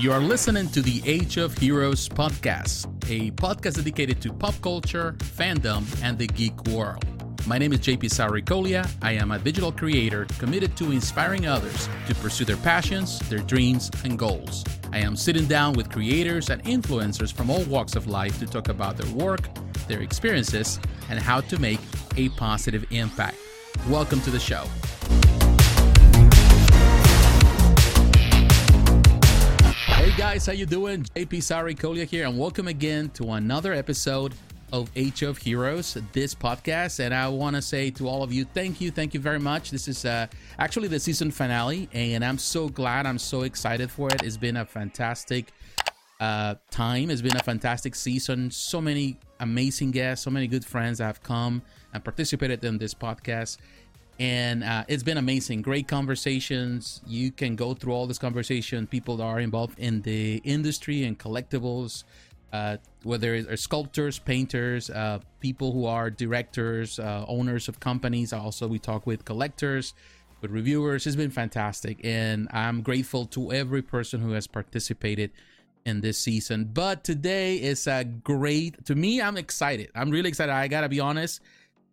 You are listening to the Age of Heroes podcast, a podcast dedicated to pop culture, fandom, and the geek world. My name is JP Sarikolia. I am a digital creator committed to inspiring others to pursue their passions, their dreams, and goals. I am sitting down with creators and influencers from all walks of life to talk about their work, their experiences, and how to make a positive impact. Welcome to the show. Hey guys, how you doing? JP Sarikolia here, and welcome again to another episode of Age of Heroes, this podcast. And I want to say to all of you, thank you, thank you very much. This is uh, actually the season finale, and I'm so glad, I'm so excited for it. It's been a fantastic uh, time. It's been a fantastic season. So many amazing guests, so many good friends have come and participated in this podcast. And uh, it's been amazing. Great conversations. You can go through all this conversation. People that are involved in the industry and collectibles, uh, whether it's sculptors, painters, uh, people who are directors, uh, owners of companies. Also, we talk with collectors, with reviewers. It's been fantastic, and I'm grateful to every person who has participated in this season. But today is a great. To me, I'm excited. I'm really excited. I gotta be honest.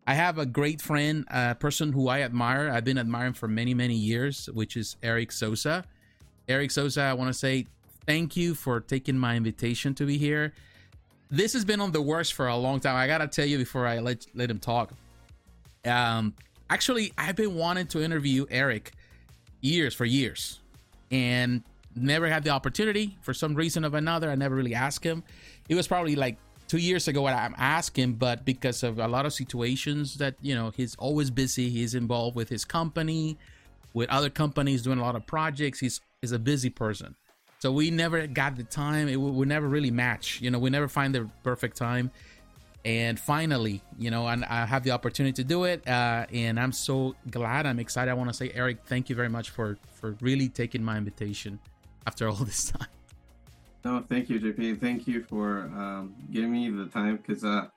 I have a great friend, a person who I admire. I've been admiring for many, many years, which is Erick Sosa. Erick Sosa, I want to say thank you for taking my invitation to be here. This has been on the works for a long time. I gotta tell you before I let let him talk. Um, actually, I've been wanting to interview Erick years for years, and never had the opportunity for some reason or another. I never really asked him. It was probably like two years ago I'm asking, but because of a lot of situations that you know he's always busy. He's involved with his company, with other companies, doing a lot of projects. He's is a busy person. So we never got the time. It would never really match. You know, we never find the perfect time. And finally, you know, and I have the opportunity to do it, uh, and I'm so glad. I'm excited. I want to say, Erick, thank you very much for for really taking my invitation after all this time. No, thank you, JP. Thank you for um, giving me the time because uh,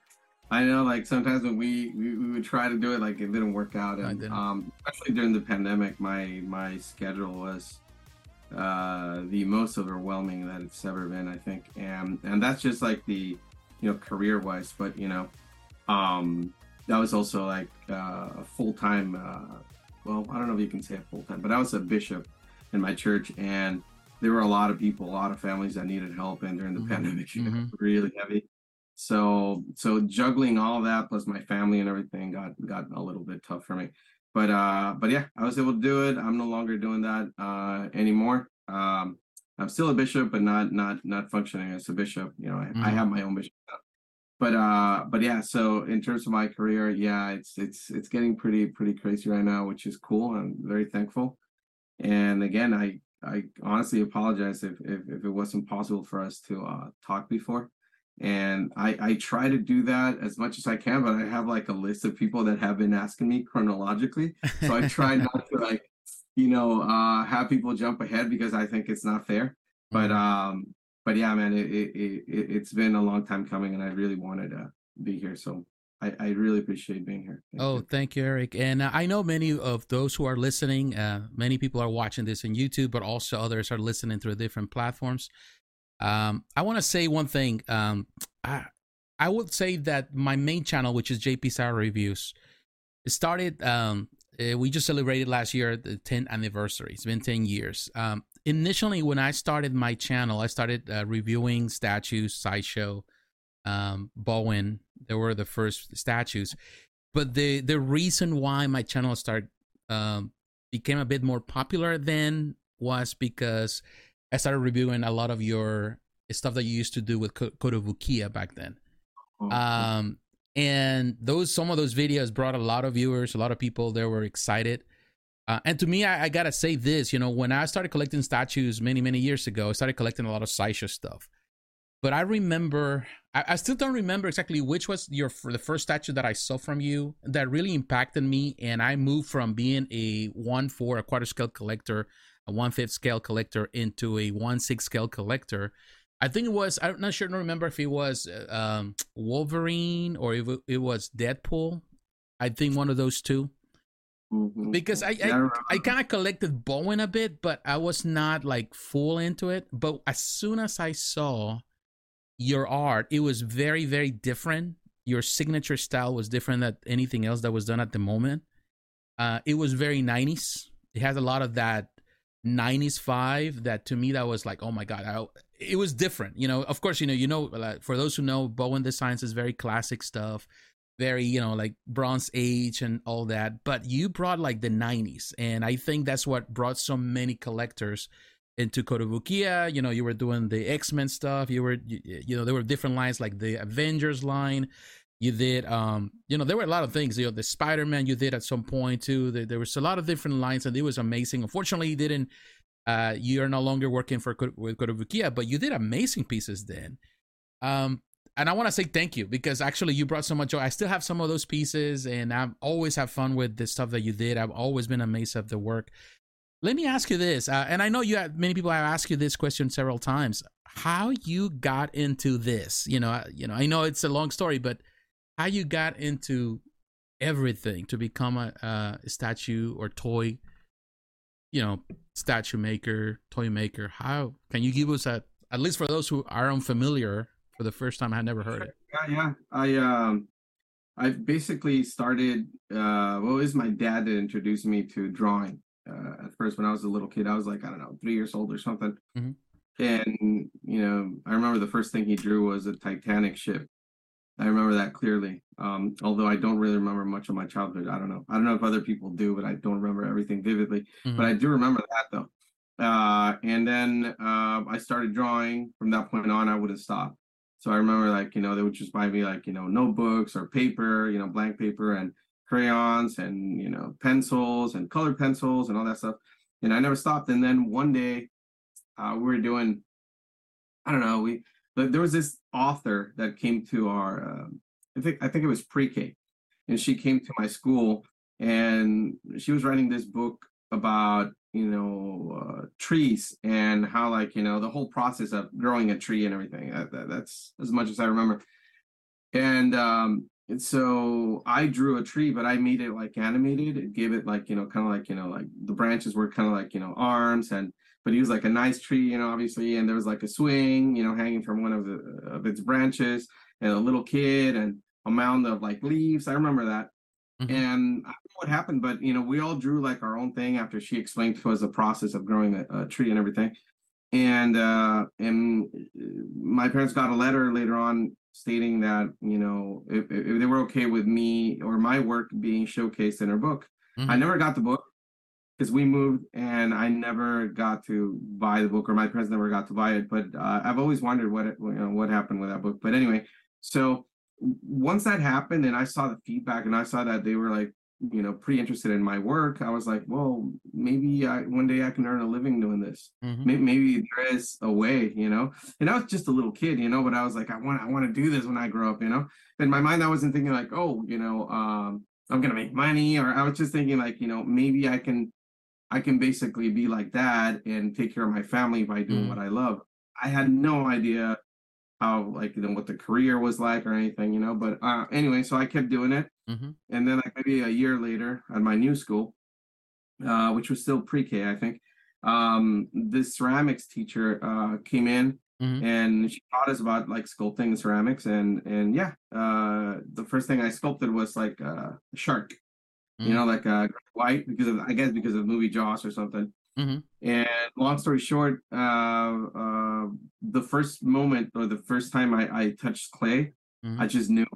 I know, like sometimes when we, we, we would try to do it, like it didn't work out, and um, especially during the pandemic, my my schedule was uh, the most overwhelming that it's ever been, I think, and and that's just like the you know career wise, but you know, um, that was also like uh, a full time. Uh, well, I don't know if you can say a full time, but I was a bishop in my church, and there were a lot of people, a lot of families that needed help, and during the mm-hmm. pandemic, mm-hmm. really heavy. So so juggling all that plus my family and everything got got a little bit tough for me. But uh but yeah, I was able to do it. I'm no longer doing that uh anymore. Um I'm still a bishop, but not not not functioning as a bishop. You know, I, mm-hmm. I have my own bishop now. But uh but yeah, so in terms of my career, yeah, it's it's it's getting pretty pretty crazy right now, which is cool. I'm very thankful. And again, I I honestly apologize if, if, if it wasn't possible for us to uh, talk before. And I, I try to do that as much as I can, but I have like a list of people that have been asking me chronologically. So I try not to like, you know, uh, have people jump ahead because I think it's not fair. But mm-hmm. um, but yeah, man, it, it, it it's been a long time coming, and I really wanted to be here. So I, I really appreciate being here. Thank oh, you. thank you, Erick. And uh, I know many of those who are listening, uh, many people are watching this on YouTube, but also others are listening through different platforms. Um, I want to say one thing. Um, I, I would say that my main channel, which is JP Sara Reviews, started. Um, uh, we just celebrated last year the 10th anniversary. It's been 10 years. Um, initially, when I started my channel, I started uh, reviewing statues, sideshow, um, Bowen. They were the first statues. But the the reason why my channel started um, became a bit more popular then was because I started reviewing a lot of your stuff that you used to do with Kotobukiya back then. Oh, um, and those some of those videos brought a lot of viewers, a lot of people. They were excited. Uh, and to me, I, I, gotta say this. You know, when I started collecting statues many many years ago, I started collecting a lot of sideshow stuff but I remember I, I, still don't remember exactly which was your for the first statue that I saw from you that really impacted me, and I moved from being a one four a quarter scale collector, a one fifth scale collector into a one six scale collector. I think it was I'm not sure. I don't remember if it was um, Wolverine or if it was Deadpool. I think one of those two. Mm-hmm. Because I I, I kind of collected Bowen a bit, but I was not like full into it. But as soon as I saw your art, it was very very different. Your signature style was different than anything else that was done at the moment. Uh, it was very 90s. It has a lot of that 90s vibe that to me that was like oh my god I, it was different you know of course you know you know like, for those who know bowen designs is very classic stuff very you know like bronze age and all that but you brought like the 90s and i think that's what brought so many collectors into kotobukiya you know you were doing the x-men stuff you were you, you, know there were different lines like the avengers line you did um you know there were a lot of things you know the spider-man you did at some point too there, there was a lot of different lines and it was amazing unfortunately you didn't uh you're no longer working for with kotobukiya but you did amazing pieces then um and I want to say thank you because actually you brought so much joy. I still have some of those pieces, and I've always have fun with the stuff that you did. I've always been amazed at the work. Let me ask you this, uh, and I know you have many people have asked you this question several times: How you got into this? You know, you know, I know it's a long story, but how you got into everything to become a, a statue or toy, you know, statue maker, toy maker. How can you give us a at least for those who are unfamiliar for the first time. I never heard it. Yeah, yeah. I um, I've basically started. Uh, well, it was my dad that introduced me to drawing. Uh, at first, when I was a little kid, I was like, I don't know, three years old or something. Mm-hmm. And you know, I remember the first thing he drew was a Titanic ship. I remember that clearly. Um, although I don't really remember much of my childhood. I don't know. I don't know if other people do, but I don't remember everything vividly. Mm-hmm. But I do remember that though. Uh, and then uh, I started drawing. From that point on, I wouldn't stop. So I remember like, you know, they would just buy me like, you know, notebooks or paper, you know, blank paper and crayons and, you know, pencils and colored pencils and all that stuff. And I never stopped. And then one day uh, we were doing, I don't know, we, there was this author that came to our, uh, I think, I think it was pre-K and she came to my school and she was writing this book about you know uh, trees and how like you know the whole process of growing a tree and everything that, that, that's as much as i remember and um and so i drew a tree but i made it like animated it gave it like you know kind of like you know like the branches were kind of like you know arms and but he was like a nice tree you know obviously and there was like a swing you know hanging from one of the of its branches and a little kid and a mound of like leaves i remember that Mm-hmm. And I don't know what happened, but you know, we all drew like our own thing after she explained to us the process of growing a, a tree and everything. And uh, and my parents got a letter later on stating that you know if, if they were okay with me or my work being showcased in her book. Mm-hmm. I never got the book because we moved and I never got to buy the book or my parents never got to buy it. But uh, I've always wondered what it, you know, what happened with that book. But anyway, so once that happened and I saw the feedback and I saw that they were like, you know, pretty interested in my work, I was like, well, maybe I, one day I can earn a living doing this. Mm-hmm. Maybe, maybe, there is a way, you know. And I was just a little kid, you know, but I was like, I want, I want to do this when I grow up, you know. In my mind, I wasn't thinking like, oh, you know, um, I'm gonna make money, or I was just thinking like, you know, maybe I can, I can basically be like that and take care of my family by doing mm-hmm. what I love. I had no idea how like you know what the career was like or anything, you know. But uh, anyway, so I kept doing it, mm-hmm. and then like maybe a year later at my new school, uh, which was still pre-K, I think, um, this ceramics teacher uh, came in mm-hmm. and she taught us about like sculpting ceramics, and and yeah, uh, the first thing I sculpted was like uh, a shark, mm-hmm. you know, like a uh, white because of I guess because of the movie Jaws or something. Mm-hmm. And long story short, uh, uh, the first moment or the first time I, I touched clay, mm-hmm. I just knew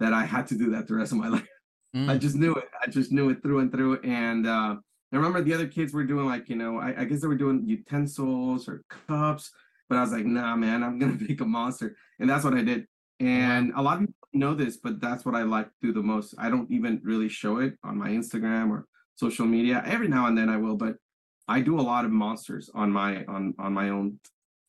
that I had to do that the rest of my life. Mm-hmm. I just knew it. I just knew it through and through. And uh, I remember the other kids were doing like, you know, I, I guess they were doing utensils or cups, but I was like, nah, man, I'm gonna make a monster. And that's what I did. And a lot of people know this, but that's what I like to do the most. I don't even really show it on my Instagram or social media. Every now and then I will, but I do a lot of monsters on my on on my own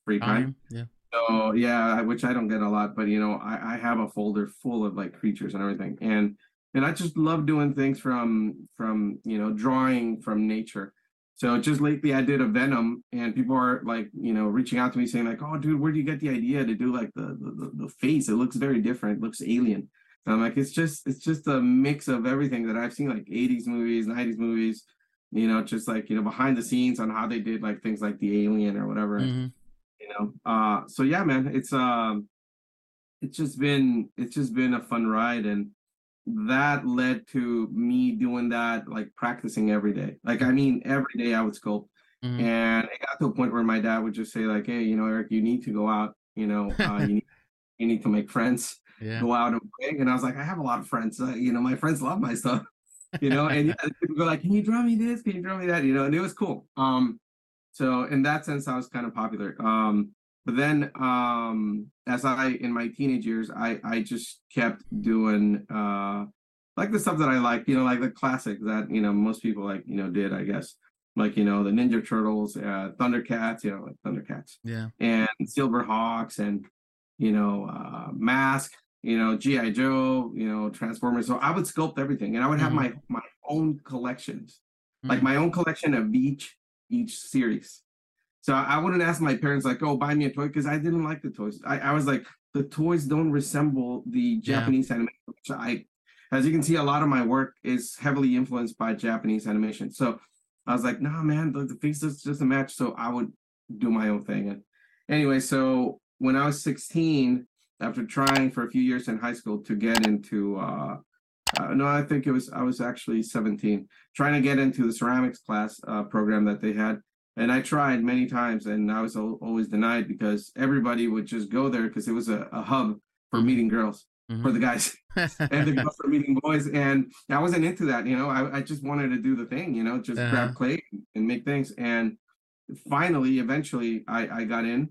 free time. Um, yeah. So yeah, which I don't get a lot, but you know, I, I have a folder full of like creatures and everything, and and I just love doing things from from you know drawing from nature. So just lately, I did a Venom, and people are like, you know, reaching out to me saying like, "Oh, dude, where do you get the idea to do like the the, the face? It looks very different. It looks alien." And I'm like, it's just it's just a mix of everything that I've seen, like 80s movies, 90s movies, you know, just like you know behind the scenes on how they did like things like the Alien or whatever. Mm-hmm. You know, uh, so yeah, man, it's um, it's just been it's just been a fun ride, and that led to me doing that, like practicing every day. Like I mean, every day I would sculpt, mm-hmm. and it got to a point where my dad would just say like, hey, you know, Erick, you need to go out. You know, uh, you need you need to make friends yeah. go out and play. And I was like, I have a lot of friends. Uh, you know, my friends love my stuff. You know, and yeah, people go like, "Can you draw me this? Can you draw me that?" You know, and it was cool. Um, so in that sense, I was kind of popular. Um, but then um, as I in my teenage years, I I just kept doing uh like the stuff that I like. You know, like the classics that you know most people like you know did. I guess like you know the Ninja Turtles, uh, Thundercats. You know, like Thundercats. Yeah. And Silverhawks and you know uh, Mask you know, GI Joe, you know, Transformers. So I would sculpt everything, and I would have mm-hmm. my my own collections, mm-hmm. like my own collection of each each series. So I wouldn't ask my parents like, "Oh, buy me a toy," because I didn't like the toys. I, I was like, the toys don't resemble the Japanese yeah. animation. Which I, as you can see, a lot of my work is heavily influenced by Japanese animation. So I was like, "Nah, man, the, the faces just a match." So I would do my own thing. And anyway, so when I was 16, after trying for a few years in high school to get into uh, uh, no i think it was i was actually 17 trying to get into the ceramics class uh, program that they had and i tried many times and i was always denied because everybody would just go there because it was a, a, hub for mm-hmm. meeting girls mm-hmm. for the guys and the girls for meeting boys and i wasn't into that you know i, I just wanted to do the thing you know just uh-huh. grab clay and make things and finally eventually i i got in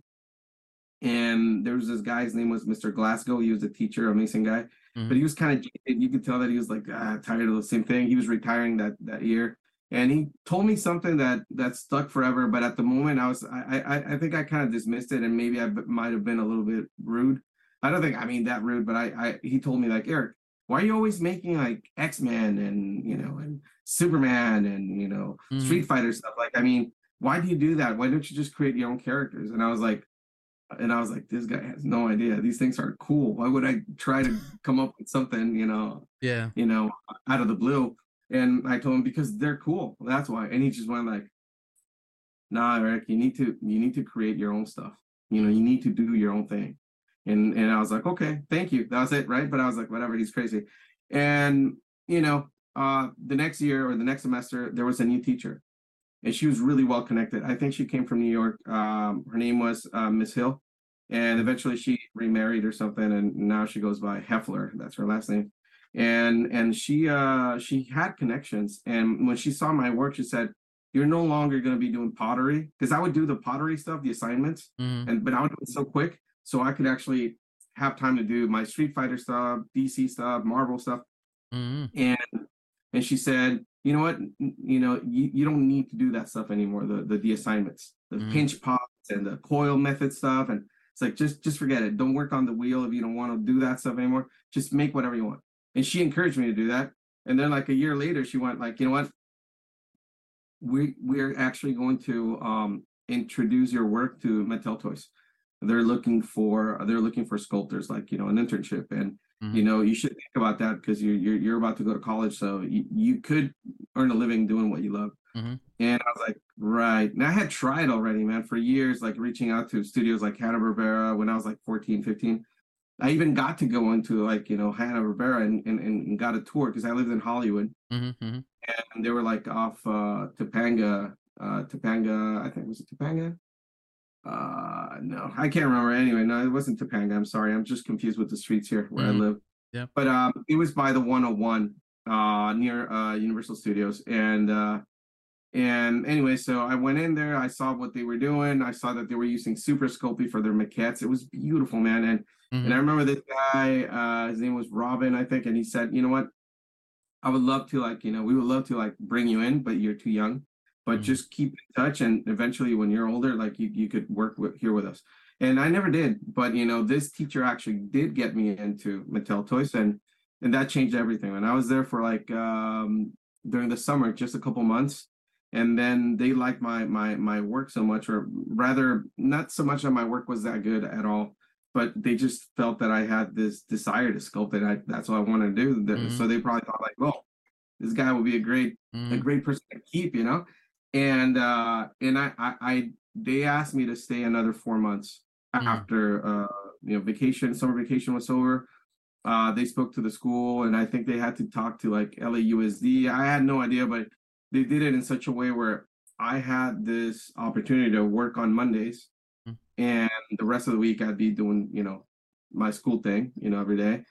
and there was this guy, his name was Mr. Glasgow. He was a teacher, amazing guy, mm-hmm. but he was kind of you could tell that he was like ah, tired of the same thing. He was retiring that that year, and he told me something that that stuck forever. But at the moment, I was I I, I think I kind of dismissed it, and maybe I might have been a little bit rude. I don't think I mean that rude, but I I he told me like Erick, why are you always making like X Men and you know and Superman and you know mm-hmm. Street Fighter stuff? Like I mean, why do you do that? Why don't you just create your own characters? And I was like and I was like, this guy has no idea. These things are cool. Why would I try to come up with something, you know, yeah, you know, out of the blue? And I told him because they're cool. That's why. And he just went like, nah, Erick, you need to you need to create your own stuff. You know, you need to do your own thing. And and I was like, okay, thank you. That was it, right? But I was like, whatever, he's crazy. And you know, uh the next year or the next semester, there was a new teacher and she was really well connected. I think she came from New York. Um, her name was uh, Miss Hill, and eventually she remarried or something, and now she goes by Heffler. That's her last name. And and she uh, she had connections, and when she saw my work, she said, "You're no longer going to be doing pottery because I would do the pottery stuff, the assignments, mm-hmm. and but I would do it so quick, so I could actually have time to do my Street Fighter stuff, DC stuff, Marvel stuff." Mm-hmm. And and she said you know what you know you, you don't need to do that stuff anymore the the, the assignments the mm-hmm. pinch pots and the coil method stuff and it's like just just forget it. Don't work on the wheel if you don't want to do that stuff anymore. Just make whatever you want. And she encouraged me to do that. And then like a year later she went like you know what? We we're actually going to um introduce your work to mattel toys. They're looking for they're looking for sculptors like you know an internship. And Mm-hmm. You know, you should think about that because you're, you're you're about to go to college, so you, you could earn a living doing what you love. Mm-hmm. And I was like, right. And I had tried already, man, for years, like reaching out to studios like Hanna Barbera when I was like 14, 15. I even got to go into like you know Hanna Barbera and, and, and got a tour because I lived in Hollywood, mm-hmm, mm-hmm. and they were like off uh, Topanga, uh, Topanga, I think was it Topanga, uh no i can't remember anyway no it wasn't topanga i'm sorry i'm just confused with the streets here where mm-hmm. i live yeah but um it was by the 101 uh near uh universal studios and uh and anyway so i went in there i saw what they were doing i saw that they were using super sculpey for their maquettes it was beautiful man and mm-hmm. and i remember this guy uh his name was robin i think and he said you know what i would love to like you know we would love to like bring you in but you're too young but mm-hmm. just keep in touch and eventually when you're older like you, you could work with here with us and i never did but you know this teacher actually did get me into mattel toys and and that changed everything and i was there for like um during the summer just a couple months and then they liked my my my work so much or rather not so much that my work was that good at all but they just felt that I had this desire to sculpt it. I, that's what I wanted to do. Mm-hmm. So they probably thought like, well, this guy will be a great mm-hmm. a great person to keep, you know. And uh, and I, I, I they asked me to stay another four months mm-hmm. after uh, you know vacation, summer vacation was over. Uh, they spoke to the school, and I think they had to talk to like LAUSD. I had no idea, but they did it in such a way where I had this opportunity to work on Mondays, mm-hmm. and the rest of the week I'd be doing, you know, my school thing, you know, every day.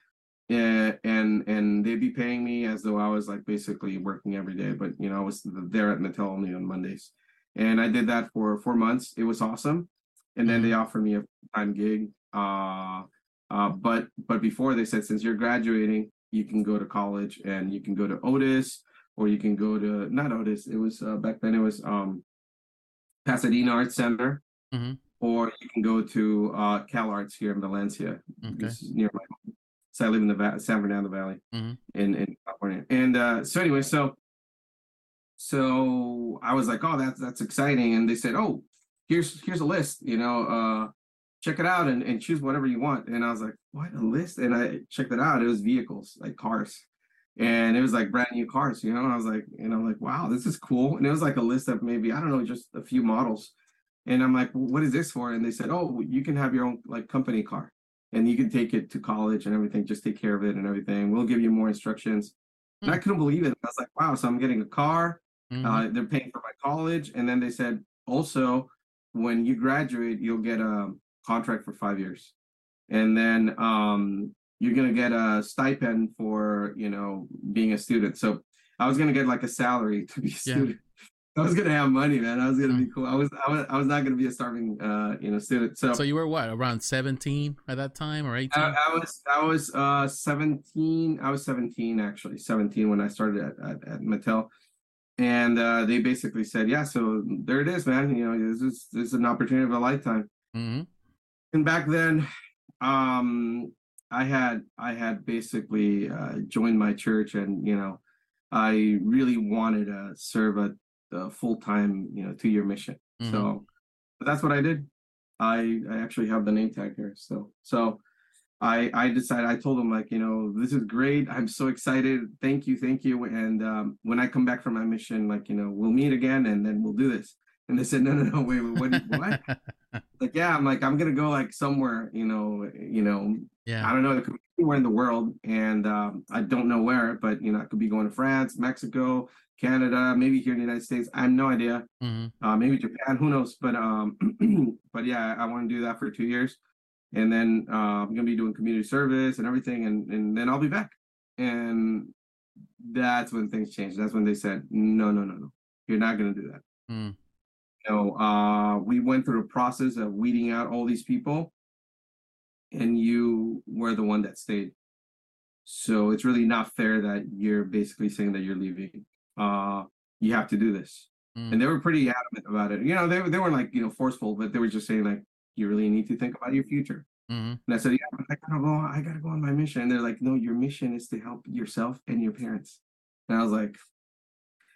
And, and and they'd be paying me as though I was like basically working every day, but you know I was there at Mattel only on Mondays, and I did that for four months. It was awesome, and then they mm-hmm. offered me a time gig. Uh, uh, but but before they said since you're graduating, you can go to college and you can go to Otis or you can go to not Otis. It was uh, back then. It was um, Pasadena Arts Center, mm-hmm. or you can go to uh, Cal Arts here in Valencia. Okay. This is near my home. So I live in the va- San Fernando Valley mm-hmm. in in California. And uh, so anyway, so so I was like, oh, that's that's exciting. And they said, oh, here's here's a list. You know, uh, check it out and, and choose whatever you want. And I was like, what a list? And I checked it out. It was vehicles, like cars and it was like brand new cars, you know. And I was like, and I'm like, wow, this is cool. And it was like a list of maybe I don't know, just a few models. And I'm like, well, what is this for? And they said, oh, you can have your own like company car, and you can take it to college and everything. Just take care of it and everything. We'll give you more instructions. Mm-hmm. And I hmm. couldn't believe it. I was like, wow. So I'm getting a car. Mm-hmm. Uh, they're paying for my college, and then they said also when you graduate, you'll get a contract for five years, and then um, you're going to get a stipend for you know being a student so i was going to get like a salary to be a student yeah. I was gonna have money, man. I was gonna be mm. cool. I was, I was, I was not gonna be a starving, uh, you know, student. So, so you were what, around seventeen at that time, or eighteen? I, I, was, I was, uh, seventeen. I was seventeen actually, seventeen when I started at, at, at Mattel, and uh, they basically said, yeah, so there it is, man. You know, this is this is an opportunity of a lifetime. Mm-hmm. And back then, um, I had I had basically uh, joined my church, and you know, I really wanted to serve a, a full time, you know, two year mission. Mm-hmm. So that's what I did. I I actually have the name tag here. So so I I decided I told them like you know this is great. I'm so excited. Thank you, thank you. And um, when I come back from my mission, like you know we'll meet again, and then we'll do this. And they said no no no wait, wait what what? Like yeah i'm like i'm gonna go like somewhere you know you know yeah. I don't know it could be anywhere in the world and um, i don't know where but you know i could be going to france mexico canada maybe here in the united states i have no idea. Mm-hmm. uh, maybe japan who knows but um but yeah i want to do that for two years and then uh, i'm gonna be doing community service and everything and and then i'll be back. And that's when things changed. That's when they said no no no no you're not gonna do that. Mm you know, uh, we went through a process of weeding out all these people, and you were the one that stayed. So it's really not fair that you're basically saying that you're leaving. Uh, you have to do this. Mm. And they were pretty adamant about it. You know, they they weren't like you know forceful, but they were just saying like you really need to think about your future. Mm-hmm. And I said, yeah, but I gotta go. I gotta go on my mission. And they're like, no, your mission is to help yourself and your parents. And I was like,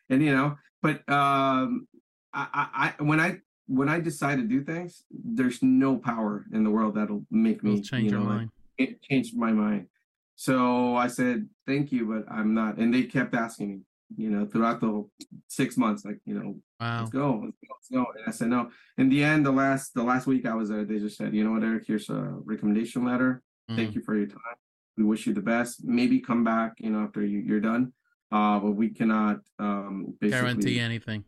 and you know, but um, I, I when I when I decide to do things, there's no power in the world that'll make me change you know, your mind. It changed my mind. So I said, thank you, but I'm not. And they kept asking me, you know, throughout the six months, like, you know, wow. let's go, let's go, let's go. And I said, no. In the end, the last the last week I was there, they just said, you know what, Erick, here's a recommendation letter. Mm. Thank you for your time. We wish you the best. Maybe come back, you know, after you, you're done. Uh, but we cannot um guarantee anything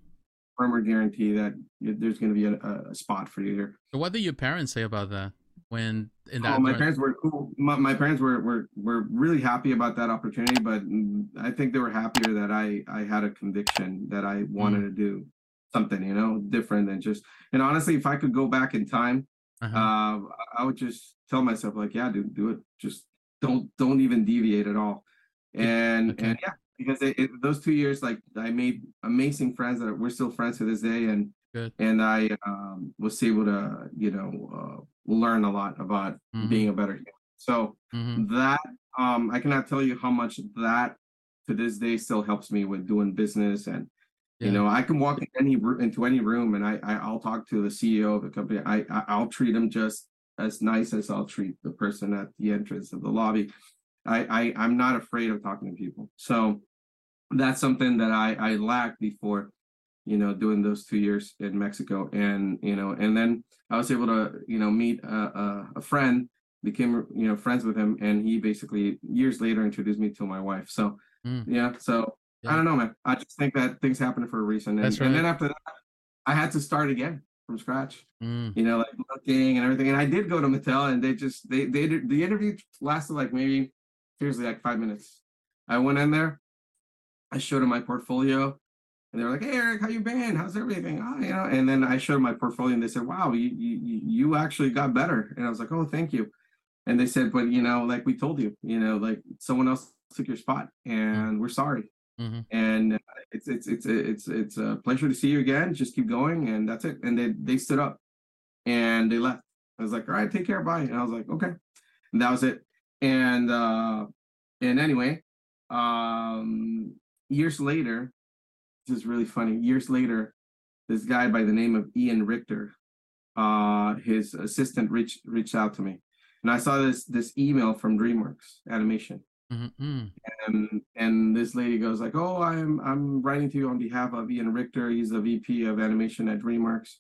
firmer guarantee that there's going to be a, a, spot for you here. So what did your parents say about that? When in that oh, my parents were cool. My, my, parents were, were were really happy about that opportunity, but I think they were happier that I I had a conviction that I wanted mm. to do something, you know, different than just. And honestly, if I could go back in time, uh-huh. uh, I would just tell myself like, yeah, dude, do it. Just don't don't even deviate at all. And okay. and yeah, because it, it, those two years, like I made amazing friends that we're still friends to this day, and Good. and I um, was able to you know uh, learn a lot about mm-hmm. being a better human. So mm-hmm. that um, I cannot tell you how much that to this day still helps me with doing business and yeah. you know i can walk in any into any room and I, I will talk to the ceo of the company i i'll treat them just as nice as I'll treat the person at the entrance of the lobby. I, I I'm not afraid of talking to people. So that's something that I I lacked before, you know, doing those two years in Mexico, and you know, and then I was able to you know meet a, a, a friend, became you know friends with him, and he basically years later introduced me to my wife. So mm. yeah, so yeah. I don't know, man. I just think that things happen for a reason, and, right. and then after that, I had to start again from scratch. Mm. You know, like looking and everything. And I did go to Mattel, and they just they they the interview lasted like maybe seriously like five minutes. I went in there, I showed them my portfolio, and they were like, "Hey, Erick, how you been? How's everything?" Oh, you know. And then I showed my portfolio, and they said, "Wow, you you you actually got better." And I was like, "Oh, thank you." And they said, "But you know, like we told you, you know, like someone else took your spot, and we're sorry." Mm-hmm. And uh, it's it's it's it's it's a pleasure to see you again. Just keep going, and that's it. And they they stood up, and they left. I was like, "All right, take care, bye." And I was like, "Okay," and that was it. And uh, and anyway, um, years later, this is really funny. Years later, this guy by the name of Ian Richter, uh, his assistant reached reached out to me, and I saw this this email from DreamWorks Animation, mm-hmm. and and this lady goes like, "Oh, I'm I'm writing to you on behalf of Ian Richter. He's the VP of animation at DreamWorks.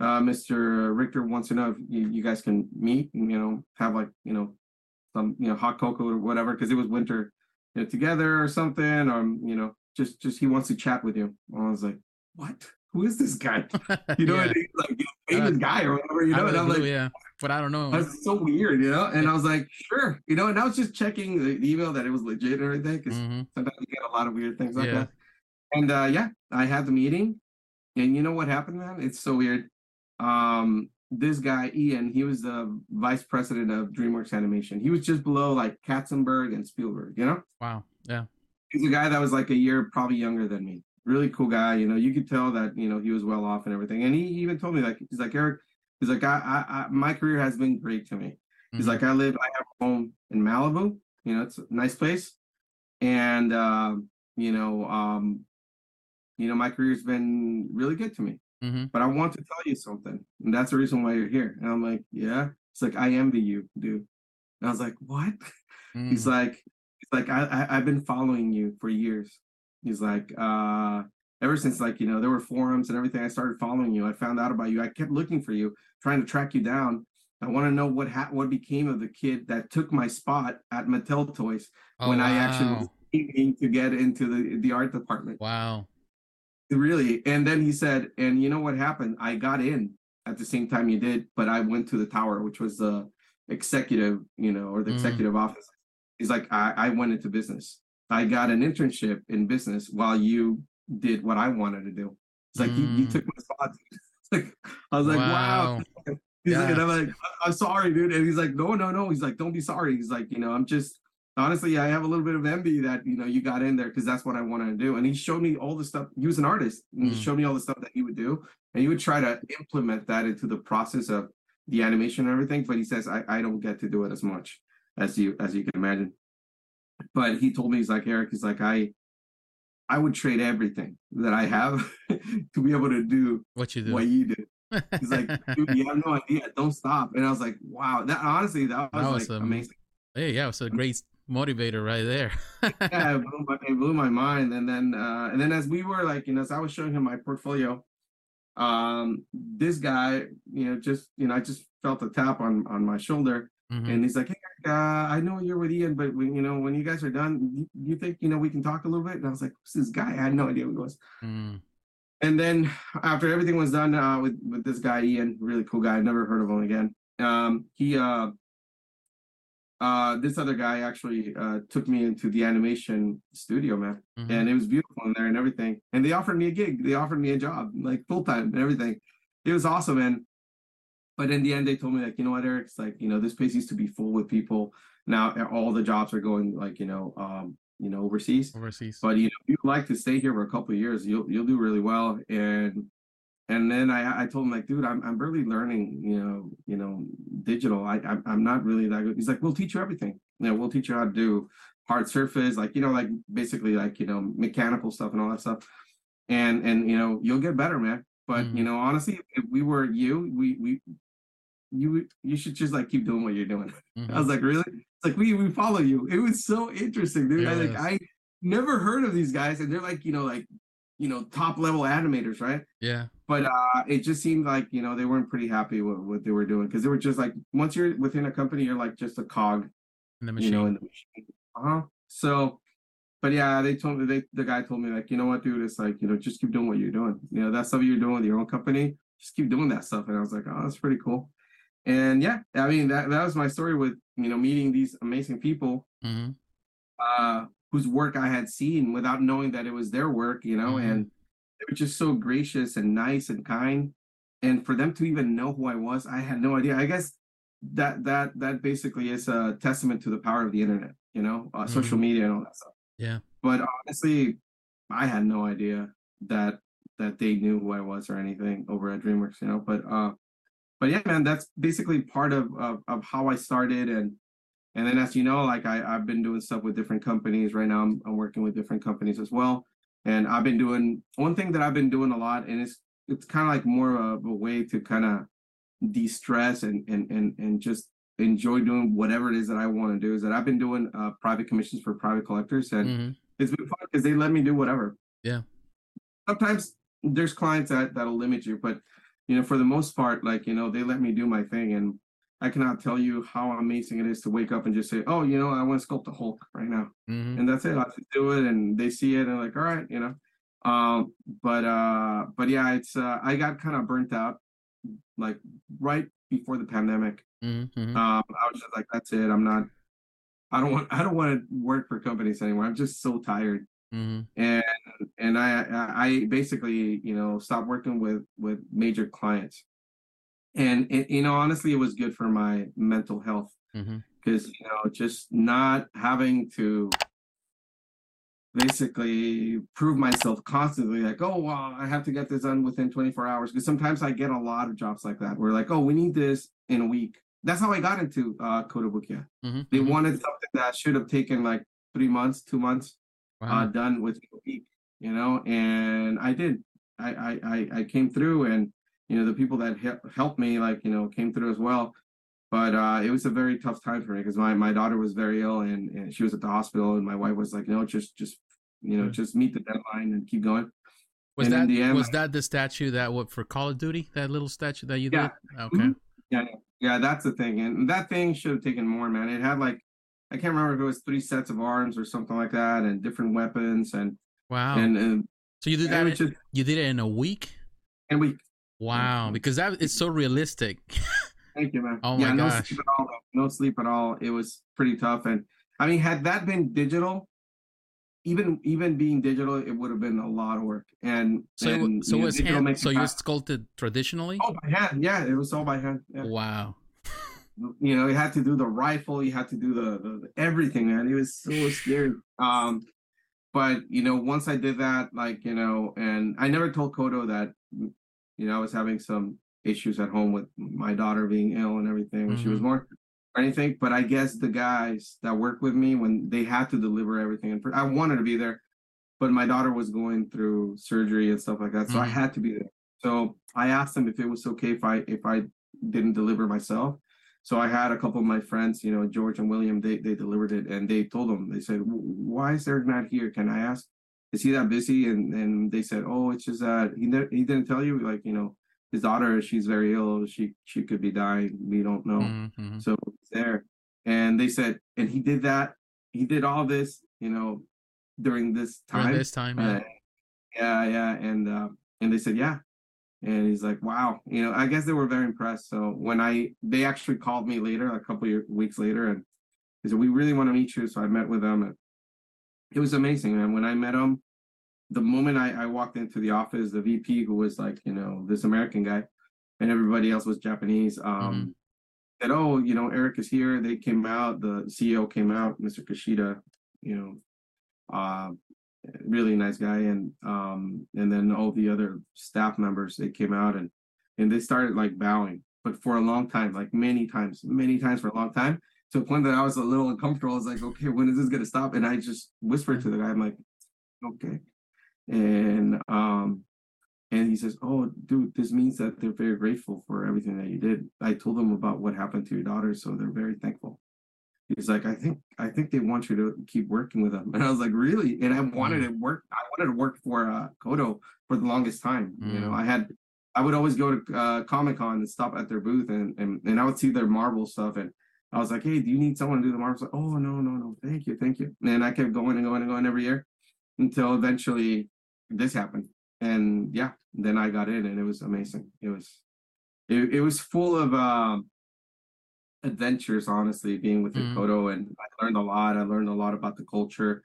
Uh, Mr. Richter wants to know if you, you guys can meet and you know have like you know some you know hot cocoa or whatever because it was winter you know, together or something or you know just just he wants to chat with you. And i was like what? Who is this guy? You know yeah. like know, famous uh, guy or whatever you know? and i'm like yeah. But i don't know. That's so weird you know? And i was like sure you know? And i was just checking the email that it was legit and everything because mm-hmm. sometimes you get a lot of weird things like yeah. that. And uh yeah i had the meeting. And you know what happened man? It's so weird. Um this guy Ian, he was the vice president of DreamWorks Animation. He was just below like Katzenberg and Spielberg, you know? Wow. Yeah. He's a guy that was like a year probably younger than me. Really cool guy. You know, you could tell that, you know, he was well off and everything. And he even told me like he's like, Erick, he's like, I, I, I my career has been great to me. He's mm-hmm. like, I live, I have a home in Malibu, you know, it's a nice place. And uh, you know, um, you know, my career's been really good to me. Mm-hmm. But I want to tell you something. And that's the reason why you're here. And I'm like, yeah. It's like, I envy you, dude. And I was like, what? Mm. He's like, he's like, I, I I've been following you for years. He's like, uh, ever since like, you know, there were forums and everything, I started following you. I found out about you. I kept looking for you, trying to track you down. I want to know what ha- what became of the kid that took my spot at Mattel Toys oh, when wow. I actually was aiming to get into the the art department. Wow. Really. And then he said, and you know what happened? I got in at the same time you did, but I went to the tower, which was the executive, you know, or the mm. executive office. He's like, I, I went into business. I got an internship in business while you did what I wanted to do. It's like, mm. you, you, took my spot. like, I was like, wow. wow. He's yeah. like, and I'm like, I'm sorry, dude. And he's like, no, no, no. He's like, don't be sorry. He's like, you know, I'm just, honestly, I have a little bit of envy that you know you got in there because that's what I wanted to do. And he showed me all the stuff. He was an artist, and mm. he showed me all the stuff that he would do, and he would try to implement that into the process of the animation and everything. But he says I, I don't get to do it as much as you as you can imagine. But he told me he's like Erick. He's like I I would trade everything that I have to be able to do what you do. What you do. He's like, dude, you have no idea. Don't stop. And I was like, wow. That honestly, that was, that was like amazing. Hey, yeah, it was a great motivator right there. yeah, it blew, my, it blew, my, mind. And then uh, and then as we were like, you know, as I was showing him my portfolio, um, this guy, you know, just you know, I just felt a tap on on my shoulder, mm-hmm. and he's like, "Hey, uh, I know you're with Ian, but when, you know, when you guys are done, you, you, think you know we can talk a little bit?" And I was like, "Who's this guy?" I had no idea who he was. Mm. And then after everything was done uh, with with this guy Ian, really cool guy, I never heard of him again. Um, he uh uh, this other guy actually uh, took me into the animation studio, man, mm-hmm. and it was beautiful in there and everything. And they offered me a gig. They offered me a job, like full time and everything. It was awesome, man. But in the end, they told me like, you know what, Erick? It's like you know this place used to be full with people. Now all the jobs are going like you know, um, you know, overseas. Overseas. But you know, if you like to stay here for a couple of years, you'll you'll do really well. And and then I, I told him like, dude, I'm, I'm barely learning, you know, you know, digital. I, I'm, I'm not really that good. He's like, we'll teach you everything. You know, we'll teach you how to do hard surface, like, you know, like basically like, you know, mechanical stuff and all that stuff. And, and, you know, you'll get better, man. But, mm. you know, honestly, if we were you, we, we, you you should just like keep doing what you're doing. Mm-hmm. I was like, really? It's like we we follow you. It was so interesting, dude. I, like I never heard of these guys, and they're like, you know, like you know, top level animators, right? Yeah. But uh it just seemed like, you know, they weren't pretty happy with what they were doing because they were just like once you're within a company, you're like just a cog in the machine. You know, in the machine. Uh-huh. So but yeah, they told me they the guy told me like, you know what, dude, it's like, you know, just keep doing what you're doing. You know, that stuff you're doing with your own company, just keep doing that stuff. And I was like, oh, that's pretty cool. And yeah, I mean that that was my story with you know meeting these amazing people mm-hmm. uh whose work I had seen without knowing that it was their work, you know, mm-hmm. and they were just so gracious and nice and kind. And for them to even know who I was, I had no idea. I guess that that that basically is a testament to the power of the internet, you know, uh, mm-hmm. social media and all that stuff. Yeah. But honestly, I had no idea that that they knew who I was or anything over at DreamWorks, you know. But uh, but yeah, man, that's basically part of of, of how I started and and then as you know, like I, I've been doing stuff with different companies. Right now I'm, I'm working with different companies as well. And I've been doing one thing that I've been doing a lot, and it's it's kind of like more of a way to kind of de-stress and and and and just enjoy doing whatever it is that I want to do. Is that I've been doing uh, private commissions for private collectors, and mm-hmm. it's been fun because they let me do whatever. Yeah. Sometimes there's clients that that'll limit you, but you know, for the most part, like you know, they let me do my thing, and I cannot tell you how amazing it is to wake up and just say, "Oh, you know, I want to sculpt the Hulk right now," mm-hmm. and that's it. I just do it, and they see it, and like, "All right," you know. Um, but uh, but yeah, it's uh, I got kind of burnt out, like right before the pandemic. Mm-hmm. Um, I was just like, "That's it. I'm not. I don't want. I don't want to work for companies anymore. I'm just so tired." Mm-hmm. And and I I basically you know stopped working with with major clients and it, you know honestly it was good for my mental health because mm-hmm. you know just not having to basically prove myself constantly like oh well i have to get this done within 24 hours because sometimes i get a lot of jobs like that where like oh we need this in a week that's how i got into uh Kotobukiya. Mm-hmm. they mm-hmm. wanted something that should have taken like three months two months uh, wow. uh, done with a week you know and i did I, I i came through and you know the people that he- helped me like you know came through as well. But uh, it was a very tough time for me because my, my daughter was very ill and, and she was at the hospital and my wife was like no just just you know mm-hmm. just meet the deadline and keep going. Was and that end, was that the statue that what for call of duty that little statue that you yeah. did? Okay. Mm-hmm. yeah. Yeah that's the thing. And that thing should have taken more man. It had like i can't remember if it was three sets of arms or something like that and different weapons and wow. and, and so you did that in, just, you did it in a week? In a week Wow, because that it's so realistic. Thank you, man. Oh my yeah, no gosh. sleep at all. No sleep at all. It was pretty tough, and I mean, had that been digital, even even being digital, it would have been a lot of work. And so, and, so was hand, so you sculpted traditionally? Oh, by hand. Yeah, it was all by hand. Yeah. Wow. you know, you had to do the rifle. You had to do the, the everything, man. It was so scary. Um, but you know, once I did that, like you know, and I never told Koto that you know, I was having some issues at home with my daughter being ill and everything when mm-hmm. she was mm-hmm. born or anything. But I guess the guys that worked with me when they had to deliver everything, and I wanted to be there, but my daughter was going through surgery and stuff like that, so mm-hmm. I had to be there. So I asked them if it was okay if I if I didn't deliver myself. So I had a couple of my friends, you know, George and William, they they delivered it, and they told them, they said, "Why is Erick not here? Can I ask?" Is he that busy? And and they said, oh, it's just that he ne- he didn't tell you like you know his daughter she's very ill she she could be dying we don't know. Mm-hmm. so there. And they said and he did that he did all this you know during this time. during this time yeah uh, yeah. yeah and uh, and they said yeah. And he's like wow you know i guess they were very impressed. So when i they actually called me later a couple of weeks later and they said we really want to meet you. So i met with them and it was amazing, man. When I met him, the moment I, I walked into the office, the VP, who was like, you know, this American guy, and everybody else was Japanese, um, mm-hmm. said, "Oh, you know, Erick is here." They came out. The CEO came out, Mr. Kishida. You know, uh, really nice guy, and um, and then all the other staff members they came out and and they started like bowing, but for a long time, like many times, many times for a long time to a point that I was a little uncomfortable. I was like, okay, when is this gonna stop? And I just whispered to the guy, I'm like, okay. And um and he says, "Oh, dude, this means that they're very grateful for everything that you did." I told them about what happened to your daughter, so they're very thankful. He's like, "I think I think they want you to keep working with them," and I was like, "Really?" And I wanted mm. to work. I wanted to work for uh, Koto for the longest time. Mm. You know, mm. I had I would always go to uh, Comic Con and stop at their booth, and, and and I would see their Marvel stuff, and I was like, "Hey, do you need someone to do the Marvel?" Like, oh no, no, no, thank you, thank you. And I kept going and going and going every year until eventually this happened and yeah, then I got in, and it was amazing. It was, it, it was full of um, adventures. Honestly, being with mm. Koto, and I learned a lot. I learned a lot about the culture.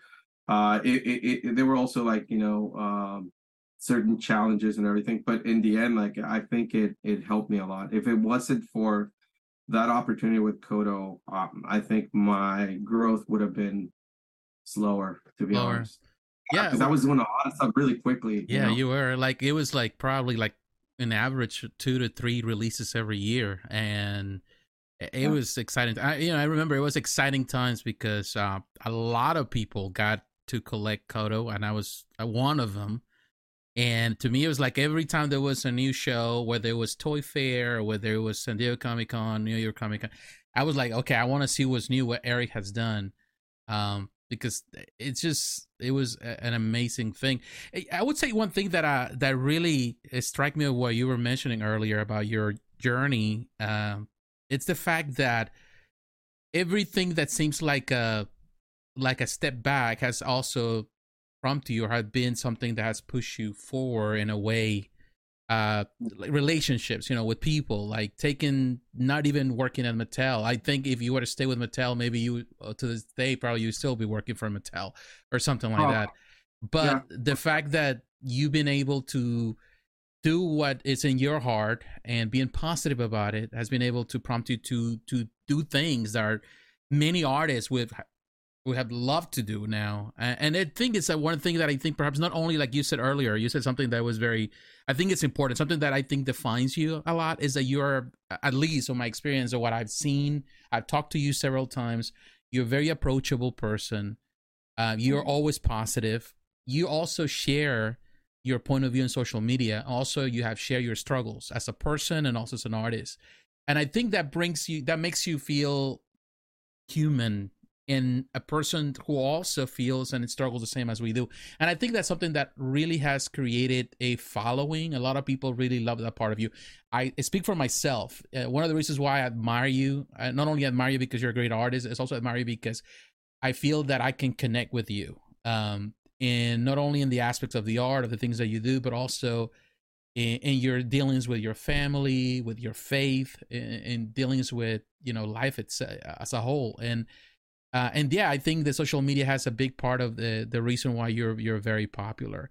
Uh, it, it, it there were also like you know um, certain challenges and everything, but in the end, like I think it it helped me a lot. If it wasn't for that opportunity with Koto, um, I think my growth would have been slower, to be honest. Yeah. Because i was doing a lot of stuff really quickly yeah you, know? you, were like it was like probably like an average two to three releases every year and it yeah. was exciting. I you know i remember it was exciting times because uh, a lot of people got to collect koto and i was uh, one of them and to me it was like every time there was a new show whether it was toy fair whether it was san diego comic con new york comic con i was like okay i want to see what's new what erick has done um because it's just it was an amazing thing. I would say one thing that I that really struck me of what you were mentioning earlier about your journey. Um, it's the fact that everything that seems like a like a step back has also prompted you or have been something that has pushed you forward in a way uh relationships you know with people like taking not even working at mattel i think if you were to stay with mattel maybe you uh, to this day probably you still be working for mattel or something like oh, that but yeah. the fact that you've been able to do what is in your heart and being positive about it has been able to prompt you to to do things that are many artists with we have loved to do now. And I think it's one thing that I think perhaps not only like you said earlier, you said something that was very, I think it's important. Something that I think defines you a lot is that you're, at least from my experience or what I've seen, I've talked to you several times. You're a very approachable person. Uh, you're mm-hmm. always positive. You also share your point of view in social media. Also, you have shared your struggles as a person and also as an artist. And I think that brings you, that makes you feel human in a person who also feels and struggles the same as we do. And I think that's something that really has created a following. A lot of people really love that part of you. I speak for myself. Uh, one of the reasons why I admire you, I not only admire you because you're a great artist, it's also admire you because I feel that I can connect with you. Um, in not only in the aspects of the art of the things that you do, but also in, in your dealings with your family, with your faith, in, in dealings with you know life it's, as a whole. And uh, and yeah, I think the social media has a big part of the the reason why you're you're very popular.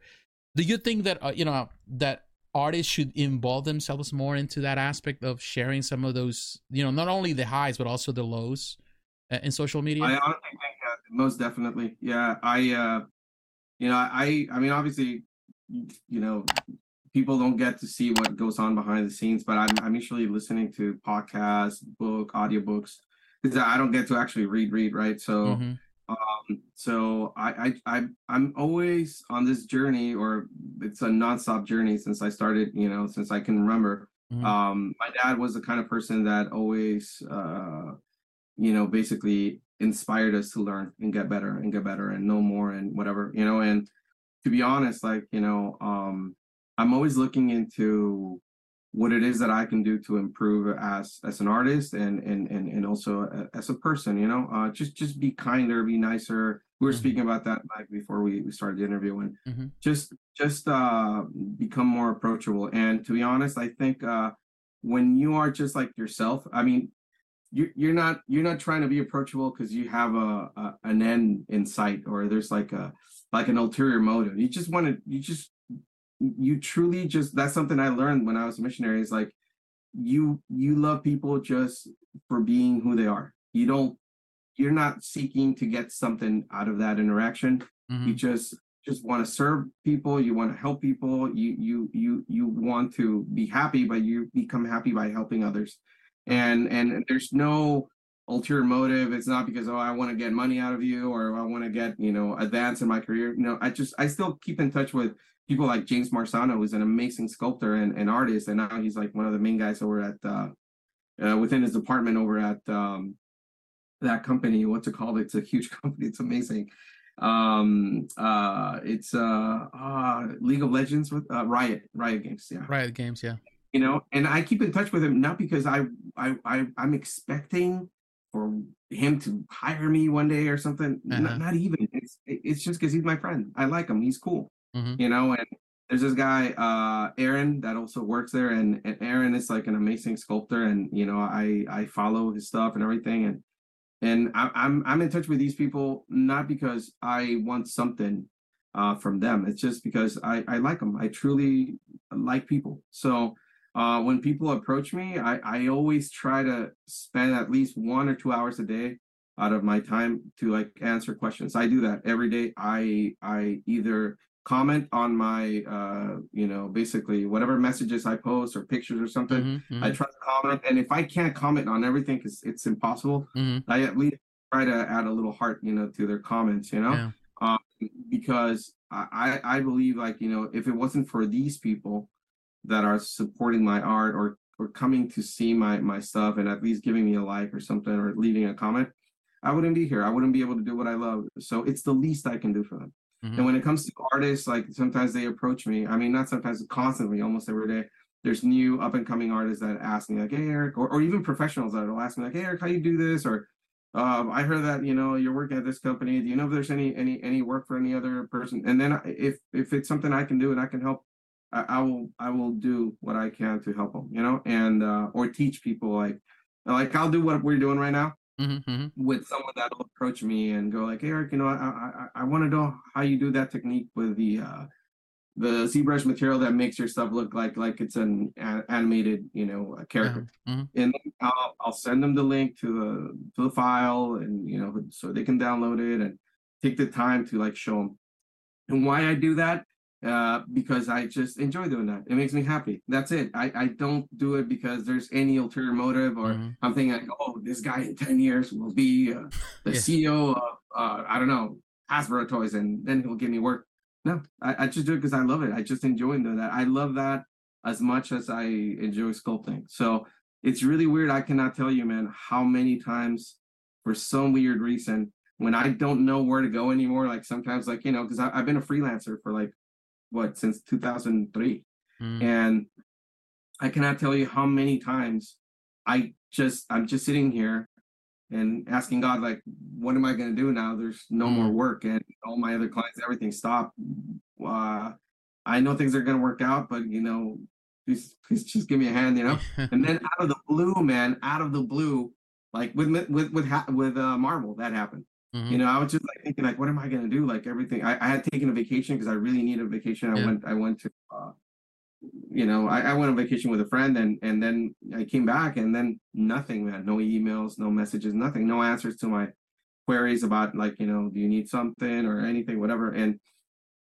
Do you think that uh, you know that artists should involve themselves more into that aspect of sharing some of those, you know, not only the highs but also the lows uh, in social media? I honestly think uh, most definitely. Yeah, I, uh, you know, I, I mean, obviously, you know, people don't get to see what goes on behind the scenes, but I'm, I'm usually listening to podcasts, book, audiobooks because I don't get to actually read read right. So mm-hmm. um, so I, I I I'm always on this journey, or it's a nonstop journey since I started. You know, since I can remember. Mm-hmm. Um, my dad was the kind of person that always, uh, you know, basically inspired us to learn and get better and get better and know more and whatever, you know. And to be honest, like you know, um, I'm always looking into what it is that I can do to improve as as an artist and and and, and also as a person, you know, uh, just just be kinder, be nicer. We were mm-hmm. speaking about that like before we, we started the interview and mm-hmm. just just uh, become more approachable. And to be honest, I think uh, when you are just like yourself, I mean, you you're not you're not trying to be approachable because you have a, a an end in sight or there's like a like an ulterior motive. You just want to you just you truly just that's something I learned when I was a missionary is like you you love people just for being who they are. You don't you're not seeking to get something out of that interaction. Mm-hmm. You just just want to serve people, you want to help people, you you you you want to be happy, but you become happy by helping others. And and there's no ulterior motive. It's not because oh I want to get money out of you or I want to get you know advance in my career. Know, I just I still keep in touch with people like James Marsano, who's an amazing sculptor and, and artist, and now he's like one of the main guys over at uh, uh, within his department over at um, that company. What's it called? It's a huge company. It's amazing. Um, uh, it's uh, uh, League of Legends with uh, Riot Riot Games. Yeah, Riot Games. Yeah. You know, and I keep in touch with him not because I I, I I'm expecting for him to hire me one day or something. Uh-huh. Not, not even. It's it's just because he's my friend. I like him. He's cool. Mm-hmm. You know, and there's this guy uh aaron that also works there and, and aaron is like an amazing sculptor and you know i i follow his stuff and everything and and I, i'm i'm in touch with these people not because i want something uh from them. It's just because i i like them i truly like people. So uh when people approach me i i always try to spend at least one or two hours a day out of my time to like answer questions. I do that every day. I i either comment on my uh you know basically whatever messages i post or pictures or something mm-hmm, mm-hmm. i try to comment and if i can't comment on everything because it's impossible mm-hmm. i at least try to add a little heart you know to their comments you know yeah. um, because i i believe like you know if it wasn't for these people that are supporting my art or or coming to see my my stuff and at least giving me a like or something or leaving a comment i wouldn't be here i wouldn't be able to do what i love so it's the least i can do for them Mm-hmm. And when it comes to artists, like sometimes they approach me. I mean, not sometimes, constantly, almost every day. There's new up and coming artists that ask me, like, "Hey, Erick," or, or even professionals that will ask me, like, "Hey, Erick, how you do this?" Or, um, "I heard that you know you're working at this company. Do you know if there's any any any work for any other person?" And then if if it's something I can do and I can help, I, I will I will do what I can to help them. You know, and uh, or teach people like like I'll do what we're doing right now. Mm-hmm, mm-hmm. with someone that'll approach me and go like, hey, Erick, you know, I I, I want to know how you do that technique with the uh, the ZBrush material that makes your stuff look like like it's an a- animated, you know, character. Mm-hmm. And I'll I'll send them the link to the to the file, and you know, so they can download it and take the time to like show them. And why I do that uh, because I just enjoy doing that. It makes me happy. That's it. I, I don't do it because there's any ulterior motive or mm-hmm. I'm thinking like, oh, this guy in 10 years will be uh, the yeah. CEO of, uh, I don't know, Hasbro toys and then he'll give me work. No, I, I just do it because I love it. I just enjoy doing that. I love that as much as I enjoy sculpting. So it's really weird. I cannot tell you, man, how many times for some weird reason when I don't know where to go anymore, like sometimes like, you know, because I've been a freelancer for like what since 2003 mm. and i cannot tell you how many times i just i'm just sitting here and asking god like what am i going to do now? There's no mm. more work and all my other clients everything stopped. Uh, i know things are going to work out but you know please please just give me a hand you know? And then out of the blue man out of the blue like with with with with uh, marvel that happened Mm-hmm. You know, I was just like thinking, like, what am I gonna do? Like everything. I, I had taken a vacation because I really needed a vacation. I yeah. went. I went to. Uh, you know, I, I went on vacation with a friend, and and then I came back, and then nothing, man. No emails, no messages, nothing, no answers to my queries about like, you know, do you need something or anything, whatever. And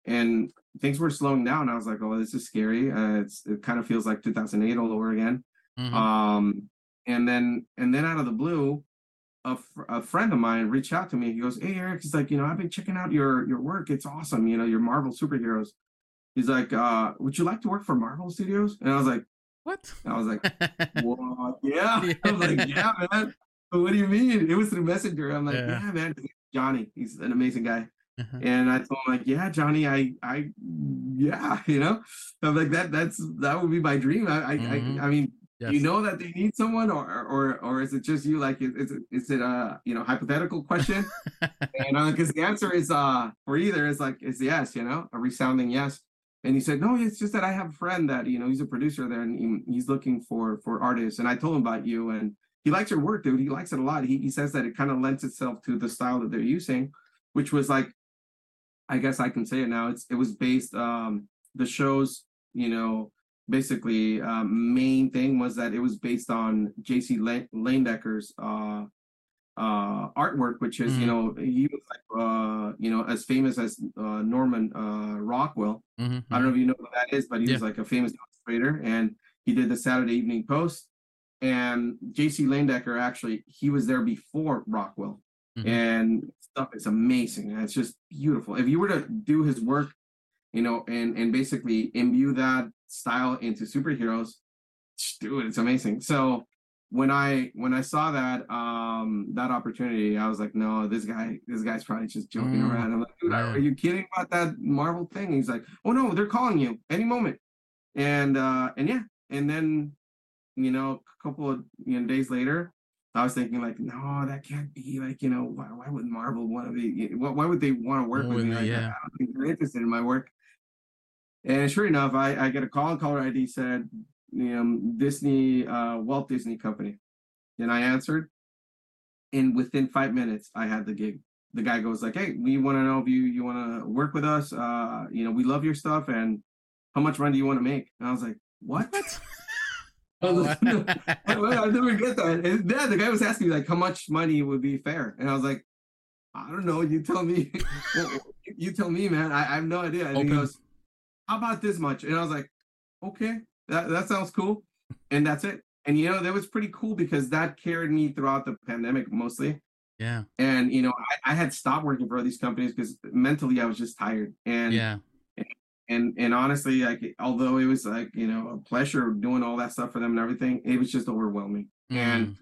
and things were slowing down. I was like, oh, this is scary. Uh, it's it kind of feels like 2008 all over again. Mm-hmm. Um, and then and then out of the blue, a, fr- a friend of mine reached out to me. He goes, "Hey Erick," he's like, "You know, I've been checking out your your work. It's awesome. You know, your Marvel superheroes." He's like, uh, "Would you like to work for Marvel Studios?" And I was like, "What?" And I was like, "What? Yeah." yeah. I was like, "Yeah, man." But what do you mean? It was through Messenger. I'm like, "Yeah, yeah man." Johnny, he's an amazing guy. Uh-huh. And I told him like, yeah, Johnny, I, I, yeah, you know, I'm like that. That's that would be my dream. I, mm-hmm. I, I mean, Yes. You know that they need someone, or or or is it just you? Like, is it is it a you know hypothetical question? and because uh, the answer is uh for either is like is yes, you know, a resounding yes. And he said, no, it's just that I have a friend that you know he's a producer there, and he, he's looking for for artists. And I told him about you, and he likes your work, dude. He likes it a lot. He he says that it kind of lends itself to the style that they're using, which was like, I guess I can say it now. It's it was based um the shows, you know basically um, main thing was that it was based on J.C. Leyendecker's uh, uh, artwork, which is mm-hmm. you know he was like uh, you know as famous as uh, Norman uh, Rockwell. Mm-hmm. I don't know if you know what that is, but he yeah. was like a famous illustrator, and he did the Saturday Evening Post. and JC Leyendecker actually he was there before Rockwell, mm-hmm. and stuff is amazing. It's just beautiful. If you were to do his work, you know, and and basically imbue that style into superheroes, dude, it's amazing. So when I when I saw that um that opportunity, I was like, no, this guy this guy's probably just joking mm. around. I'm like, dude, are you kidding about that Marvel thing? He's like, oh no, they're calling you any moment. And uh and yeah, and then you know, a couple of you know days later, I was thinking like, no, that can't be. Like, you know, why, why would Marvel want to be? Why, why would they want to work with me? Like, yeah. I don't think they're interested in my work. And sure enough, I, I get a call and caller ID said, you know, Disney, uh, Walt Disney Company. And I answered. And within five minutes, I had the gig. The guy goes like, "Hey, we want to know if you you want to work with us. Uh, you know, we love your stuff, and how much money do you want to make?" And I was like, "What?" I, was like, no, I never get that. And yeah, the guy was asking me like, "How much money would be fair?" And I was like, "I don't know. You tell me. you tell me, man. I, I have no idea." And Open. he goes, "How about this much?" And I was like, "Okay." that, that sounds cool. And that's it. And you know, that was pretty cool because that carried me throughout the pandemic mostly. Yeah. And you know, I, I had stopped working for these companies because mentally I was just tired. And yeah. And and honestly, like although it was like, you know, a pleasure doing all that stuff for them and everything, it was just overwhelming. Mm. And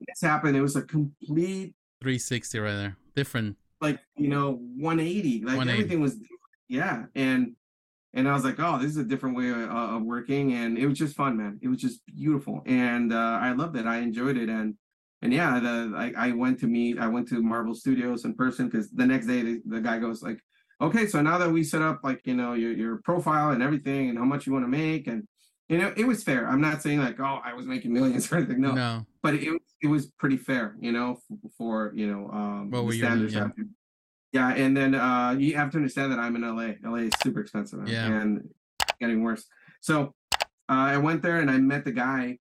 this happened, it was a complete 360 right there. Different. Like, you know, 180. Like 180. everything was yeah. And and I was like, oh, this is a different way of, of, working, and it was just fun, man. It was just beautiful, and uh, I loved it. I enjoyed it, and and yeah, the I, I went to meet, I went to Marvel Studios in person because the next day the, the guy goes like, okay, so now that we set up like you know your your profile and everything, and how much you want to make, and you know it was fair. I'm not saying like, oh, I was making millions or anything, no, no. but it it was pretty fair, you know, for, for you know um, the standards. Yeah. Yeah, and then uh, you have to understand that I'm in LA. LA is super expensive, yeah. and getting worse. So uh, I went there and I met the guy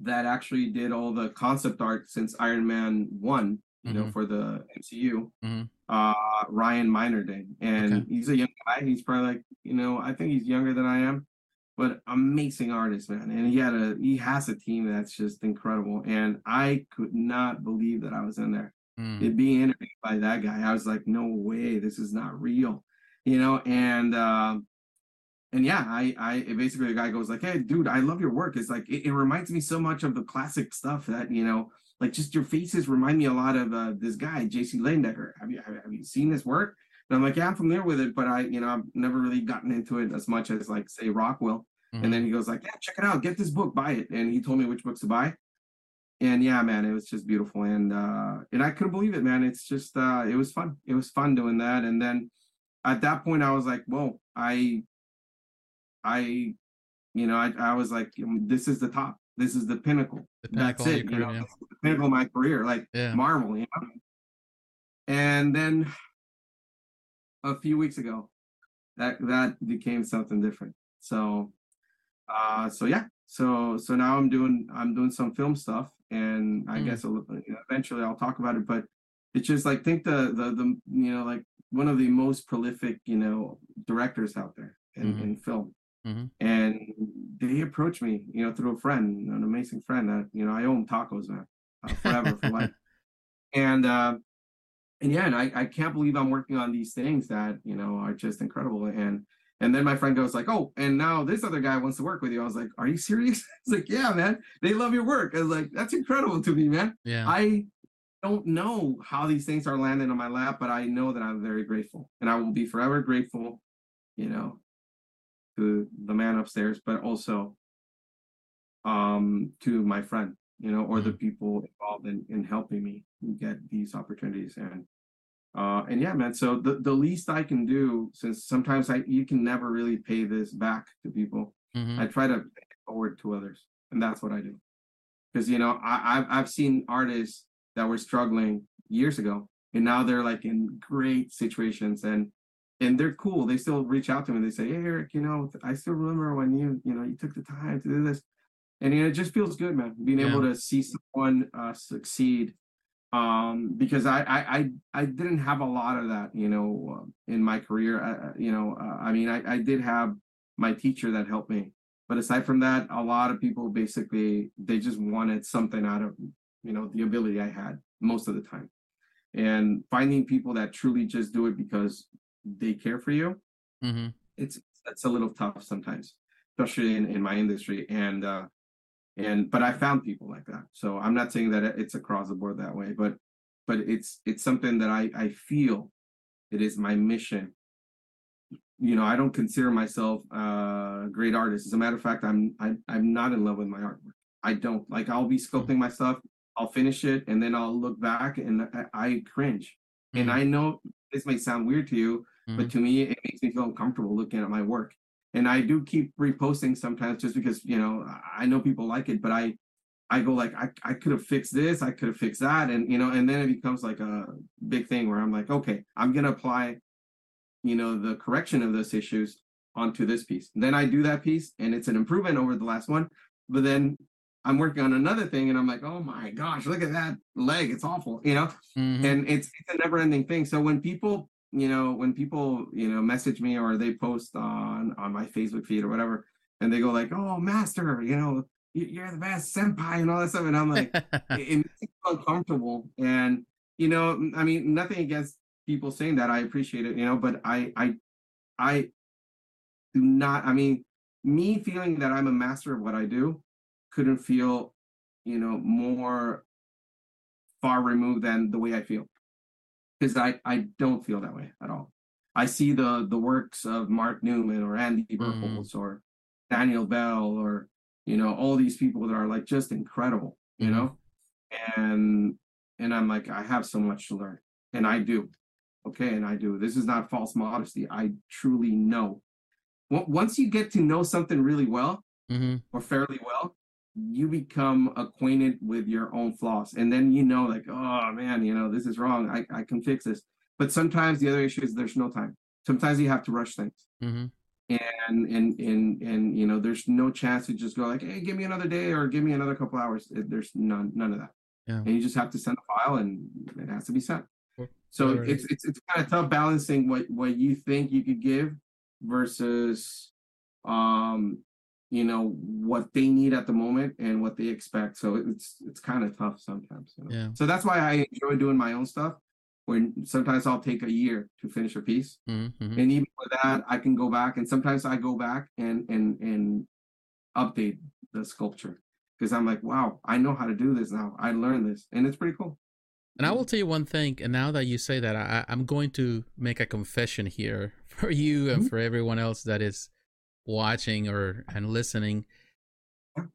that actually did all the concept art since Iron Man one, you know, for the MCU. Mm-hmm. Uh, Ryan Meinerding, and okay. he's a young guy. He's probably like, you know, I think he's younger than I am, but amazing artist, man. And he had a he has a team that's just incredible. And I could not believe that I was in there mm. it being interviewed by that guy. I was like, no way, this is not real, you know. And uh, and yeah, I I basically the guy goes like, hey, dude, I love your work. It's like it, it reminds me so much of the classic stuff that you know, like just your faces remind me a lot of uh, this guy, J.C. Leyendecker. Have you have you seen this work? And I'm like, yeah, I'm familiar with it, but I, you know, I've never really gotten into it as much as like say Rockwell. Mm-hmm. And then he goes like, yeah, check it out, get this book, buy it. And he told me which books to buy and yeah, man, it was just beautiful, and uh, and I couldn't believe it, man. It's just uh, it was fun. It was fun doing that, and then at that point, I was like, whoa, I, I, you know, I, I was like, um, this is the top. This is the pinnacle. The pinnacle That's it. Career, you know, yeah. the pinnacle of my career, like yeah. Marvel, you know. And then a few weeks ago, that that became something different. So, uh, so yeah, so so now I'm doing I'm doing some film stuff, and I mm. guess eventually I'll talk about it. But it's just like think the the the you know like one of the most prolific you know directors out there in, mm-hmm. in film. Mm-hmm. And they approached me, you know, through a friend, an amazing friend that you know I owe him tacos, man, uh, forever for life. And uh, and yeah, and I I can't believe I'm working on these things that you know are just incredible. And and then my friend goes like, "Oh, and now this other guy wants to work with you." I was like, "Are you serious?" It's like, "Yeah, man. They love your work." I was like, "That's incredible to me, man." Yeah. I don't know how these things are landing on my lap, but I know that I'm very grateful, and I will be forever grateful. You know, to the man upstairs, but also um to my friend, you know, or mm-hmm. the people involved in in helping me get these opportunities and uh, and yeah, man. So the, the least I can do, since sometimes I you can never really pay this back to people, mm-hmm. I try to pay it forward to others, and that's what I do. Because you know, I, I've I've seen artists that were struggling years ago, and now they're like in great situations, and and they're cool. They still reach out to me. and They say, "Hey, Erick, you know, I still remember when you you know you took the time to do this." And you know, it just feels good, man. Being yeah. able to see someone uh, succeed um, because I, I, I I didn't have a lot of that, you know, uh, in my career. Uh, you know, uh, I mean, I, I did have my teacher that helped me But aside from that, a lot of people basically they just wanted something out of you know the ability I had most of the time, and finding people that truly just do it because they care for you, mm-hmm. it's it's a little tough sometimes, especially in, in my industry. And uh, and but I found people like that. So I'm not saying that it's across the board that way, but but it's it's something that I I feel it is my mission. You know, I don't consider myself a great artist. As a matter of fact, I'm I, am i am not in love with my artwork. I don't like. I'll be sculpting mm-hmm. my stuff. I'll finish it, and then I'll look back and I, I cringe. Mm-hmm. And I know this may sound weird to you, mm-hmm. but to me, it makes me feel uncomfortable looking at my work and I do keep reposting sometimes just because you know I know people like it, but I I go like I, I could have fixed this, I could have fixed that, and you know, and then it becomes like a big thing where I'm like, okay, I'm gonna apply, you know, the correction of those issues onto this piece. And then I do that piece, and it's an improvement over the last one. But then I'm working on another thing, and I'm like, oh my gosh, look at that leg, it's awful, you know. Mm-hmm. And it's it's a never-ending thing. So when people you know when people you know message me or they post on on my facebook feed or whatever and they go like oh master you know you're the best senpai and all that stuff and i'm like it, makes me uncomfortable and you know i mean nothing against people saying that i appreciate it you know but i i i do not i mean me feeling that i'm a master of what i do couldn't feel you know more far removed than the way i feel because I, I don't feel that way at all. I see the the works of Mark Newman or Andy Bergholtz mm. or Daniel Bell or you know all these people that are like just incredible, you mm. know, and and I'm like I have so much to learn, and I do, okay, and I do. This is not false modesty. I truly know. Once you get to know something really well mm-hmm. or fairly well, you become acquainted with your own flaws. And then you know like oh man you know this is wrong. I, I can fix this. But sometimes the other issue is there's no time. Sometimes you have to rush things. Mm-hmm. and and and and you know there's no chance to just go like hey give me another day or give me another couple hours. There's none none of that. Yeah. and you just have to send a file and it has to be sent. So it's, it's it's kind of tough balancing what what you think you could give versus um you know what they need at the moment and what they expect. So it's it's kind of tough sometimes you know? yeah. So that's why i enjoy doing my own stuff when sometimes i'll take a year to finish a piece. Mm-hmm. and even with that i can go back and sometimes i go back and and and update the sculpture. Because i'm like wow i know how to do this now. I learned this. And it's pretty cool. And I will tell you one thing, and now that you say that, I, I'm going to make a confession here for you and mm-hmm. for everyone else that is watching or and listening,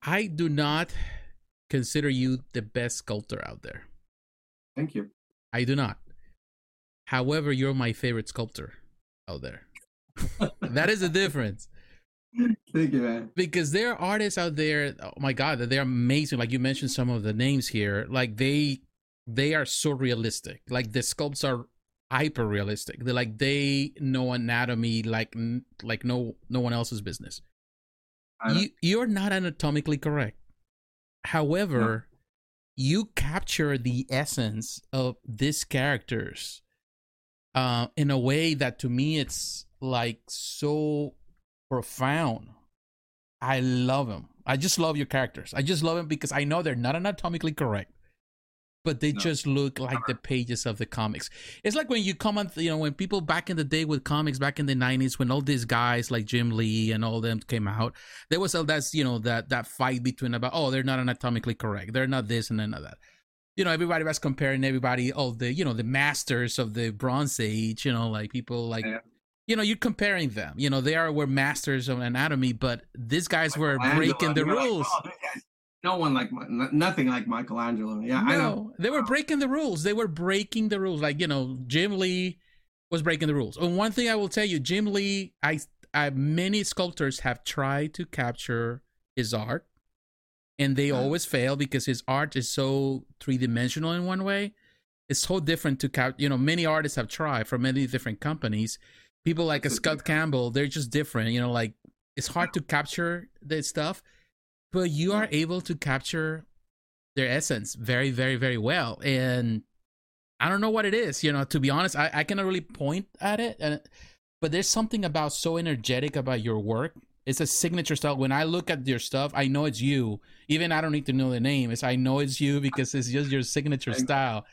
I do not consider you the best sculptor out there. Thank you. I do not. However, you're my favorite sculptor out there. that is the difference. Thank you, man. Because there are artists out there, oh my god, they're amazing. Like you mentioned some of the names here. Like they they are so realistic. Like the sculpts are hyper realistic. They're like they know anatomy like like no no one else's business. You you're not anatomically correct. However, no. you capture the essence of these characters uh, in a way that to me it's like so profound. I love them. I just love your characters. I just love them because I know they're not anatomically correct but they no. just look like the pages of the comics. It's like when you comment, you know, when people back in the day with comics back in the '90s, when all these guys like Jim Lee and all them came out, there was all that's you know that that fight between about oh they're not anatomically correct, they're not this and none of that. You know, everybody was comparing everybody, all the you know the masters of the Bronze Age. You know, like people like. Yeah. You know, you're comparing them. You know, they are were masters of anatomy, but these guys were breaking the rules. Like, oh, no one like nothing like Michelangelo. Yeah, no, I know. They were breaking the rules. They were breaking the rules. Like you know, Jim Lee was breaking the rules. And one thing I will tell you, Jim Lee, I, I many sculptors have tried to capture his art, and they yeah. always fail because his art is so three dimensional in one way. It's so different to cap. You know, many artists have tried from many different companies. People like a Scott Campbell, they're just different. You know, like it's hard to capture this stuff but you are able to capture their essence very, very, very well. And I don't know what it is, you know, to be honest, I, I cannot really point at it. And, but there's something about so energetic about your work it's a signature style. When I look at your stuff, I know it's you. Even I don't need to know the name. It's I know it's you because it's just your signature style.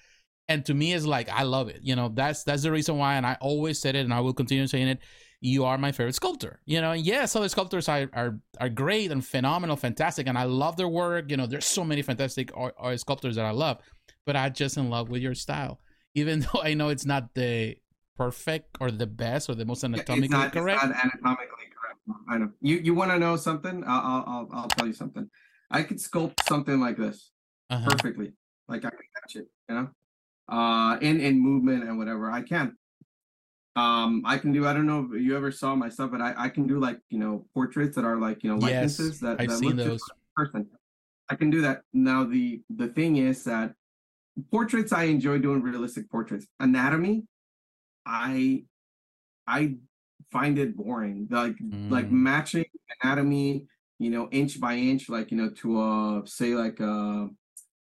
And to me, it's like I love it. You know, that's that's the reason why. And I always said it, and I will continue saying it. You are my favorite sculptor. You know, and yes, other sculptors are, are are great and phenomenal, fantastic, and I love their work. You know, there's so many fantastic art, art sculptors that I love, but I just in love with your style. Even though I know it's not the perfect or the best or the most anatomically not, correct. It's not anatomically correct. I know. You you want to know something? I'll, I'll I'll tell you something. I could sculpt something like this uh-huh. perfectly. Like I can catch it, you know, uh, in in movement and whatever I can. Um, I can do. I don't know if you ever saw my stuff, but I I can do like you know portraits that are like you know likenesses yes, that I've that seen those. person. I can do that. Now the the thing is that portraits I enjoy doing realistic portraits. Anatomy, I I find it boring. Like mm. like matching anatomy, you know, inch by inch, like you know, to a say like a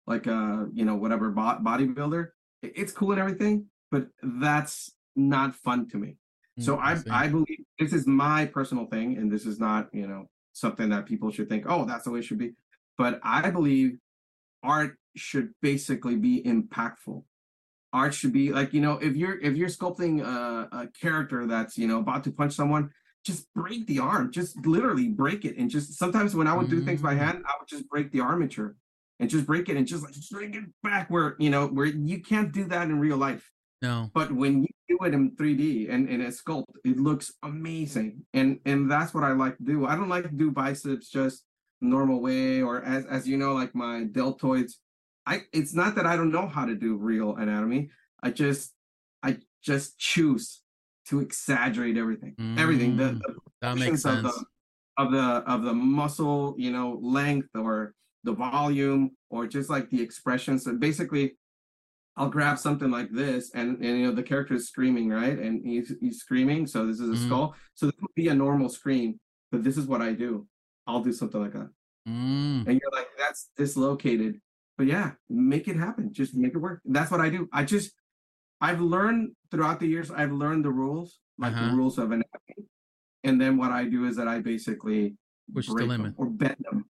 like a you know whatever bodybuilder. It's cool and everything, but that's not fun to me. Mm, so I I, I believe this is my personal thing, and this is not you know something that people should think. Oh, that's the way it should be. But I believe art should basically be impactful art should be like you know if you're if you're sculpting a, a, character that's you know about to punch someone just break the arm just literally break it and just sometimes when i would do things by mm. hand i would just break the armature and just break it and just like bring it back where you know where you can't do that in real life no but when you do it in 3d and in a sculpt it looks amazing and and that's what i like to do i don't like to do biceps just normal way or as as you know like my deltoids I it's not that I don't know how to do real anatomy. I just I just choose to exaggerate everything. Mm, everything. The, the that makes sense. Of the, of the of the muscle, you know, length or the volume or just like the expressions. So basically I'll grab something like this and, and you know the character is screaming, right? And he's he's screaming. So this is a mm. skull. So this would be a normal scream, but this is what I do. I'll do something like that. Mm. And you're like, that's dislocated but yeah, make it happen. Just make it work. That's what I do. I just I've learned throughout the years. I've learned the rules, like uh-huh. the rules of anatomy, and then what I do is that I basically push the limit or bend them.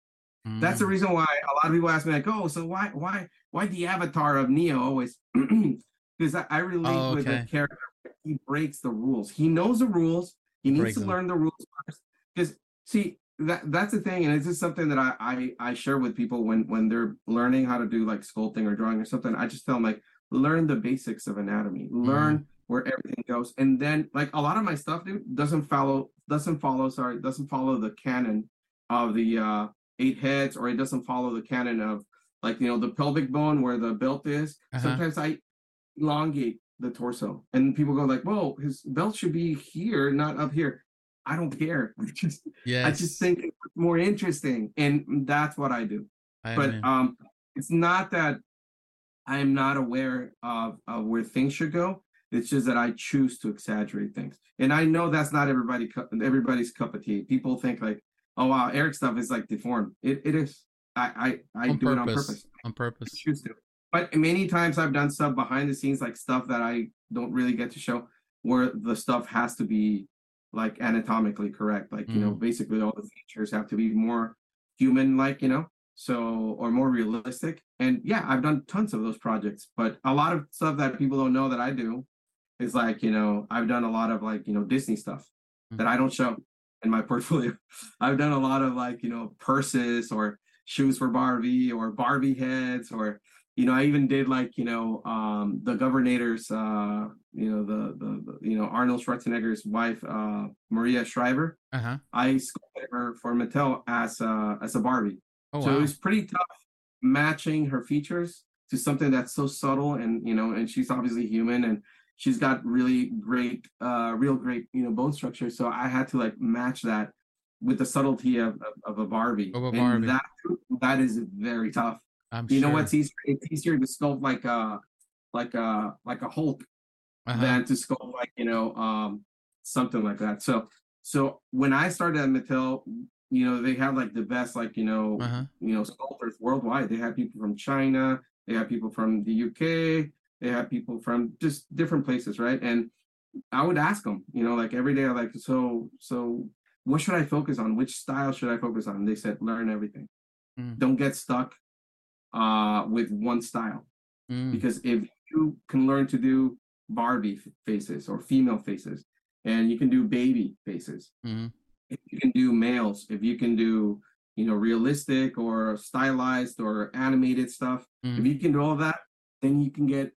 Mm. That's the mm. reason why a lot of people ask me like, "Oh, so why why why the avatar of Neo always?" Because I, I, relate oh, okay. with the character. He breaks the rules. He knows the rules. He needs Break to them. learn the rules first. Because see, that that's the thing, and it's just something that I, I I share with people when when they're learning how to do like sculpting or drawing or something. I just tell them like learn the basics of anatomy, learn mm. where everything goes, and then like a lot of my stuff, dude, doesn't follow doesn't follow sorry doesn't follow the canon of the uh eight heads, or it doesn't follow the canon of like you know the pelvic bone where the belt is. Uh-huh. Sometimes I elongate the torso, and people go like, "Whoa, his belt should be here, not up here." I don't care. I just yes. I just think it's more interesting. And that's what I do. I but mean. um it's not that I'm not aware of, of where things should go. It's just that I choose to exaggerate things. And I know that's not everybody everybody's cup of tea. People think like, oh wow, Erick stuff is like deformed. It it is. I I, I do purpose. it on purpose. On purpose. I choose to. But many times I've done stuff behind the scenes, like stuff that I don't really get to show, where the stuff has to be like anatomically correct. Like, mm. you know, mm. basically all the features have to be more human like, you know, so or more realistic. And yeah, I've done tons of those projects, but a lot of stuff that people don't know that I do is like, you know, I've done a lot of like, you know, Disney stuff mm. that I don't show in my portfolio. I've done a lot of like, you know, purses or shoes for Barbie or Barbie heads or you know, I even did like, you know, um, the governor's, uh, you know, the, the, the, you know, Arnold Schwarzenegger's wife, uh, Maria Shriver. Uh-huh. I sculpted her for Mattel as, uh, as a Barbie. Oh, so wow. it was pretty tough matching her features to something that's so subtle and, you know, and she's obviously human and she's got really great, uh, real great, you know, bone structure. So I had to like match that with the subtlety of, of, of a Barbie. Of a Barbie. And that, that is very tough. I'm you sure. know what's easier? It's easier to sculpt like a like a like a Hulk uh-huh. than to sculpt like you know um something like that. So so when I started at Mattel, you know they have like the best like you know uh-huh. you know sculptors worldwide. They have people from China, they have people from the UK, they had people from just different places, right? And I would ask them, you know, like every day, I like so so what should I focus on? Which style should I focus on? And they said, learn everything. Mm. Don't get stuck uh, with one style. Mm. Because if you can learn to do Barbie faces or female faces, and you can do baby faces, mm. if you can do males, if you can do you know realistic or stylized or animated stuff, if mm. you can do all that, then you can get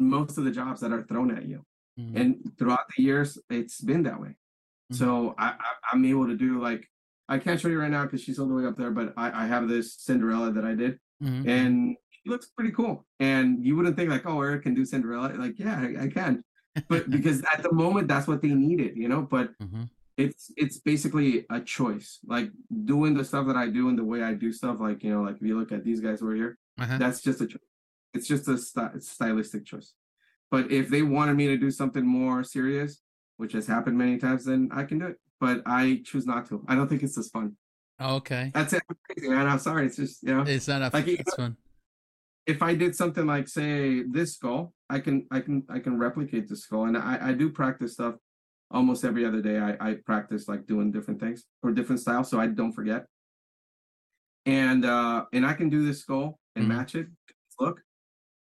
most of the jobs that are thrown at you. Mm-hmm. And throughout the years, it's been that way. Mm-hmm. So I, I, am able to do like, I can't show you right now because she's all the way up there, but I, I have this Cinderella that I did. Mm-hmm. And she looks pretty cool. And you wouldn't think like, oh, Erick can do Cinderella. Like, yeah, I, I can. But because at the moment, that's what they needed, you know? But mm-hmm. it's it's basically a choice. Like doing the stuff that I do and the way I do stuff, like, you know, like if you look at these guys over here, uh-huh. that's just a choice. It's just a st- stylistic choice. But if they wanted me to do something more serious, which has happened many times, then I can do it. But I choose not to. I don't think it's as fun. okay. That's it. man. I'm sorry. It's just you know. It's not a, like it's fun. If I did something like say this skull, I can I can I can replicate the skull, and I I do practice stuff almost every other day. I I practice like doing different things or different styles, so I don't forget. And uh and I can do this skull and mm-hmm. match it. Look,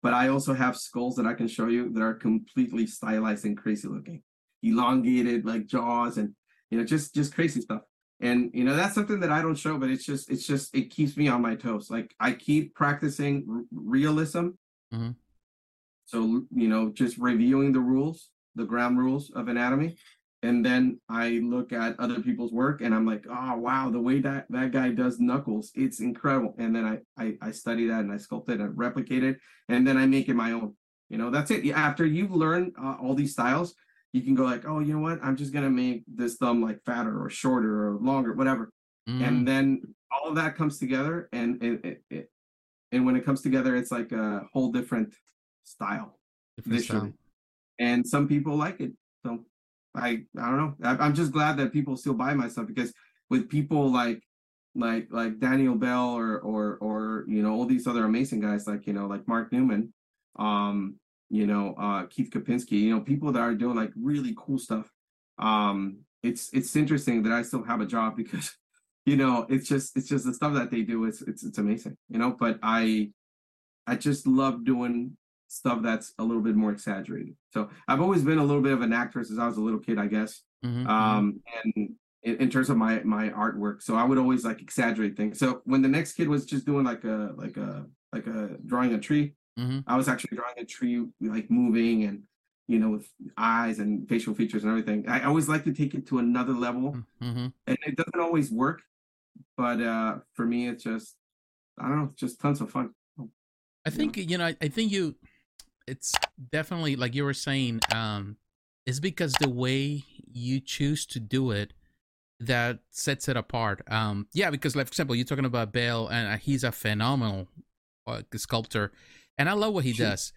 but I also have skulls that I can show you that are completely stylized and crazy looking, elongated like jaws and you know just just crazy stuff. And you know that's something that I don't show, but it's just it's just it keeps me on my toes. Like I keep practicing r- realism. Mm-hmm. So you know, just reviewing the rules, the ground rules of anatomy, and then I look at other people's work and I'm like, oh wow, the way that that guy does knuckles, it's incredible. And then I I, I study that and I sculpt it and replicate it, and then I make it my own. You know, that's it. After you learn uh, all these styles, you can go like, oh, you know what? I'm just gonna make this thumb like fatter or shorter or longer, whatever. Mm. And then all of that comes together, and it, it, it, and when it comes together, it's like a whole different style, different style. And some people like it. I I don't know. I, am just glad that people still buy my stuff because with people like like like Daniel Bell or or or you know all these other amazing guys like you know like Mark Newman, um you know uh Keith Kapinski, you know people that are doing like really cool stuff. Um it's it's interesting that I still have a job because you know it's just it's just the stuff that they do it's it's it's amazing you know but I I just love doing stuff that's a little bit more exaggerated. So I've always been a little bit of an actor since I was a little kid, I guess. Mm-hmm, mm-hmm. um, and in, in, terms of my my artwork, so I would always like exaggerate things. So when the next kid was just doing like a like a like a drawing a tree, mm-hmm. I was actually drawing a tree like moving and you know with eyes and facial features and everything. I always like to take it to another level, mm-hmm. and it doesn't always work, but uh, for me, it's just I don't know, just tons of fun. I think you know. I think you it's definitely like you were saying um it's because the way you choose to do it that sets it apart. Um yeah because like for example you're talking about bale and uh, he's a phenomenal uh, sculptor and i love what he does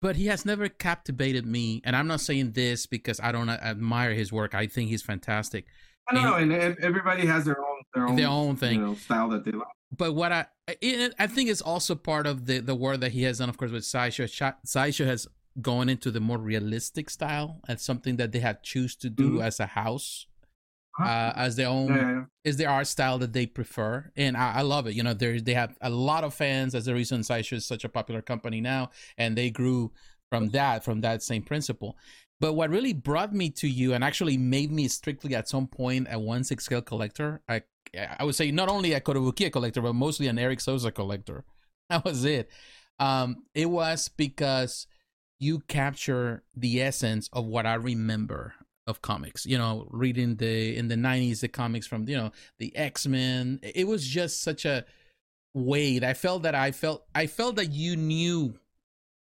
but he has never captivated me and i'm not saying this because i don't admire his work. I think he's fantastic. I know, and, and everybody has their own their own, their own thing, you know, style that they like but what I it, I think is also part of the the work that he has done, of course, with Sideshow. Sideshow has gone into the more realistic style and something that they have choose to do mm-hmm. as a house, uh, as their own yeah, is the art style that they prefer, and I, I love it. You know, they they have a lot of fans. As the reason Sideshow is such a popular company now, and they grew from that from that same principle. But what really brought me to you and actually made me strictly at some point a one six scale collector, I I would say not only a Kotobukiya collector, but mostly an Erick Sosa collector. That was it. Um, it was because you capture the essence of what I remember of comics. You know, reading the in the nineties the comics from you know the X Men. It was just such a weight. I felt that I felt I felt that you knew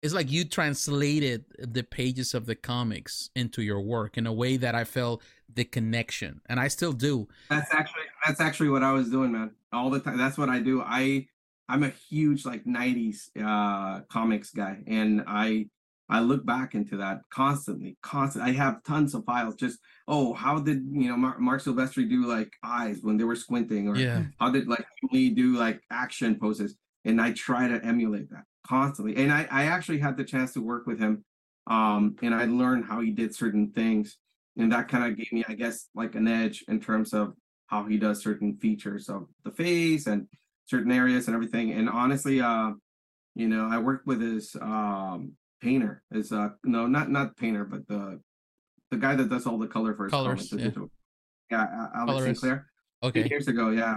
it's like you translated the pages of the comics into your work in a way that I felt the connection, and I still do. That's actually that's actually what I was doing, man. All the time. That's what I do. I I'm a huge like '90s uh, comics guy, and I I look back into that constantly, constantly. I have tons of files. Just oh, how did you know Marc, Marc Silvestri do like eyes when they were squinting, or yeah. how did like Lee do like action poses? And I try to emulate that constantly. And I, I actually had the chance to work with him um, and I learned how he did certain things. and that kind of gave me, I guess, like an edge in terms of how he does certain features of the face and certain areas and everything. And honestly, uh, you know, I worked with his um painter, his uh no, not not painter, but the the guy that does all the color for his colors. yeah. yeah, Alex Colorist. Sinclair. Okay. Years ago, yeah,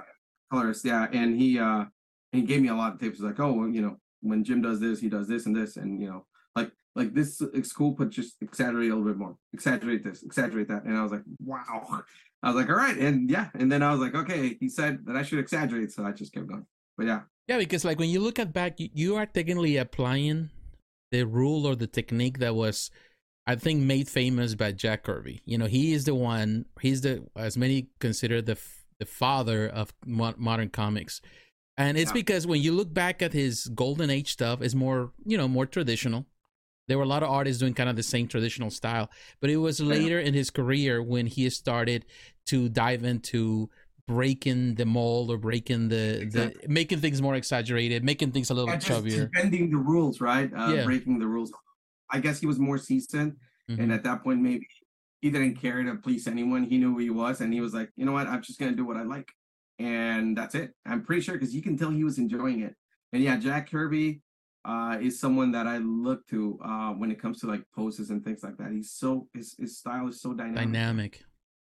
colorist, yeah, and he uh he gave me a lot of tips like, oh, you know, when Jim does this, he does this and this, and you know, like like this is cool, but just exaggerate a little bit more, exaggerate this, exaggerate that, and I was like, wow. I was like, all right, and yeah, and then I was like, okay, he said that I should exaggerate, so I just kept going. But yeah, yeah, because like when you look at back, you, you are technically applying the rule or the technique that was, I think, made famous by Jack Kirby. You know, he is the one. He's the as many consider the the father of modern comics, and it's yeah. because when you look back at his golden age stuff, is more you know more traditional. There were a lot of artists doing kind of the same traditional style, but it was later yeah. in his career when he started to dive into breaking the mold or breaking the, exactly. the making things more exaggerated, making things a little yeah, chubbier. Bending the rules, right? Uh, yeah. Breaking the rules. I guess he was more seasoned. Mm-hmm. And at that point, maybe he didn't care to please anyone. He knew who he was. And he was like, you know what? I'm just going to do what I like. And that's it. I'm pretty sure because you can tell he was enjoying it. And yeah, Jack Kirby uh, is someone that I look to uh, when it comes to like poses and things like that. He's so, his, his style is so dynamic. Dynamic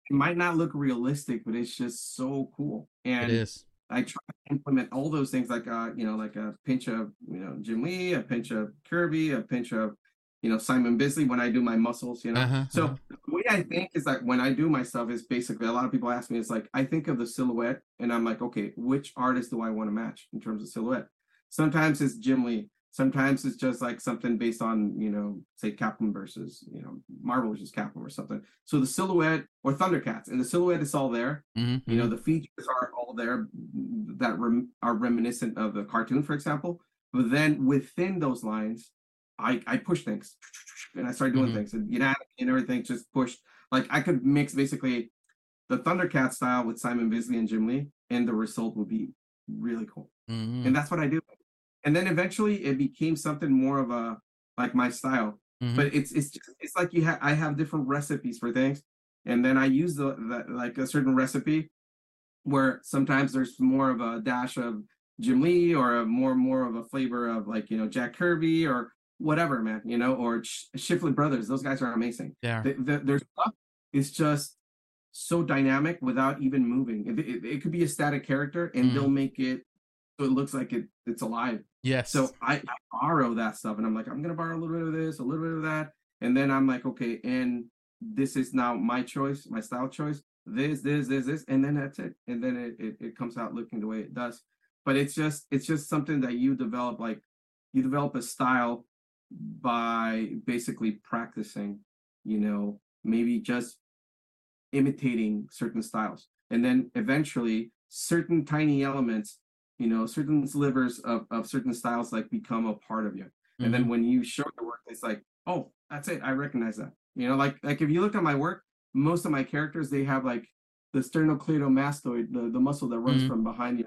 it might not look realistic, but it's just so cool. And it is. I try to implement all those things like uh, you know, like a pinch of you know Jim Lee, a pinch of Kirby, a pinch of you know Simon Bisley when I do my muscles, you know. Uh-huh, so uh-huh. the way I think is like when I do my stuff is basically a lot of people ask me, it's like I think of the silhouette and I'm like, okay, which artist do I want to match in terms of silhouette? Sometimes it's Jim Lee, Sometimes it's just like something based on, you know, say Capcom versus, you know, Marvel versus Capcom or something. So the silhouette or Thundercats, and the silhouette is all there. Mm-hmm. You know, mm-hmm. the features are all there that rem- are reminiscent of the cartoon, for example. But then within those lines, I I push things and I start doing mm-hmm. things and you know and everything just pushed. Like I could mix basically the Thundercat style with Simon Bisley and Jim Lee, and the result would be really cool. Mm-hmm. And that's what I do and then eventually it became something more of a like my style. Mm-hmm. But it's it's just, it's like you have I have different recipes for things, and then I use the, the like a certain recipe where sometimes there's more of a dash of Jim Lee or a more more of a flavor of like you know Jack Kirby or whatever, man, you know, or Sh- Shiflett Brothers. Those guys are amazing. Yeah, the, the, their stuff is just so dynamic without even moving. It, it, it could be a static character, and mm. they'll make it so it looks like it it's alive. Yes. So I, I borrow that stuff, and I'm like, I'm gonna borrow a little bit of this, a little bit of that, and then I'm like, okay, and this is now my choice, my style choice. This, this, this, this, and then that's it. And then it, it, it comes out looking the way it does. But it's just it's just something that you develop like you develop a style by basically practicing, you know, maybe just imitating certain styles. And then eventually certain tiny elements you know certain slivers of, of certain styles like become a part of you mm-hmm. and then mm-hmm. when you show your work it's like oh that's it i recognize that you know like like if you look at my work most of my characters they have like the sternocleidomastoid the, the muscle that runs mm-hmm. from behind you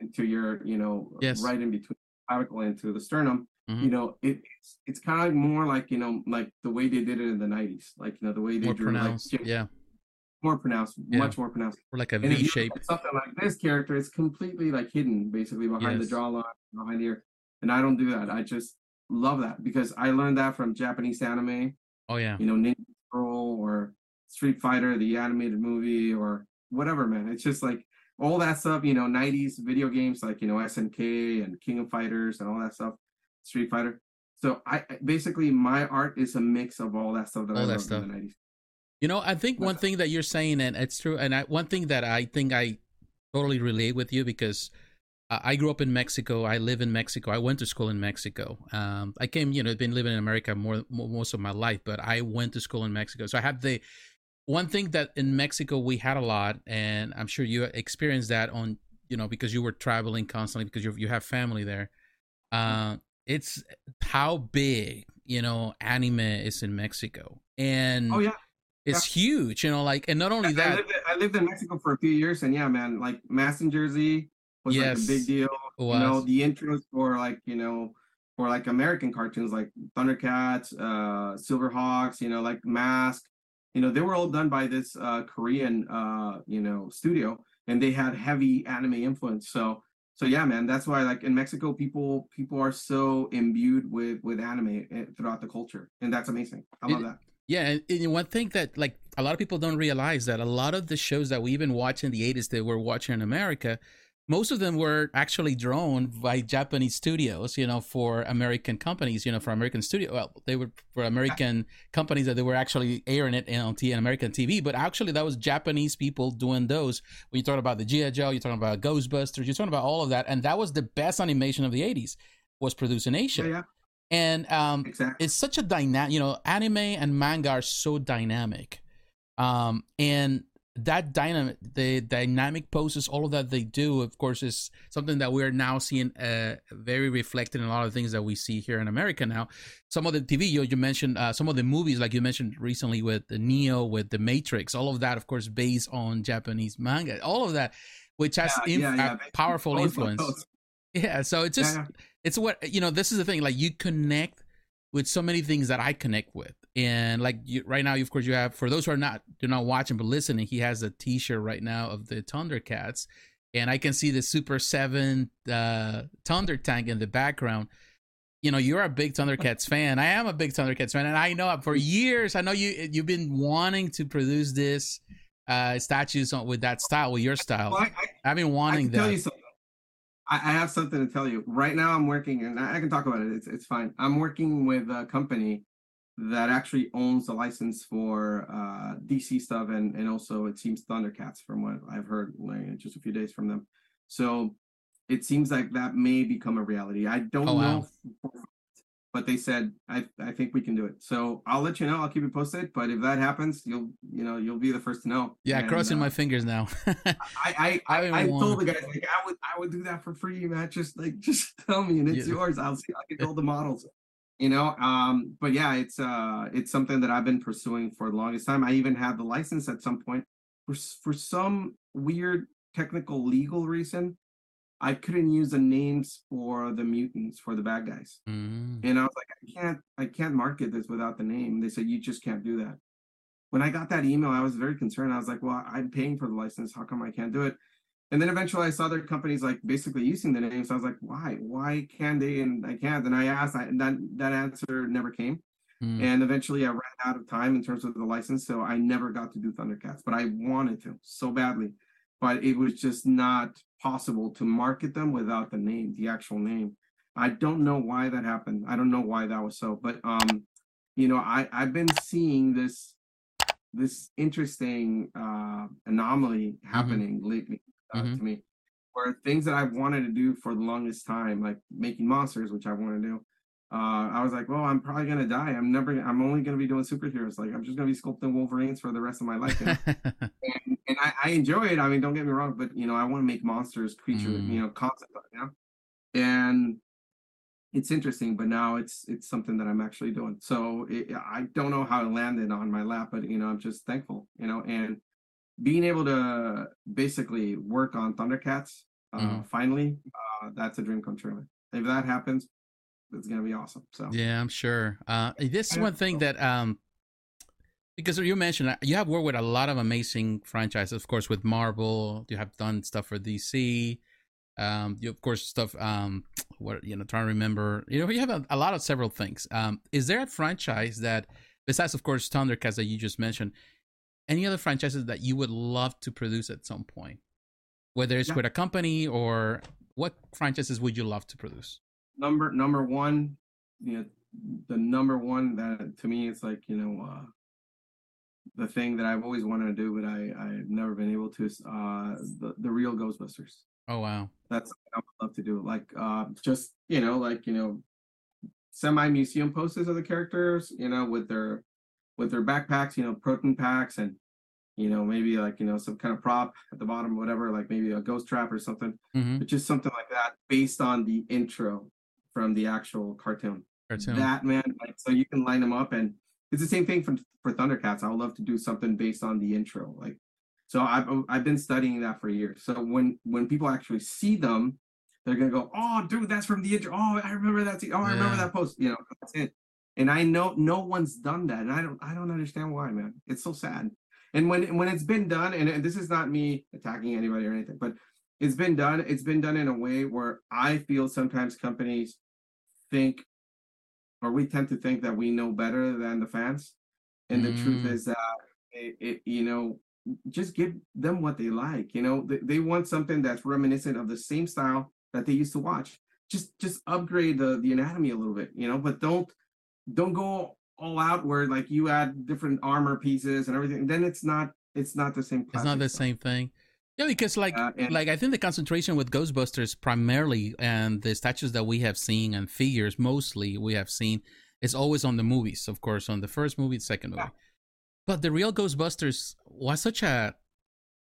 into your you know yes. right in between the clavicle into the sternum mm-hmm. you know it, it's it's kind of more like you know like the way they did it in the 90s like you know the way they more drew pronounced. like yeah more pronounced, yeah. much more pronounced. Or like a and V shape. Something like this character is completely like hidden, basically behind yes. the jawline, behind here. And I don't do that. I just love that because I learned that from Japanese anime. Oh yeah. You know, Ninja Scroll or Street Fighter, the animated movie, or whatever, man. It's just like all that stuff, you know, 90s video games like, you know, SNK and King of Fighters and all that stuff, Street Fighter. So I basically my art is a mix of all that stuff that all I that stuff. in the 90s. You know, I think one thing that you're saying, and it's true, and I, one thing that I think I totally relate with you because I grew up in Mexico. I live in Mexico. I went to school in Mexico. Um, I came, you know, been living in America more, more most of my life, but I went to school in Mexico. So I have the one thing that in Mexico we had a lot, and I'm sure you experienced that on, you know, because you were traveling constantly because you you have family there. Uh, it's how big you know anime is in Mexico, and oh yeah, it's yeah. huge, you know, like, and not only that, I lived, I lived, in Mexico for a few years, and yeah, man, like Mask in Jersey was yes, like a big deal. You know, the intros for like, you know, for like American cartoons like Thundercats, uh, Silverhawks, you know, like Mask, you know, they were all done by this uh, Korean, uh, you know, studio, and they had heavy anime influence. So, so yeah, man, that's why like in Mexico, people people are so imbued with with anime eh, throughout the culture, and that's amazing. I love it, that. Yeah, and one thing that like a lot of people don't realize that a lot of the shows that we even watch in the 80s that we're watching in America most of them were actually drawn by Japanese studios, you know, for American companies, you know, for American studio. Well, they were for American companies that they were actually airing it on T American TV, but actually that was Japanese people doing those. When you talk about the G.I. Joe, you're talking about Ghostbusters, you're talking about all of that, and that was the best animation of the '80s was produced in Asia. Yeah, yeah. And um, exactly. it's such a dynamic, you know, anime and manga are so dynamic. Um, and that dynamic the dynamic poses all of that they do of course is something that we're now seeing uh, very reflected in a lot of things that we see here in america now. Some of the tv you, you mentioned uh, some of the movies like you mentioned recently with the neo with the matrix all of that of course based on japanese manga all of that which has yeah, inf- yeah, yeah. powerful influence. yeah so it's just it's what you know this is the thing like you connect with so many things that i connect with and like you, right now, of course, you have for those who are not do not watching but listening, he has a T-shirt right now of the Thundercats, and I can see the Super Seven uh, Thunder Tank in the background. You know, you're a big Thundercats fan. I am a big Thundercats fan, and I know for years, I know you you've been wanting to produce this uh statues with that style, with your style. Well, I, have been wanting I that. I, I have something to tell you. Right now, I'm working, and I can talk about it. It's it's fine. I'm working with a company that actually owns the license for uh, DC stuff and and also it seems Thundercats from what I've heard like, just a few days from them. So it seems like that may become a reality. I don't oh, know, wow. but they said I I think we can do it. So I'll let you know. I'll keep you posted. But if that happens, you'll you know you'll be the first to know. Yeah, and, crossing uh, my fingers now. I I I, I, I told the guys like I would I would do that for free, man. Just like just tell me and it's yeah. yours. I'll see. I can build the models you know um but yeah it's uh it's something that i've been pursuing for the longest time. I even had the license at some point for for some weird technical legal reason i couldn't use the names for the mutants for the bad guys. Mm. and i was like i can't i can't market this without the name. They said you just can't do that. When i got that email i was very concerned. I was like well i'm paying for the license. How come i can't do it and then eventually I saw other companies like basically using the name. So I was like, why? Why can they and I can't? And I asked, and that that answer never came. Mm. And eventually I ran out of time in terms of the license, so I never got to do Thundercats. But I wanted to so badly, but it was just not possible to market them without the name, the actual name. I don't know why that happened. I don't know why that was so, but um, you know, I I've been seeing this this interesting uh anomaly mm-hmm. happening mm-hmm. lately uh, mm-hmm. to me. Where things that I've wanted to do for the longest time, like making monsters, which I want to do, uh, I was like, well, I'm probably gonna die. I'm never. I'm only gonna be doing superheroes. Like I'm just gonna be sculpting Wolverines for the rest of my life. And, and, and I, I, enjoy it. I mean, don't get me wrong, but you know, I want to make monsters, creature, mm. you know, concept, you know. And it's interesting, but now it's it's something that I'm actually doing. So it, I don't know how it landed on my lap, but you know, I'm just thankful, you know, and being able to basically work on Thundercats uh, mm-hmm. finally, uh, that's a dream come true. If that happens, it's gonna be awesome. So yeah, I'm sure. Uh, this is one thing that um, because you mentioned uh, you have worked with a lot of amazing franchises, of course, with Marvel. You have done stuff for DC. Um, you of course stuff. Um, what you know, trying to remember. You know, you have a, a lot of several things. Um, is there a franchise that, besides of course Thundercats that you just mentioned, any other franchises that you would love to produce at some point, whether it's yeah. with a company or what franchises would you love to produce? Number number one, you know, the number one that to me it's like you know uh, the thing that I've always wanted to do, but I I've never been able to. Is, uh, the the real Ghostbusters. Oh wow, that's I would love to do. Like uh, just you know, like you know, semi museum posters of the characters, you know, with their with their backpacks, you know, proton packs and you know, maybe like, you know, some kind of prop at the bottom, whatever, like maybe a ghost trap or something. Mm-hmm. But just something like that based on the intro from the actual cartoon. Cartoon. That man, like so you can line them up and it's the same thing for for Thundercats. I would love to do something based on the intro. Like so I've I've been studying that for years. So when when people actually see them, they're gonna go, Oh dude, that's from the intro. Oh, I remember that. Oh, I remember that post. You know, that's it And I know no one's done that, and I don't I don't understand why, man. It's so sad. And when when it's been done, and this is not me attacking anybody or anything, but it's been done. It's been done in a way where I feel sometimes companies think, or we tend to think that we know better than the fans. And mm. the truth mm. is that it, it, you know, just give them what they like. You know, they, they want something that's reminiscent of the same style that they used to watch. Just just upgrade the the anatomy a little bit, you know, but don't don't go all out where like you add different armor pieces and everything. Then it's not it's not the same. It's not the stuff. same thing. Yeah, because like uh, and, like I think the concentration with Ghostbusters primarily and the statues that we have seen and figures mostly we have seen is always on the movies, of course, on the first movie, the second movie. Yeah. But the real Ghostbusters was such a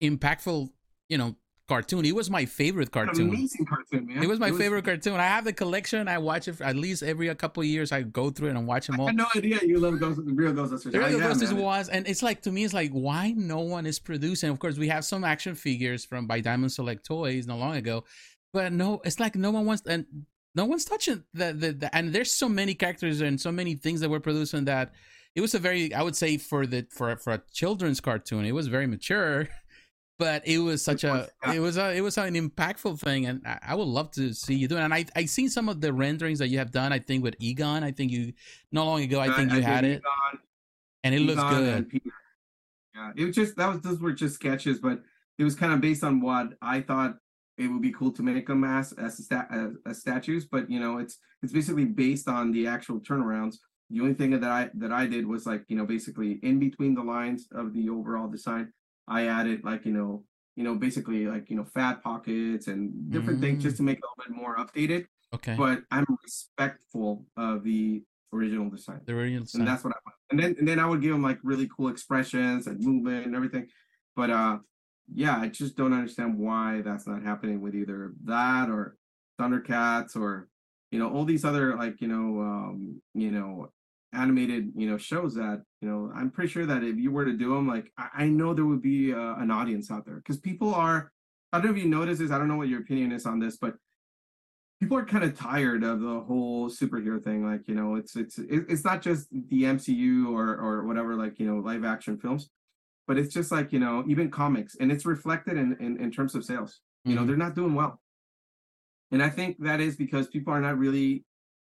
impactful, you know, cartoon. It was my favorite cartoon. Amazing cartoon, man. It was my it was... favorite cartoon. I have the collection. I watch it at least every a couple of years. I go through it and watch them all. I had no idea you love Ghost, the real Ghostbusters. The real Ghostbusters was, and it's like to me, it's like why no one is producing. Of course, we have some action figures from by Diamond Select Toys not long ago, but no, it's like no one wants and no one's touching the, the, the and there's so many characters and so many things that we're producing that it was a very I would say for the for for a children's cartoon, it was very mature. but it was such a it was a it was an impactful thing and I, I, would love to see you do it. And i i seen some of the renderings that you have done i think with egon. I think you not long ago i think you I had it. Egon, and it egon looks good yeah it was just that was those were just sketches but it was kind of based on what i thought it would be cool to make them as as, as, as statues but you know it's it's basically based on the actual turnarounds. The only thing that i that i did was like you know basically in between the lines of the overall design I added like you know you know basically like you know fat pockets and different mm. things just to make it a little bit more updated. Okay. But I'm respectful of the original design. The original design. And that's what I want. And then and then I would give them like really cool expressions and movement and everything. But uh yeah, I just don't understand why that's not happening with either that or Thundercats or you know all these other like you know um you know animated you know shows that you know i'm pretty sure that if you were to do them like i, I know there would be uh, an audience out there. Because people are i don't know if you notice this i don't know what your opinion is on this but people are kind of tired of the whole superhero thing like you know it's it's it's not just the mcu or or whatever like you know live action films but it's just like you know even comics and it's reflected in in, in terms of sales. You mm-hmm. know they're not doing well. And i think that is because people are not really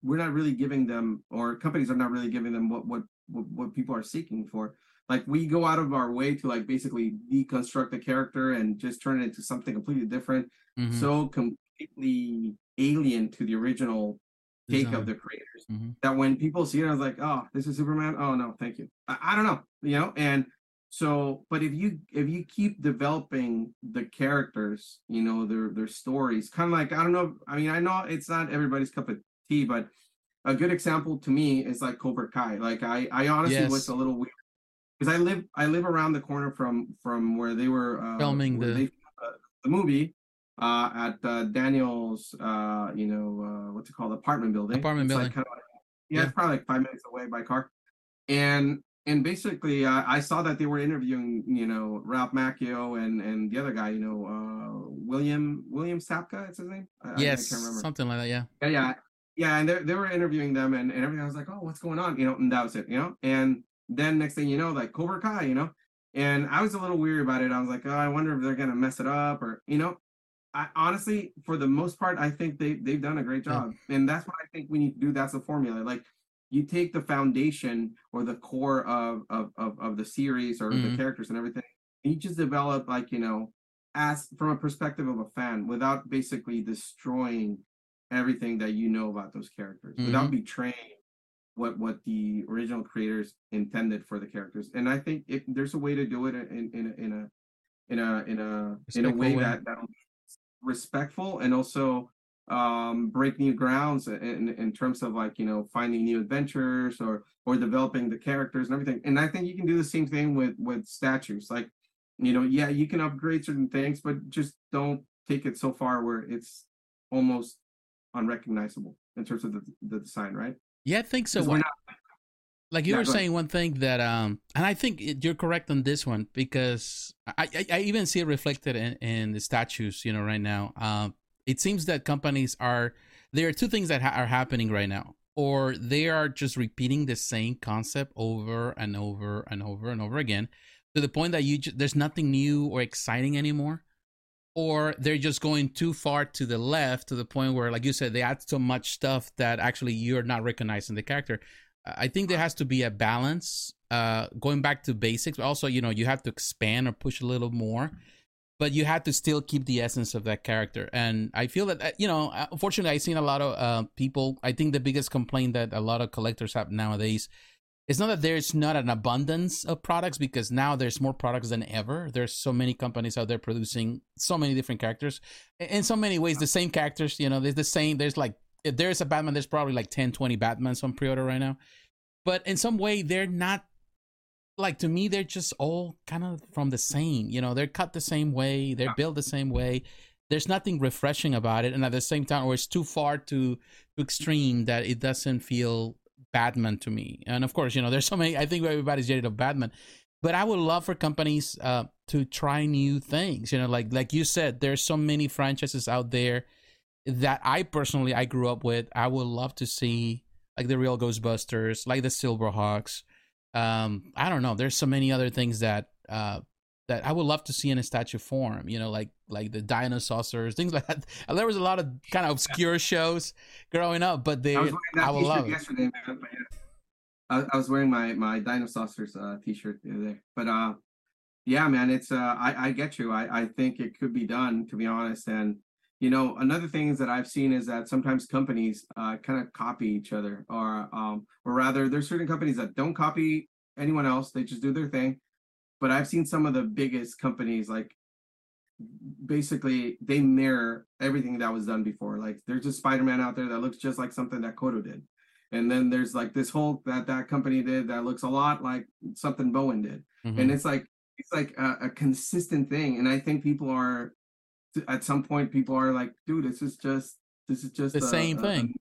we're not really giving them or companies are not really giving them what what what, what people are seeking for like we go out of our way to like basically deconstruct the character and just turn it into something completely different mm-hmm. so completely alien to the original take Design. of the creators mm-hmm. that when people see it i was like oh this is superman oh no thank you I, I don't know you know and so but if you if you keep developing the characters you know their their stories kind of like i don't know i mean i know it's not everybody's cup of but a good example to me is like Cobra Kai. Like I, I honestly yes. was a little weird because I live, I live around the corner from from where they were uh, filming the they, uh, the movie uh, at uh, Daniel's, uh, you know, uh, what's it called, apartment building. Apartment it's building. Like kind of like, yeah, yeah, it's probably like five minutes away by car. And and basically, uh, I saw that they were interviewing, you know, Ralph Macchio and and the other guy, you know, uh, William William Zabka, it's his name. I, yes, I something like that. Yeah. Yeah, yeah yeah, and they they were interviewing them and, and everything. I was like, oh, what's going on? You know, and that was it, you know. And then next thing you know, like Cobra Kai, you know, and I was a little weary about it. I was like, oh, I wonder if they're gonna mess it up or you know. I honestly, for the most part, I think they they've done a great job, yeah. and that's what I think we need to do. That's the formula. Like you take the foundation or the core of of of, of the series or mm-hmm. the characters and everything, and you just develop like you know as from a perspective of a fan without basically destroying everything that you know about those characters mm-hmm. without betraying what what the original creators intended for the characters. And I think if there's a way to do it in in in a in a in a in a way, way. that that respectful and also um break new grounds in in terms of like you know finding new adventures or or developing the characters and everything and i think you can do the same thing with with statues like you know yeah you can upgrade certain things but just don't take it so far where it's almost unrecognizable in terms of the, the design, right? Yeah, I think so. Like you yeah, were saying one thing that, um, and I think you're correct on this one because I, I, I even see it reflected in, in the statues, you know, right now. Um, it seems that companies are there are two things that ha- are happening right now. or they are just repeating the same concept over and over and over and over again to the point that you just, there's nothing new or exciting anymore or they're just going too far to the left to the point where like you said they add so much stuff that actually you're not recognizing the character i think there has to be a balance uh going back to basics but also you know you have to expand or push a little more but you have to still keep the essence of that character. And I feel that uh, you know, uh, unfortunately, I've seen a lot of uh, people. I think the biggest complaint that a lot of collectors have nowadays is not that there's not an abundance of products because now there's more products than ever. There's so many companies out there producing so many different characters. In so many ways, the same characters. You know, there's the same. There's like if there's a Batman, there's probably like 10, 20 Batmans on pre-order right now. But in some way, they're not like to me they're just all kind of from the same you know they're cut the same way they're built the same way there's nothing refreshing about it and at the same time or it's too far to to extreme that it doesn't feel batman to me. And of course you know there's so many i think everybody's jaded of batman. But i would love for companies uh to try new things you know like like you said there's so many franchises out there that i personally i grew up with. I would love to see like the real ghostbusters like the silverhawks. Um i don't know. There's so many other things that uh that i would love to see in a statue form you know like like the dinosaurs things like that. There was a lot of kind of obscure shows growing up but they i, was I would love yesterday man, I, I was wearing my my dinosaurs uh t-shirt the other day. But uh yeah man it's uh i i get you. I i think it could be done to be honest. And you know another thing that i've seen is that sometimes companies uh, kind of copy each other or um, or rather there's certain companies that don't copy anyone else. They just do their thing but i've seen some of the biggest companies like basically they mirror everything that was done before like there's a spider-man out there that looks just like something that koto did and then there's like this whole that that company did that looks a lot like something bowen did mm-hmm. and it's like it's like a, a consistent thing and i think people are at some point people are like, dude, this is just this is just the a, same a, thing.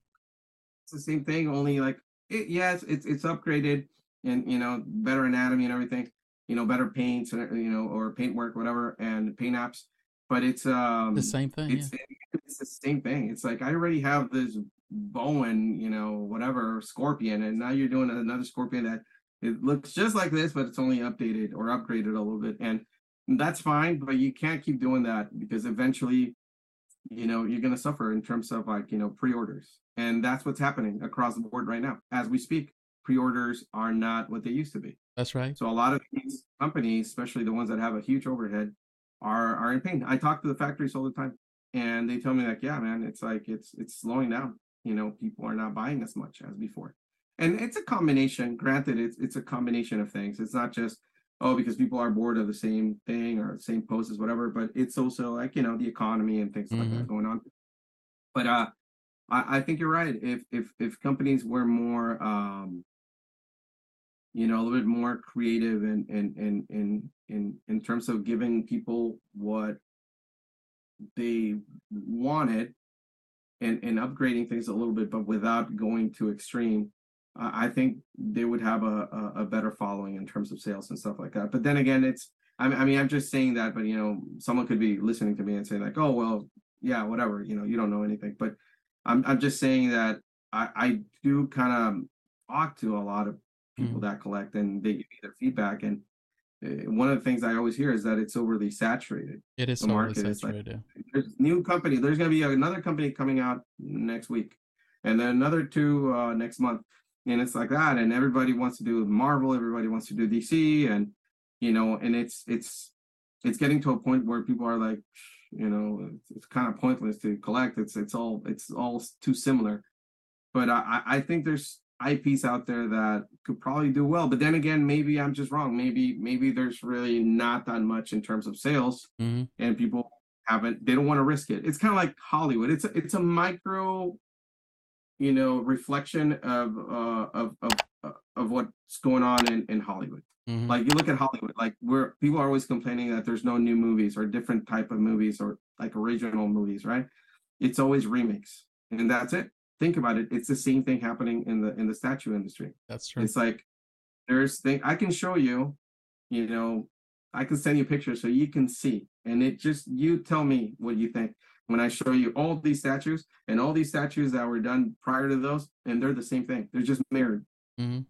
it's the same thing, only like it, yes, it's it's upgraded and you know better anatomy and everything, you know better paints and you know or paint work whatever and paint apps, but it's um the same thing. It's, yeah. it's the same thing. It's like I already have this Bowen, you know, whatever Scorpion, and now you're doing another Scorpion that it looks just like this, but it's only updated or upgraded a little bit and that's fine, but you can't keep doing that because eventually, you know, you're going to suffer in terms of like, you know, pre-orders. And that's what's happening across the board right now. As we speak, pre-orders are not what they used to be. That's right. So a lot of these companies, especially the ones that have a huge overhead, are are in pain. I talk to the factories all the time and they tell me like, yeah, man, it's like it's it's slowing down. You know, people are not buying as much as before. And it's a combination. Granted, it's it's a combination of things. It's not just oh, because people are bored of the same thing or the same posts, whatever. But it's also like you know the economy and things mm-hmm. like that mm-hmm. going on. But uh, I, I think you're right. If if if companies were more um, you know, a little bit more creative and in in in in in terms of giving people what they wanted and and upgrading things a little bit, but without going to extreme. I think they would have a, a, a better following in terms of sales and stuff like that. But then again, it's I mean I'm just saying that, but you know someone could be listening to me and say like, oh well, yeah, whatever, you know, you don't know anything. But I'm I'm just saying that I I do kind of talk to a lot of people mm-hmm. that collect and they give me their feedback and eh, one of the things I always hear is that it's overly saturated. It is the market is like, there's new company. There's going to be another company coming out next week, and then another two uh, next month and it's like that and everybody wants to do marvel everybody wants to do dc and you know and it's it's it's getting to a point where people are like you know it's, it's kind of pointless to collect it's it's all it's all too similar but i i think there's ips out there that could probably do well but then again maybe i'm just wrong maybe maybe there's really not that much in terms of sales mm-hmm. and people haven't they don't want to risk it it's kind of like hollywood it's a, it's a micro you know, reflection of uh, of of of what's going on in in Hollywood. Mm-hmm. Like you look at Hollywood, like where people are always complaining that there's no new movies or different type of movies or like original movies, right? It's always remakes, and that's it. Think about it; it's the same thing happening in the in the statue industry. That's true. It's like there's thing I can show you, you know, I can send you pictures so you can see, and it just you tell me what you think. when I show you all these statues and all these statues that were done prior to those, and they're the same thing. They're just mirrored. Mm-hmm.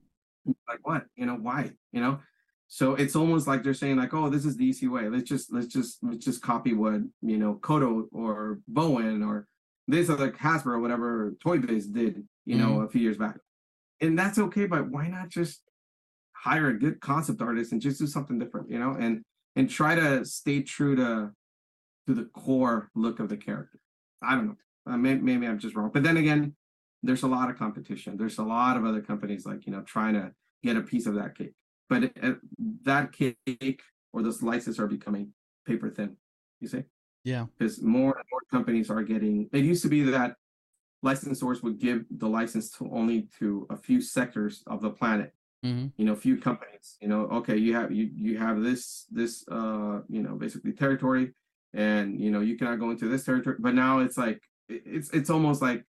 Like what? You know why? You know. So it's almost like they're saying like, oh, this is the easy way. Let's just let's just let's just copy what you know Koto or Bowen or this other Hasbro or whatever Toy Biz did, you mm-hmm. know, a few years back. And that's okay, but why not just hire a good concept artist and just do something different, you know, and and try to stay true to to the core look of the character. I don't know. Uh, maybe, maybe I'm just wrong, but then again, there's a lot of competition. There's a lot of other companies like you know trying to get a piece of that cake, but it, it, that cake or the slices are becoming paper thin. You see? Yeah. Because more and more companies are getting. It used to be that licensors would give the license to only to a few sectors of the planet. Mm-hmm. You know, few companies. You know, okay, you have you you have this this uh you know basically territory, and you know you cannot go into this territory. But now it's like it's it's almost like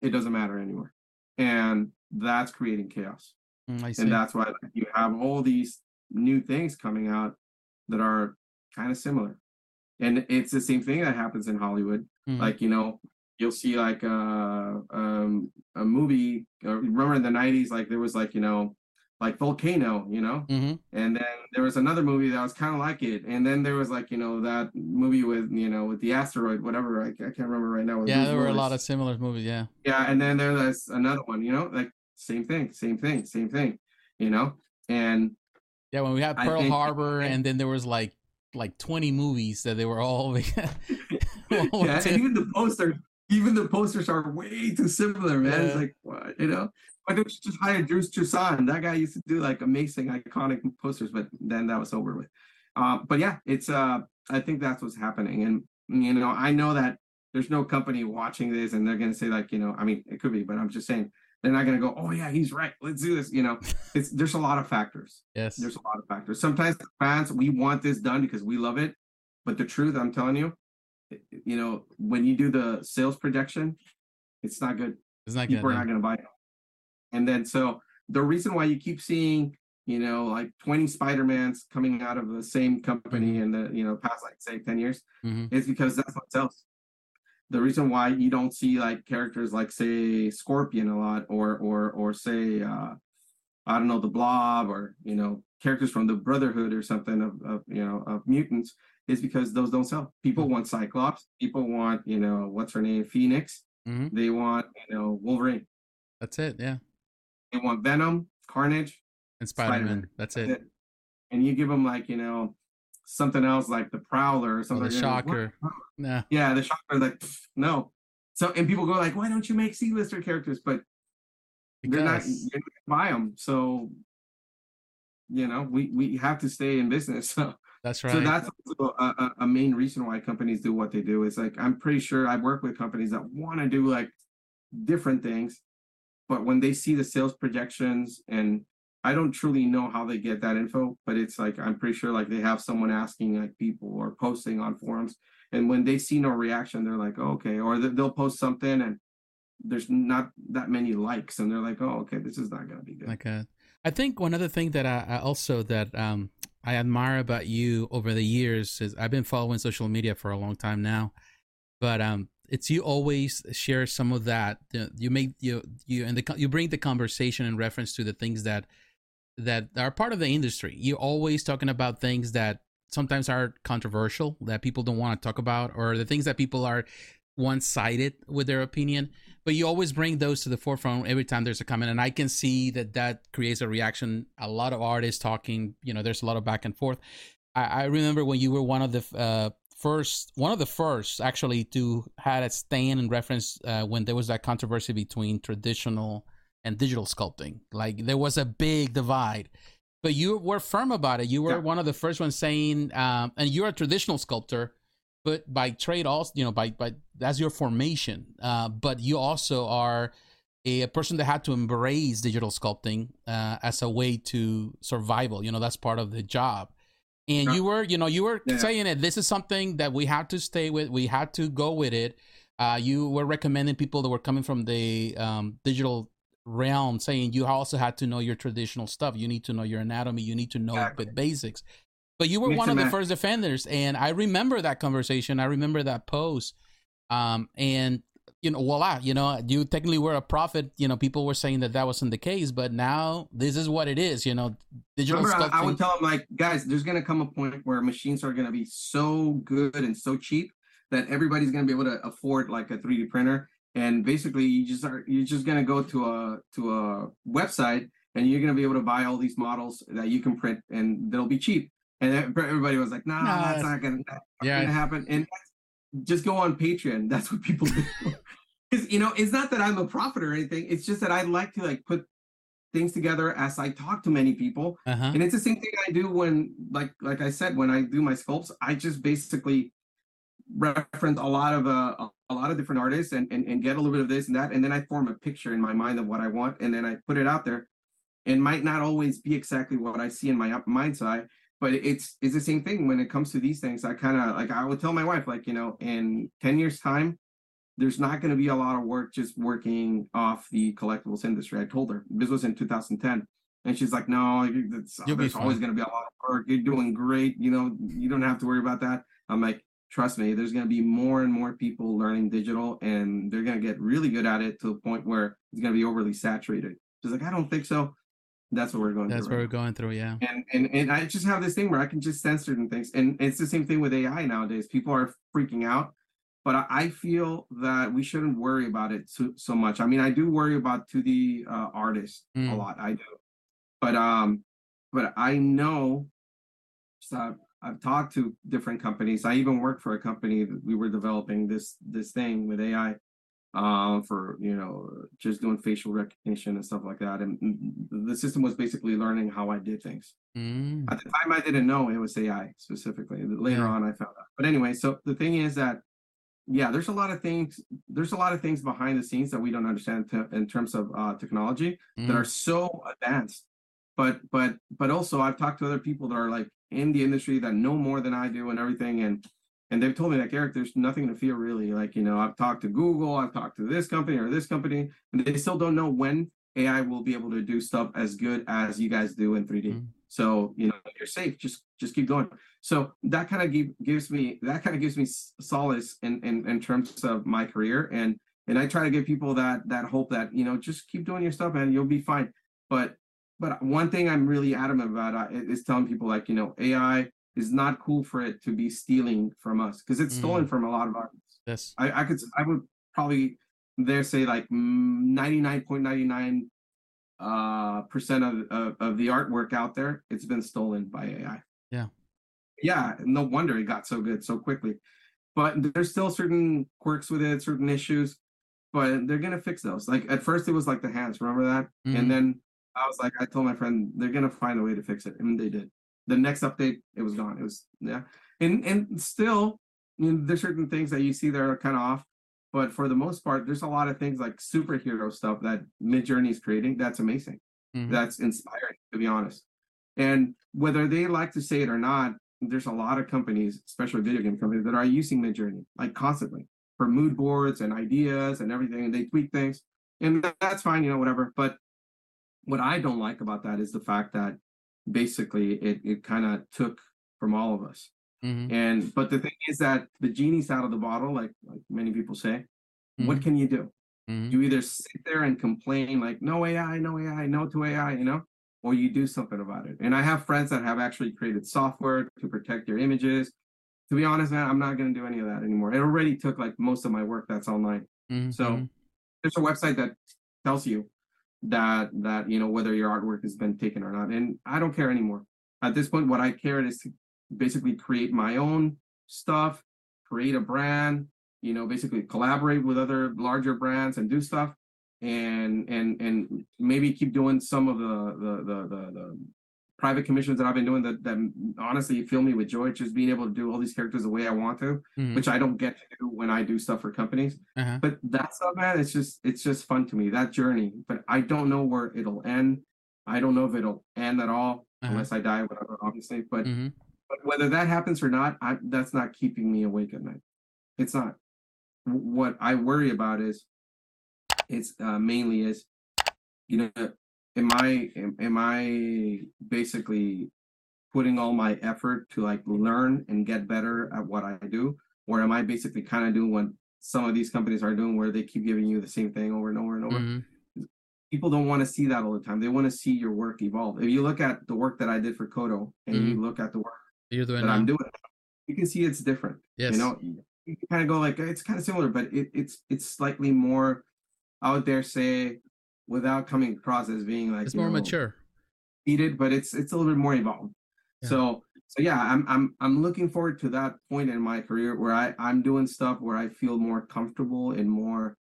it doesn't matter anymore, and that's creating chaos. Mm, and that's why you have all these new things coming out that are kind of similar and it's the same thing that happens in Hollywood. Mm-hmm. Like you know, you'll see like a uh, um, a movie. Uh, remember in the '90s, like there was like you know, like Volcano, you know, mm-hmm. and then there was another movie that was kind of like it, and then there was like you know that movie with you know with the asteroid, whatever. I, I can't remember right now. Yeah, there were a lot of similar movies. Yeah. Yeah, and then there's another one. You know, like same thing, same thing, same thing. You know, and yeah, when we had Pearl think, Harbor, and then there was like like 20 movies that they were all yeah, and even the poster even the posters are way too similar man yeah. it's like what you know why don't you just hire Drew Struzan? That guy used to do like amazing, iconic posters, but then that was over with. Uh, but yeah, it's uh, I think that's what's happening, and you know, I know that there's no company watching this, and they're gonna say like, you know, I mean, it could be, but I'm just saying they're not going to go, oh yeah, he's right. Let's do this. You know, it's there's a lot of factors. Yes, there's a lot of factors. Sometimes fans we want this done because we love it, but the truth, I'm telling you, you know, when you do the sales projection, it's not good. It's not People good. are not going to buy it. And then so the reason why you keep seeing you know like 20 spider-mans coming out of the same company mm-hmm. in the you know past like say 10 years mm-hmm. is because that's what sells the reason why you don't see like characters like say Scorpion a lot or or or say uh I don't know the Blob or you know characters from the Brotherhood or something of, of you know of mutants is because those don't sell. People mm-hmm. want Cyclops. People want you know what's her name Phoenix. Mm-hmm. They want you know Wolverine. That's it. Yeah. They want Venom, Carnage, and Spider Man. That's, That's it. it. And you give them like you know something else like the Prowler or oh, something. Or the Shocker. Nah. Yeah, the Shocker. Like no. So and people go like, why don't you make C-lister characters? But because. they're not. You're not buy them. So you know, we we have to stay in business. So that's right. So that's a, a, main reason why companies do what they do. Is like I'm pretty sure I work with companies that want to do like different things, but when they see the sales projections and I don't truly know how they get that info, but it's like I'm pretty sure like they have someone asking like people or posting on forums, and when they see no reaction, they're like, oh, okay, or they'll post something and there's not that many likes, and they're like, oh, okay, this is not gonna be good. Like, uh, I think one other thing that I, I also that um I admire about you over the years is I've been following social media for a long time now, but um it's you always share some of that you make you you and the you bring the conversation in reference to the things that that are part of the industry. You're always talking about things that sometimes are controversial that people don't want to talk about, or the things that people are one sided with their opinion. But you always bring those to the forefront every time there's a comment, and I can see that that creates a reaction. A lot of artists talking, you know, there's a lot of back and forth. I, I remember when you were one of the uh, first, one of the first actually to had a stand in reference uh, when there was that controversy between traditional and digital sculpting. Like there was a big divide. But you were firm about it. You were yeah. one of the first ones saying, um, and you're a traditional sculptor, but by trade, also, you know, by by that's your formation. Uh, but you also are a, a, person that had to embrace digital sculpting uh, as a way to survival. You know, that's part of the job. And yeah. you were, you know, you were yeah. saying it. This is something that we have to stay with. We had to go with it. Uh, you were recommending people that were coming from the um, digital realm saying you also had to know your traditional stuff. You need to know your anatomy. You need to know exactly. the basics. But you were Mix one of the first defenders, and I remember that conversation. I remember that post. Um, and you know, voila, you know, you technically were a prophet. You know, people were saying that that wasn't the case, but now this is what it is. You know, digital Remember, I, I would tell them like, guys, there's going to come a point where machines are going to be so good and so cheap that everybody's going to be able to afford like a 3D printer. And basically, you just are you're just going to go to a to a website and you're going to be able to buy all these models that you can print, and they'll be cheap. And everybody was like, "Nah, nah that's not going yeah. to happen." And just go on Patreon. That's what people do. Because you know, it's not that I'm a prophet or anything. It's just that I like to like put things together as I talk to many people, uh-huh. and it's the same thing I do when, like, like I said, when I do my sculpts. I just basically reference a lot of uh, a lot of different artists and, and and get a little bit of this and that, and then I form a picture in my mind of what I want, and then I put it out there. It might not always be exactly what I see in my mind's eye, but it's it's the same thing when it comes to these things. I kind of like I would tell my wife like you know in ten years time, there's not going to be a lot of work just working off the collectibles industry. I told her this was in 2010. And she's like, no, it's, there's always going to be a lot of work. You're doing great. You know, you don't have to worry about that. I'm like, trust me, there's going to be more and more people learning digital and they're going to get really good at it to the point where it's going to be overly saturated. She's like, I don't think so. That's what we're going That's through. what right we're going through, yeah. And, and and I just have this thing where I can just sense certain things. And it's the same thing with AI nowadays. People are freaking out. But I, feel that we shouldn't worry about it so, so much. I mean, I do worry about 2D uh, artist mm. a lot. I do. But um, but I know so I've talked to different companies. I even worked for a company that we were developing this this thing with AI uh, for you know just doing facial recognition and stuff like that. And the system was basically learning how I did things. Mm. At the time, I didn't know it was AI specifically. Later on, I found out. But anyway, so the thing is that yeah, there's a lot of things. There's a lot of things behind the scenes that we don't understand in terms of uh, technology mm. that are so advanced. But but but also, I've talked to other people that are like in the industry that know more than I do and everything. And and they've told me like Erick, there's nothing to fear really. Like, you know, I've talked to Google, I've talked to this company or this company, and they still don't know when AI will be able to do stuff as good as you guys do in 3D. Mm-hmm. So, you know, you're safe. Just just keep going. So that kind of give, gives me that kind of gives me solace in, in in terms of my career. And and I try to give people that that hope that, you know, just keep doing your stuff and you'll be fine. But but one thing I'm really adamant about uh, is telling people like, you know, AI is not cool for it to be stealing from us because it's mm. stolen from a lot of artists. Yes. I, I could, I would probably there say like 99.99 uh, percent of, of, of the artwork out there, it's been stolen by AI. Yeah. Yeah. No wonder it got so good so quickly. But there's still certain quirks with it, certain issues, but they're gonna fix those. Like at first it was like the hands, remember that? Mm. And mm-hmm. then I was like, I told my friend they're gonna find a way to fix it, and they did. The next update, it was gone. It was yeah, and and still, you know, there's certain things that you see that are kind of off, but for the most part, there's a lot of things like superhero stuff that Midjourney is creating. That's amazing. Mm-hmm. That's inspiring, to be honest. And whether they like to say it or not, there's a lot of companies, especially video game companies, that are using Midjourney like constantly for mood boards and ideas and everything, and they tweak things, and that's fine, you know, whatever. But what I don't like about that is the fact that basically it, it kind of took from all of us. Mm-hmm. And but the thing is that the genie's out of the bottle, like like many people say. Mm-hmm. What can you do? Mm-hmm. You either sit there and complain like no AI, no AI, no to AI, you know, or you do something about it. And I have friends that have actually created software to protect their images. To be honest, man, I'm not going to do any of that anymore. It already took like most of my work that's online. Mm-hmm. So mm-hmm. there's a website that tells you that that you know whether your artwork has been taken or not and i don't care anymore. At this point what i care is to basically create my own stuff create a brand you know basically collaborate with other larger brands and do stuff and and and maybe keep doing some of the the the, the, the private commissions that I've been doing that, that honestly fill me with joy, just being able to do all these characters the way I want to, mm-hmm. which I don't get to do when I do stuff for companies. Uh-huh. But that stuff, man, it's just it's just fun to me that journey. But I don't know where it'll end. I don't know if it'll end at all uh-huh. unless I die, whatever, obviously. But mm-hmm. but whether that happens or not, I, that's not keeping me awake at night. It's not. What I worry about is, it's uh, mainly is, you know, am I am, am I basically putting all my effort to like learn and get better at what I do, or am I basically kind of doing what some of these companies are doing where they keep giving you the same thing over and over and over. Mm-hmm. People don't want to see that all the time. They want to see your work evolve. If you look at the work that I did for Koto and mm-hmm. you look at the work You're doing that now. I'm doing, you can see it's different. Yes. You know, you kind of go like it's kind of similar, but it, it's it's slightly more out there, say, without coming across as being like it's more know, mature. Heated, but it's it's a little bit more evolved. Yeah. So so yeah, I'm I'm I'm looking forward to that point in my career where I I'm doing stuff where I feel more comfortable and more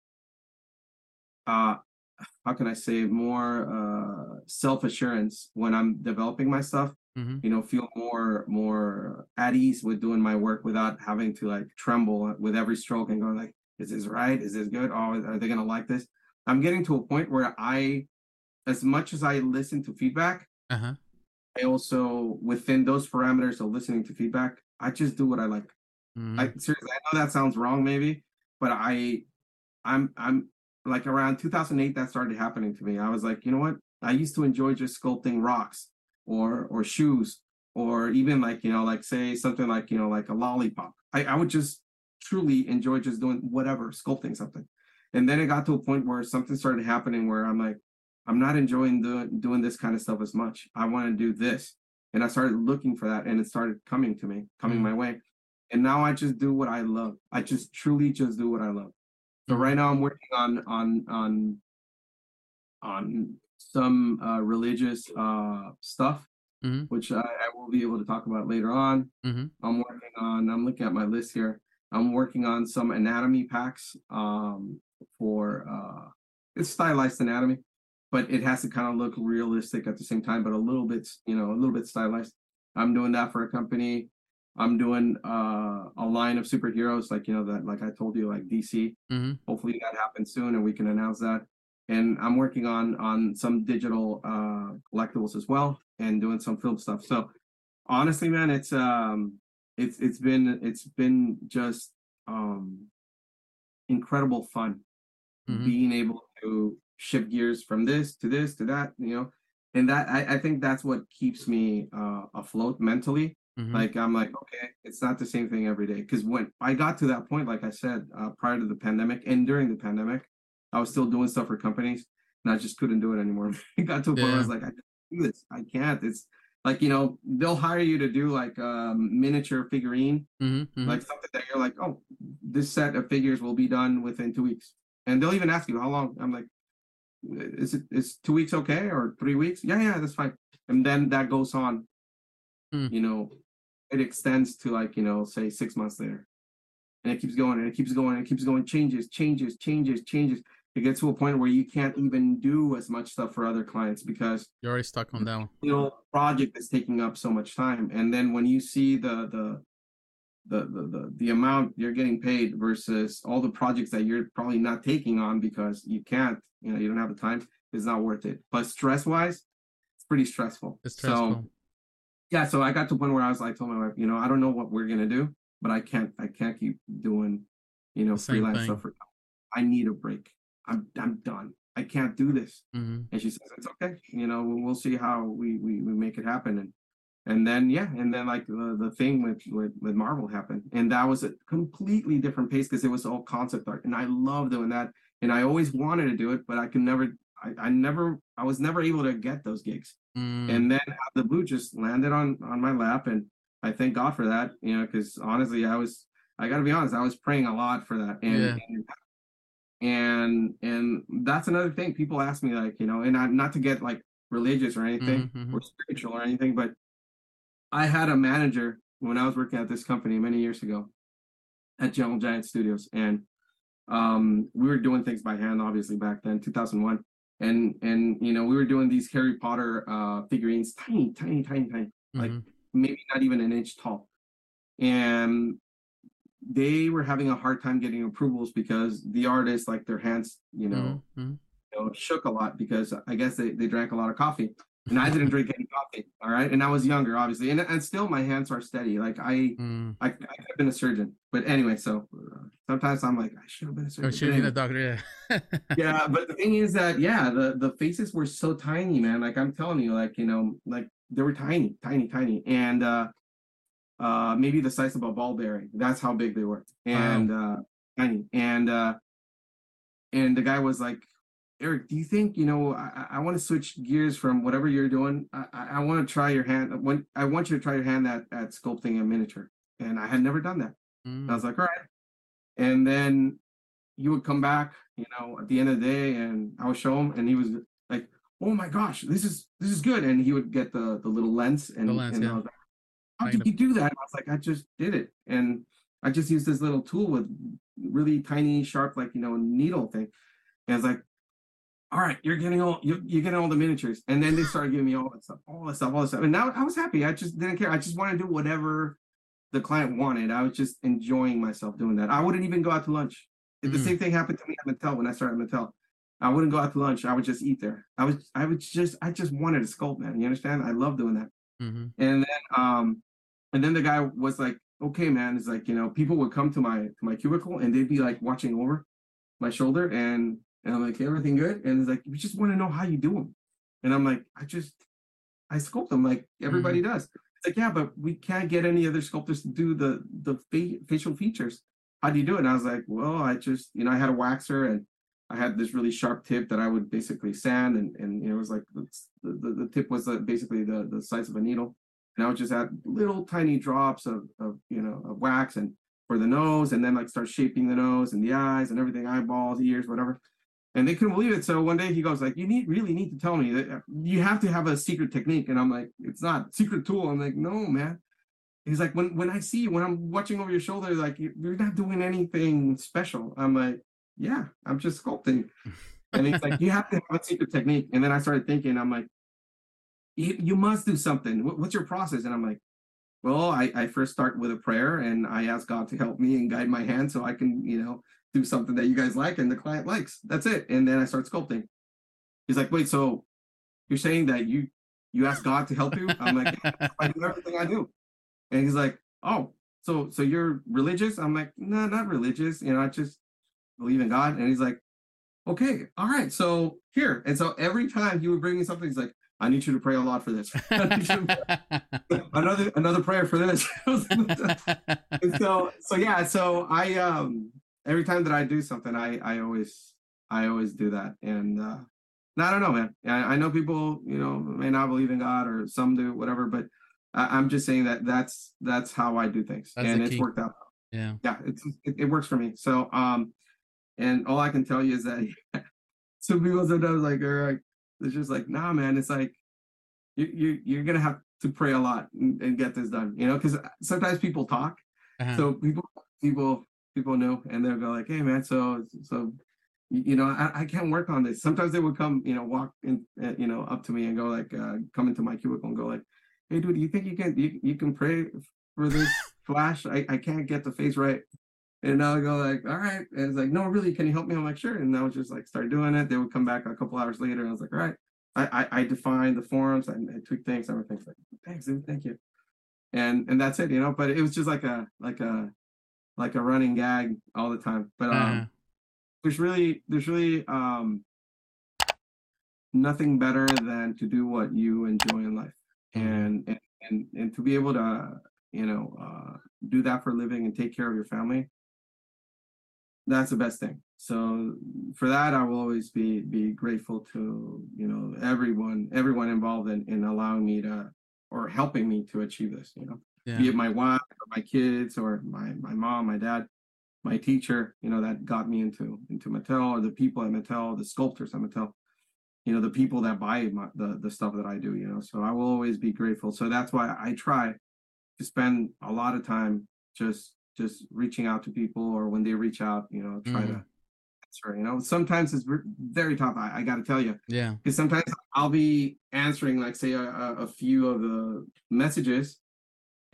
uh how can I say more uh self assurance when I'm developing my stuff. Mm-hmm. You know, feel more more at ease with doing my work without having to like tremble with every stroke and going like, is this right? Is this good? Oh, are they gonna like this? I'm getting to a point where I, as much as I listen to feedback, uh-huh. I also within those parameters of listening to feedback, I just do what I like. Mm. I seriously, I know that sounds wrong, maybe, but I, I'm, I'm like around 2008 that started happening to me. I was like, you know what? I used to enjoy just sculpting rocks or or shoes or even like you know like say something like you know like a lollipop. I, I would just truly enjoy just doing whatever sculpting something, and then it got to a point where something started happening where I'm like, I'm not enjoying doing doing this kind of stuff as much. I want to do this. And I started looking for that and it started coming to me, coming mm my way. And now I just do what I love. I just truly just do what I love. So right now I'm working on on on on some uh, religious uh, stuff, mm-hmm. which I, I, will be able to talk about later on. Mm-hmm. I'm working on. I'm looking at my list here. I'm working on some anatomy packs um, for uh, it's stylized anatomy but it has to kind of look realistic at the same time, but a little bit, you know, a little bit stylized. I'm doing that for a company. I'm doing uh, a line of superheroes, like you know that, like I told you, like DC. Mm-hmm. Hopefully that happens soon, and we can announce that. And I'm working on on some digital uh, collectibles as well, and doing some film stuff. So honestly, man, it's um, it's it's been it's been just um, incredible fun mm-hmm. being able to shift gears from this to this to that, you know. And that I, I think that's what keeps me uh, afloat mentally. Mm-hmm. Like I'm like, okay, it's not the same thing every day. Because when I got to that point, like I said, uh, prior to the pandemic and during the pandemic, I was still doing stuff for companies, and I just couldn't do it anymore. it got to a point yeah. I was like, I can't do this. I can't. It's like you know they'll hire you to do like a miniature figurine, mm-hmm, mm-hmm. like something that you're like, oh, this set of figures will be done within two weeks, and they'll even ask you how long. I'm like, is it is two weeks okay or three weeks? Yeah, yeah, that's fine. And then that goes on. Mm. You know, it extends to like you know, say six months later, and it keeps going and it keeps going and it keeps going. Changes, changes, changes, changes. It gets to a point where you can't even do as much stuff for other clients because you're already stuck on that one. You know, project is taking up so much time, and then when you see the the the, the the the amount you're getting paid versus all the projects that you're probably not taking on because you can't you know you don't have the time is not worth it. But stress wise it's pretty stressful. It's stressful. so, yeah so i got to a point where i was like told my wife you know i don't know what we're gonna do but i can't i can't keep doing you know freelance thing. stuff for i need a break. I'm i'm done. I can't do this. Mm-hmm. and she says it's okay. You know we'll see how we, we we make it happen. And and then yeah and then like the, the thing with, with with marvel happened and that was a completely different pace because it was all concept art and i love doing that and i always wanted to do it but i could never i, I never i was never able to get those gigs mm. and then the blue just landed on on my lap and i thank god for that you know because honestly i was i gotta be honest i was praying a lot for that and, yeah. and and and that's another thing people ask me like you know and I, not to get like religious or anything mm-hmm. or spiritual or anything but I had a manager when I was working at this company many years ago at Gentle Giant Studios, and um, we were doing things by hand, obviously back then, 2001, and and you know we were doing these Harry Potter uh, figurines, tiny, tiny, tiny, tiny, mm-hmm. like maybe not even an inch tall, and they were having a hard time getting approvals because the artists, like their hands, you know, mm-hmm. you know, shook a lot because I guess they, they drank a lot of coffee and I didn't drink any coffee. All right, and I was younger, obviously, and and still my hands are steady. Like I, mm. I, I could have been a surgeon, but anyway. So uh, sometimes I'm like, I should have been a surgeon. should have been a doctor. Yeah. yeah, but the thing is that yeah, the the faces were so tiny, man. Like I'm telling you, like you know, like they were tiny, tiny, tiny, and uh, uh, maybe the size of a ball bearing. That's how big they were, and wow. uh, tiny. And uh, and the guy was like, Erick, do you think you know I, I want to switch gears from whatever you're doing? I, I want to try your hand. When I want you to try your hand at at sculpting a miniature, and I had never done that. Mm. I was like, all right. And then he would come back, you know, at the end of the day, and I would show him, and he was like, "Oh my gosh, this is this is good." And he would get the the little lens, and, lens, and yeah. I was like, "How did you do that?" And I was like, "I just did it," and I just used this little tool with really tiny, sharp, like you know, needle thing. And I was like, "All right, you're getting all you're, you're getting all the miniatures," and then they started giving me all that stuff, all that stuff, all that stuff, and now I was happy. I just didn't care. I just wanted to do whatever the client wanted. I was just enjoying myself doing that. I wouldn't even go out to lunch. Mm. The same thing happened to me at Mattel when I started Mattel. I wouldn't go out to lunch. I would just eat there. I was I would just I just wanted to sculpt, man. You understand? I love doing that. Mm-hmm. And then um and then the guy was like, okay, man, it's like, you know, people would come to my to my cubicle and they'd be like watching over my shoulder and and I'm like, everything good? And it's like, we just want to know how you do them. And I'm like, I just I sculpt them like everybody mm-hmm. does. It's like, yeah, but we can't get any other sculptors to do the the fa- facial features. How do you do it? And I was like, well, I just, you know, I had a waxer and I had this really sharp tip that I would basically sand, and and you know, it was like the the, the tip was uh, basically the the size of a needle, and I would just add little tiny drops of of you know of wax and for the nose, and then like start shaping the nose and the eyes and everything, eyeballs, ears, whatever. And they couldn't believe it. So one day he goes like, "You need really need to tell me that you have to have a secret technique." And I'm like, "It's not secret tool." I'm like, "No, man." He's like, "When when I see you, when I'm watching over your shoulder, like you're not doing anything special." I'm like, yeah, I'm just sculpting. And he's like, you have to have a secret technique. And then I started thinking, I'm like, you, you must do something. What's your process? And I'm like, well, I, I first start with a prayer and I ask God to help me and guide my hand so I can, you know, do something that you guys like and the client likes. That's it. And then I start sculpting. He's like, wait, so you're saying that you you ask God to help you? I'm like, yeah, I do everything I do. And he's like, oh, so so you're religious? I'm like, no, not religious. You know, I just believe in God? And he's like, okay, all right, so here. And so every time he would bring me something, he's like, I need you to pray a lot for this. another another prayer for this. so so yeah, so I um every time that I do something, I I always I always do that. And uh I don't know, man. I, I know people, you know, may not believe in God or some do, whatever, but I, am just saying that that's that's how I do things. That's and it's worked out. Yeah. Yeah, it's it, it works for me. So um and all I can tell you is that some people sometimes like are like, it's just like, nah, man, it's like you you you're gonna have to pray a lot and, and get this done, you know, because sometimes people talk, uh-huh. so people people people knew, and they'll go like, hey, man, so so you know, I, I can't work on this. Sometimes they would come, you know, walk in, uh, you know, up to me and go like, uh, come into my cubicle and go like, hey, dude, you think you can you, you can pray for this flash? I, I can't get the face right. And I'll go like, all right. And it's like, no, really, can you help me? I'm like, sure. And I would just like start doing it. They would come back a couple hours later. And I was like, all right. I I, I the forms and I tweak things, everything. Like, thanks, dude, thank you. And and that's it, you know. But it was just like a like a like a running gag all the time. But um uh-huh. there's really there's really um nothing better than to do what you enjoy in life. Mm-hmm. And and and, and to be able to you know uh, do that for a living and take care of your family that's the best thing. So for that, I will always be be grateful to you know everyone everyone involved in, in allowing me to or helping me to achieve this. You know, yeah. be it my wife my kids or my my mom, my dad, my teacher. You know that got me into into Mattel or the people at Mattel, the sculptors at Mattel. You know the people that buy my, the the stuff that I do. You know, so I will always be grateful. So that's why I try to spend a lot of time just just reaching out to people or when they reach out, you know, try mm. to answer. You know, sometimes it's very tough. I, I got to tell you, yeah, because sometimes I'll be answering like say a, a few of the messages,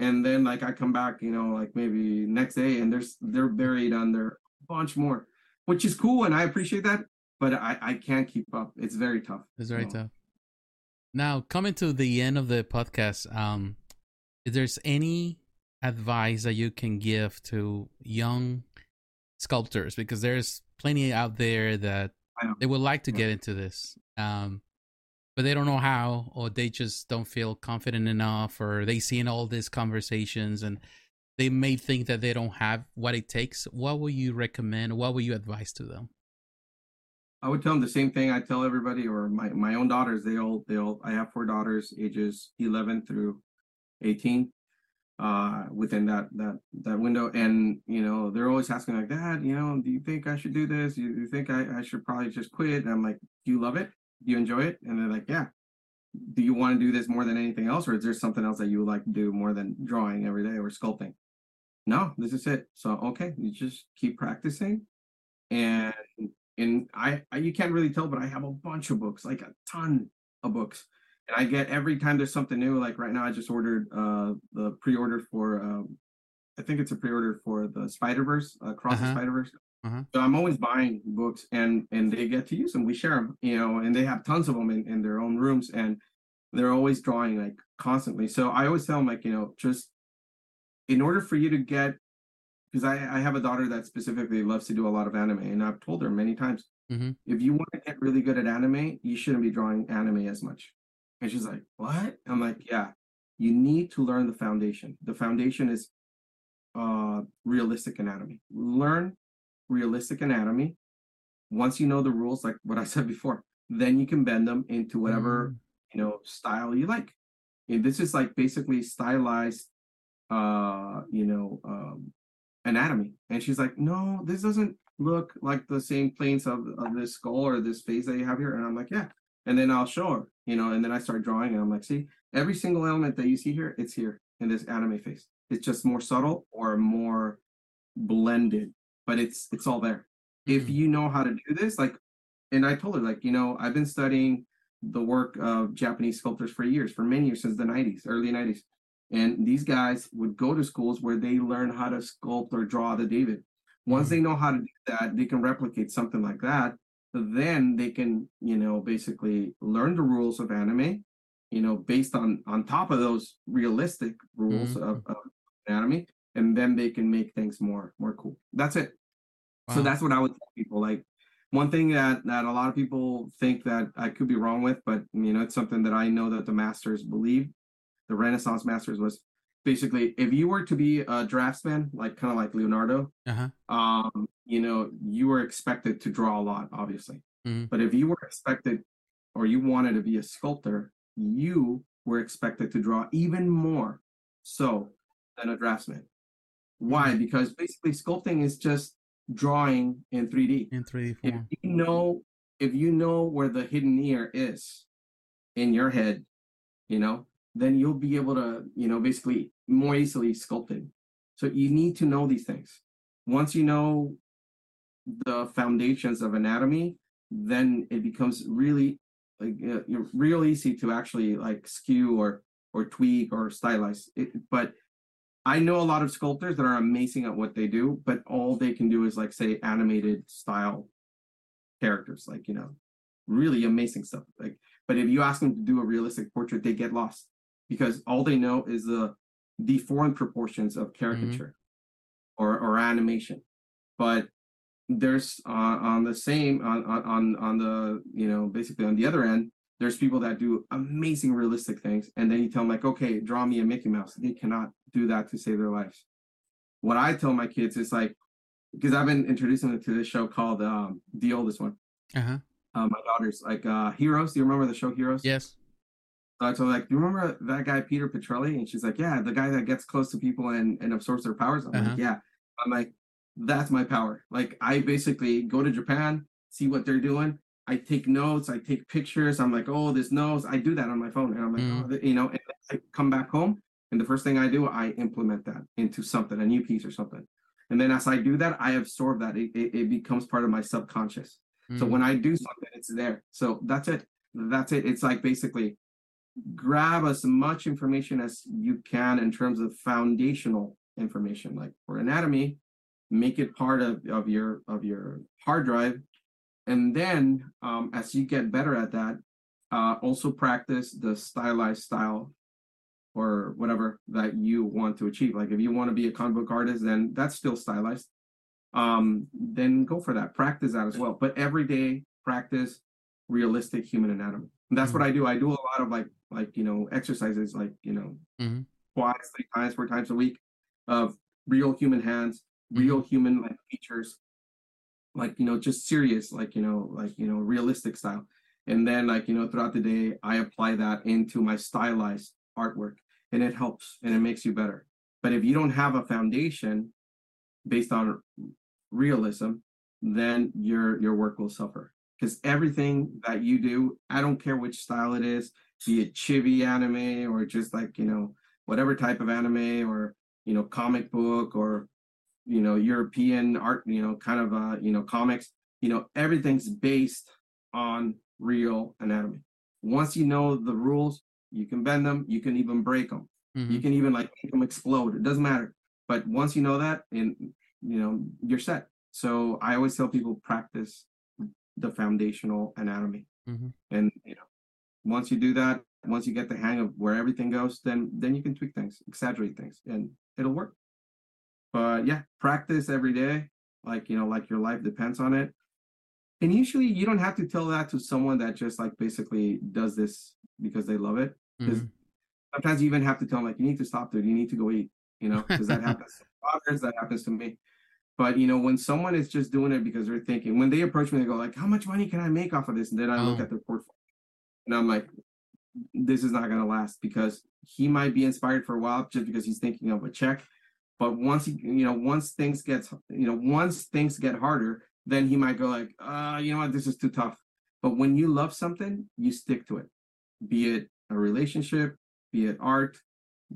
and then like I come back, you know, like maybe next day, and there's they're buried under a bunch more, which is cool, and I appreciate that. But I I can't keep up. It's very tough. It's very so. tough. Now coming to the end of the podcast, um, if there's any advice that you can give to young sculptors because there's plenty out there that they would like to get into this um, but they don't know how or they just don't feel confident enough or they see in all these conversations and they may think that they don't have what it takes, what would you recommend? What would you advise to them? I would tell them the same thing I tell everybody, or my, my own daughters. They all they all. I have four daughters, ages eleven through eighteen, uh, within that that that window, and you know they're always asking like, Dad, you know, do you think I should do this? You, you think I, I should probably just quit? And I'm like, Do you love it? Do you enjoy it? And they're like, Yeah. Do you want to do this more than anything else, or is there something else that you would like to do more than drawing every day or sculpting? No, this is it. So okay, you just keep practicing, and and I, I you can't really tell, but I have a bunch of books, like a ton of books, and I get every time there's something new. Like right now, I just ordered uh the pre-order for um, I think it's a pre-order for the Spider Verse, uh, Across uh-huh. the Spider Verse. Uh-huh. So I'm always buying books, and and they get to use them. We share them, you know, and they have tons of them in, in their own rooms, and they're always drawing like constantly. So I always tell them like, you know, just in order for you to get because I, I have a daughter that specifically loves to do a lot of anime, and I've told her many times, mm-hmm. if you want to get really good at anime, you shouldn't be drawing anime as much. And she's like, "What?" I'm like, "Yeah, you need to learn the foundation. The foundation is uh, realistic anatomy. Learn realistic anatomy. Once you know the rules, like what I said before, then you can bend them into whatever mm. you know style you like. And this is like basically stylized, uh, you know, um, anatomy. And she's like, no, this doesn't look like the same planes of, of this skull or this face that you have here. And I'm like, yeah. And then I'll show her, you know, and then I start drawing and I'm like, see, every single element that you see here, it's here in this anime face. It's just more subtle or more blended, but it's it's all there. Mm-hmm. If you know how to do this, like, and I told her, like, you know, I've been studying the work of Japanese sculptors for years, for many years since the 90s, early 90s. And these guys would go to schools where they learn how to sculpt or draw the David. Once they mm-hmm. know how to do that, they can replicate something like that. Then they can, you know, basically learn the rules of anime, you know, based on on top of those realistic rules mm-hmm. of, of, anatomy, and then they can make things more more cool. That's it. Wow. So that's what I would tell people. Like one thing that that a lot of people think that I could be wrong with, but you know, it's something that I know that the masters believe the Renaissance masters was basically if you were to be a draftsman, like kind of like Leonardo, uh-huh. um, you know, you were expected to draw a lot, obviously. Mm-hmm. But if you were expected or you wanted to be a sculptor, you were expected to draw even more so than a draftsman. Why? Mm-hmm. Because basically sculpting is just drawing in 3D. In 3D form. If you know if you know where the hidden ear is in your head, you know, then you'll be able to, you know, basically more easily sculpt it. So you need to know these things. Once you know the foundations of anatomy, then it becomes really like uh, real easy to actually like skew or or tweak or stylize it. But I know a lot of sculptors that are amazing at what they do, but all they can do is like say animated style characters, like you know, really amazing stuff. Like, but if you ask them to do a realistic portrait, they get lost because all they know is the deformed proportions of caricature mm-hmm. or, or animation. But there's uh, on the same on, on on the you know basically on the other end there's people that do amazing realistic things and then you tell them like okay draw me a mickey mouse they cannot do that to save their lives what i tell my kids is like because i've been introducing them to this show called um, the oldest one uh-huh. Uh, my daughter's like uh, heroes do you remember the show heroes yes so like, do you remember that guy Peter Petrelli? And she's like, yeah, the guy that gets close to people and, and absorbs their powers. I'm uh-huh. like, yeah. I'm like, that's my power. Like I basically go to Japan, see what they're doing. I take notes, I take pictures. I'm like, oh, this nose. I do that on my phone, and I'm like, mm. oh, you know. And I come back home, and the first thing I do, I implement that into something, a new piece or something. And then as I do that, I absorb that. It, it, it becomes part of my subconscious. Mm. So when I do something, it's there. So that's it. That's it. It's like basically grab as much information as you can in terms of foundational information like for anatomy make it part of, of your of your hard drive and then um, as you get better at that uh, also practice the stylized style or whatever that you want to achieve. Like if you want to be a comic book artist then that's still stylized. Um, then go for that. Practice that as well. But every day practice realistic human anatomy. And that's mm-hmm. what i do. I do a lot of like like you know exercises like you know mm-hmm. twice three times four times a week of real human hands, real mm-hmm. human like features, like you know, just serious, like you know, like you know, realistic style. And then like you know, throughout the day, I apply that into my stylized artwork, and it helps and it makes you better. But if you don't have a foundation based on realism, then your your work will suffer. Because everything that you do, I don't care which style it is, be it chibi anime or just like you know whatever type of anime or you know comic book or you know European art, you know kind of uh you know comics, you know everything's based on real anatomy. Once you know the rules, you can bend them, you can even break them. Mm-hmm. You can even like make them explode. It doesn't matter. But once you know that, and you know, you're set. So I always tell people practice the foundational anatomy. Mm-hmm. And you know, once you do that, once you get the hang of where everything goes, then then you can tweak things, exaggerate things, and it'll work. But yeah, practice every day, like you know, like your life depends on it. And usually you don't have to tell that to someone that just like basically does this because they love it. Because mm-hmm. sometimes you even have to tell them like you need to stop, dude. You need to go eat. You know, because that happens to others, that happens to me. But you know, when someone is just doing it because they're thinking, when they approach me, they go like, "How much money can I make off of this?" And then I oh. look at their portfolio, and I'm like, "This is not going to last because he might be inspired for a while just because he's thinking of a check, but once he, you know, once things gets, you know, once things get harder, then he might go like, uh, you know what, this is too tough." But when you love something, you stick to it, be it a relationship, be it art,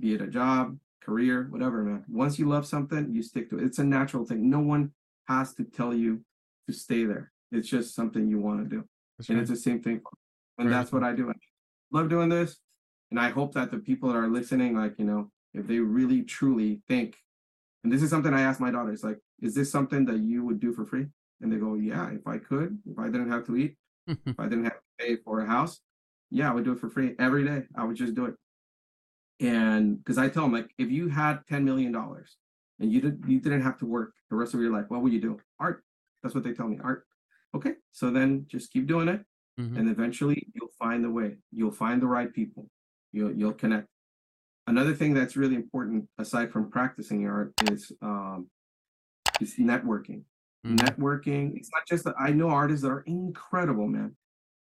be it a job, career, whatever, man. Once you love something, you stick to it. It's a natural thing. No one has to tell you to stay there. It's just something you want to do. That's and right. it's the same thing. And right. that's what I do. I love doing this. And I hope that the people that are listening, like, you know, if they really truly think, and this is something I ask my daughters, like, is this something that you would do for free? And they go, yeah, if I could, if I didn't have to eat, if I didn't have to pay for a house, yeah, I would do it for free every day. I would just do it. And because I tell them like, if you had ten million dollars and you did you didn't have to work the rest of your life, what would you do? Art. That's what they tell me. Art. Okay, so then just keep doing it, mm-hmm. and eventually you'll find the way. You'll find the right people. You'll you'll connect. Another thing that's really important, aside from practicing your art, is um, is networking. Mm-hmm. Networking. It's not just that I know artists that are incredible, man,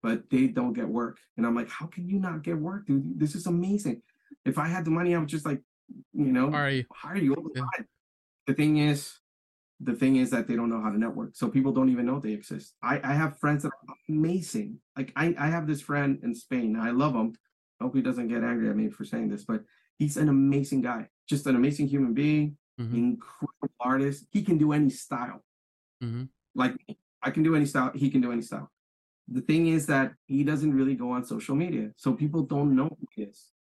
but they don't get work. And I'm like, how can you not get work, dude? This is amazing if I had the money, I would just like, you know, hire you, hire you all the yeah. time. The thing is, the thing is that they don't know how to network. So people don't even know they exist. I, I have friends that are amazing. Like I, I have this friend in Spain. I love him. I hope he doesn't get angry at me for saying this, but he's an amazing guy. Just an amazing human being, mm-hmm. incredible artist. He can do any style. Mm-hmm. Like I can do any style. He can do any style. The thing is that he doesn't really go on social media. So people don't know who he is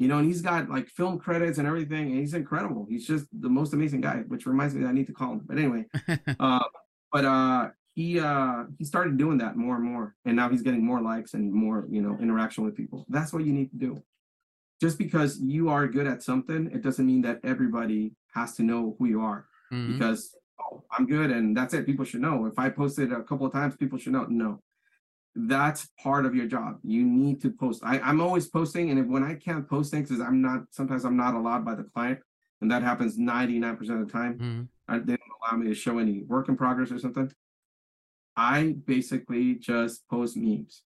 you know, and he's got like film credits and everything, and he's incredible. He's just the most amazing guy, which reminds me that I need to call him. But anyway, uh, but uh, he uh, he started doing that more and more, and now he's getting more likes and more, you know, interaction with people. That's what you need to do. Just because you are good at something, it doesn't mean that everybody has to know who you are. Mm-hmm. Because oh, I'm good and that's it. People should know. If I posted a couple of times, people should know. No, that's part of your job. You need to post. I, I'm always posting, and if, when I can't post things, because I'm not sometimes I'm not allowed by the client, and that happens 99% of the time. Mm-hmm. I, they don't allow me to show any work in progress or something. I basically just post memes.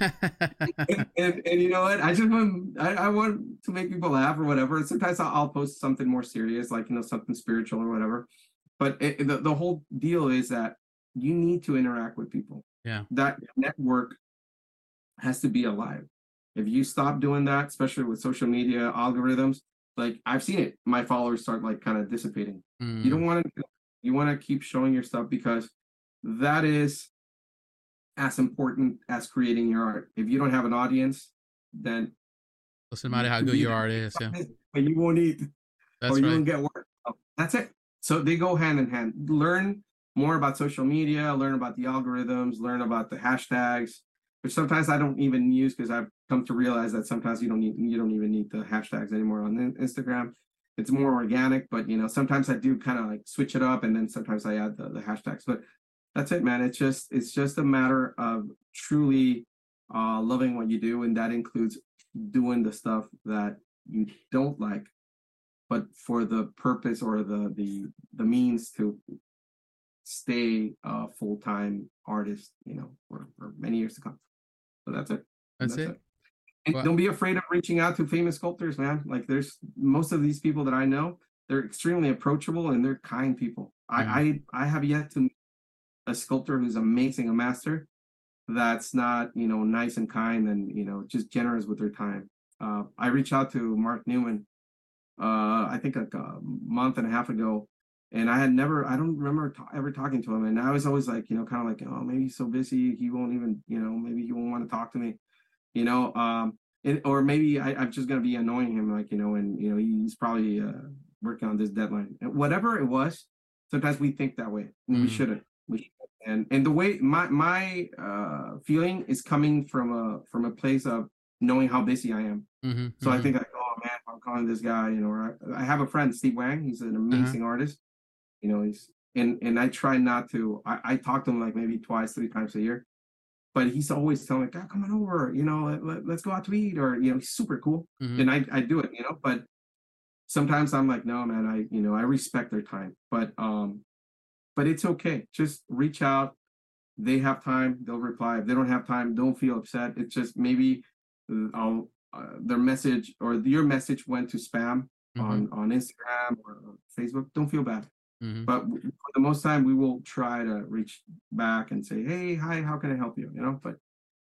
And, and, and, you know what? I just want I, I, want to make people laugh or whatever. Sometimes I'll, I'll, post something more serious, like you know something spiritual or whatever. But it, the the whole deal is that you need to interact with people. Yeah. That network has to be alive. If you stop doing that, especially with social media algorithms, like I've seen it, my followers start like kind of dissipating. Mm. You don't want to you want to keep showing your stuff because that is as important as creating your art. If you don't have an audience, then doesn't matter how good your art is, yeah. But you won't eat That's or you right. won't get work. Oh, that's it. So they go hand in hand. Learn more about social media, learn about the algorithms, learn about the hashtags, which sometimes I don't even use because I've come to realize that sometimes you don't need you don't even need the hashtags anymore on Instagram. It's more organic, but you know, sometimes I do kind of like switch it up and then sometimes I add the, the hashtags. But that's it, man. It's just it's just a matter of truly uh, loving what you do, and that includes doing the stuff that you don't like but for the purpose or the the the means to stay a full time artist, you know, for, for many years to come. So that's it. That's, that's it. it. And well, don't be afraid of reaching out to famous sculptors, man. Like there's most of these people that I know, they're extremely approachable and they're kind people. Mm-hmm. I, I I have yet to a sculptor who's amazing, a master, that's not you know nice and kind and you know just generous with their time. Uh, I reached out to Mark Newman, uh, I think like a month and a half ago, and I had never, I don't remember t- ever talking to him, and I was always like, you know, kind of like, oh, maybe he's so busy, he won't even, you know, maybe he won't want to talk to me, you know, um, and, or maybe I, am just gonna be annoying him, like you know, and you know, he's probably uh, working on this deadline, whatever it was. Sometimes we think that way, and mm-hmm. we shouldn't. We and and the way my my uh feeling is coming from a from a place of knowing how busy I am. Mm-hmm, so mm-hmm. I think like, oh man, I'm calling this guy, you know, I, I, have a friend, Steve Wang. He's an uh-huh. amazing uh-huh. artist. You know, he's and and I try not to. I, I talk to him like maybe twice, three times a year, but he's always telling me, "God, come on over. You know, let, let, us go out to eat." Or you know, he's super cool, mm-hmm. and I I do it. You know, but sometimes I'm like, no, man, I you know I respect their time, but um but it's okay. Just reach out. They have time, they'll reply. If they don't have time, don't feel upset. It's just maybe uh, uh, their message or your message went to spam mm-hmm. on on Instagram or Facebook. Don't feel bad. Mm-hmm. But for the most time, we will try to reach back and say, "Hey, hi, how can I help you?" You know, but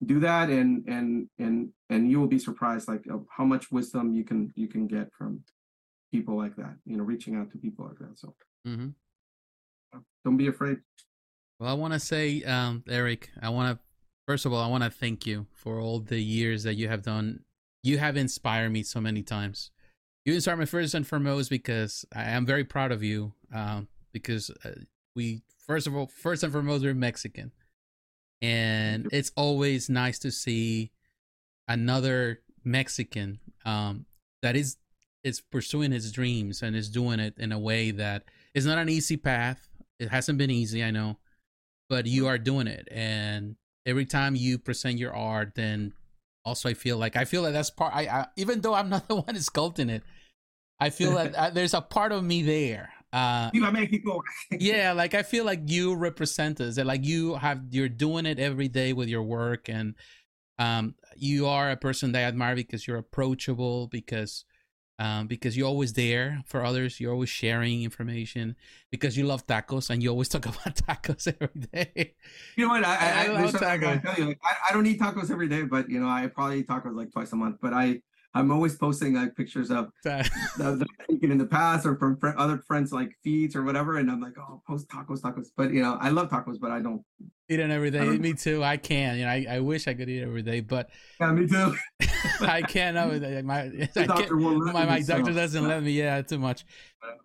do that, and and and and you will be surprised, like how much wisdom you can you can get from people like that. You know, reaching out to people like that. So. Mm-hmm. Don't be afraid. Well, I want to say, um, Erick, I want to, first of all, I want to thank you for all the years that you have done. You have inspired me so many times. You inspired me first and foremost because I am very proud of you. Um, because uh, we, first of all, first and foremost, we're Mexican. And it's always nice to see another Mexican um, that is is pursuing his dreams and is doing it in a way that is not an easy path it hasn't been easy, I know, but you are doing it. And every time you present your art, then also I feel like I feel like that's part. I, I even though I'm not the one sculpting it, I feel that uh, there's a part of me there. Uh, yeah, like I feel like you represent us. That like you have you're doing it every day with your work, and um, you are a person that I admire because you're approachable because um, because you're always there for others. You're always sharing information because you love tacos and you always talk about tacos every day. You know what? I, I, I love tacos. I, like, I, I, don't eat tacos every day, but you know, I probably eat tacos like twice a month. But I I'm always posting like pictures of that I've taken in the past or from fr- other friends like feeds or whatever, and I'm like, oh, post tacos, tacos. But you know, I love tacos, but I don't eat it every day. Me too. I can. You know, I, I wish I could eat every day, but yeah, me too. I can't. No, my I can't, my, my doctor doesn't let me. Yeah, too much.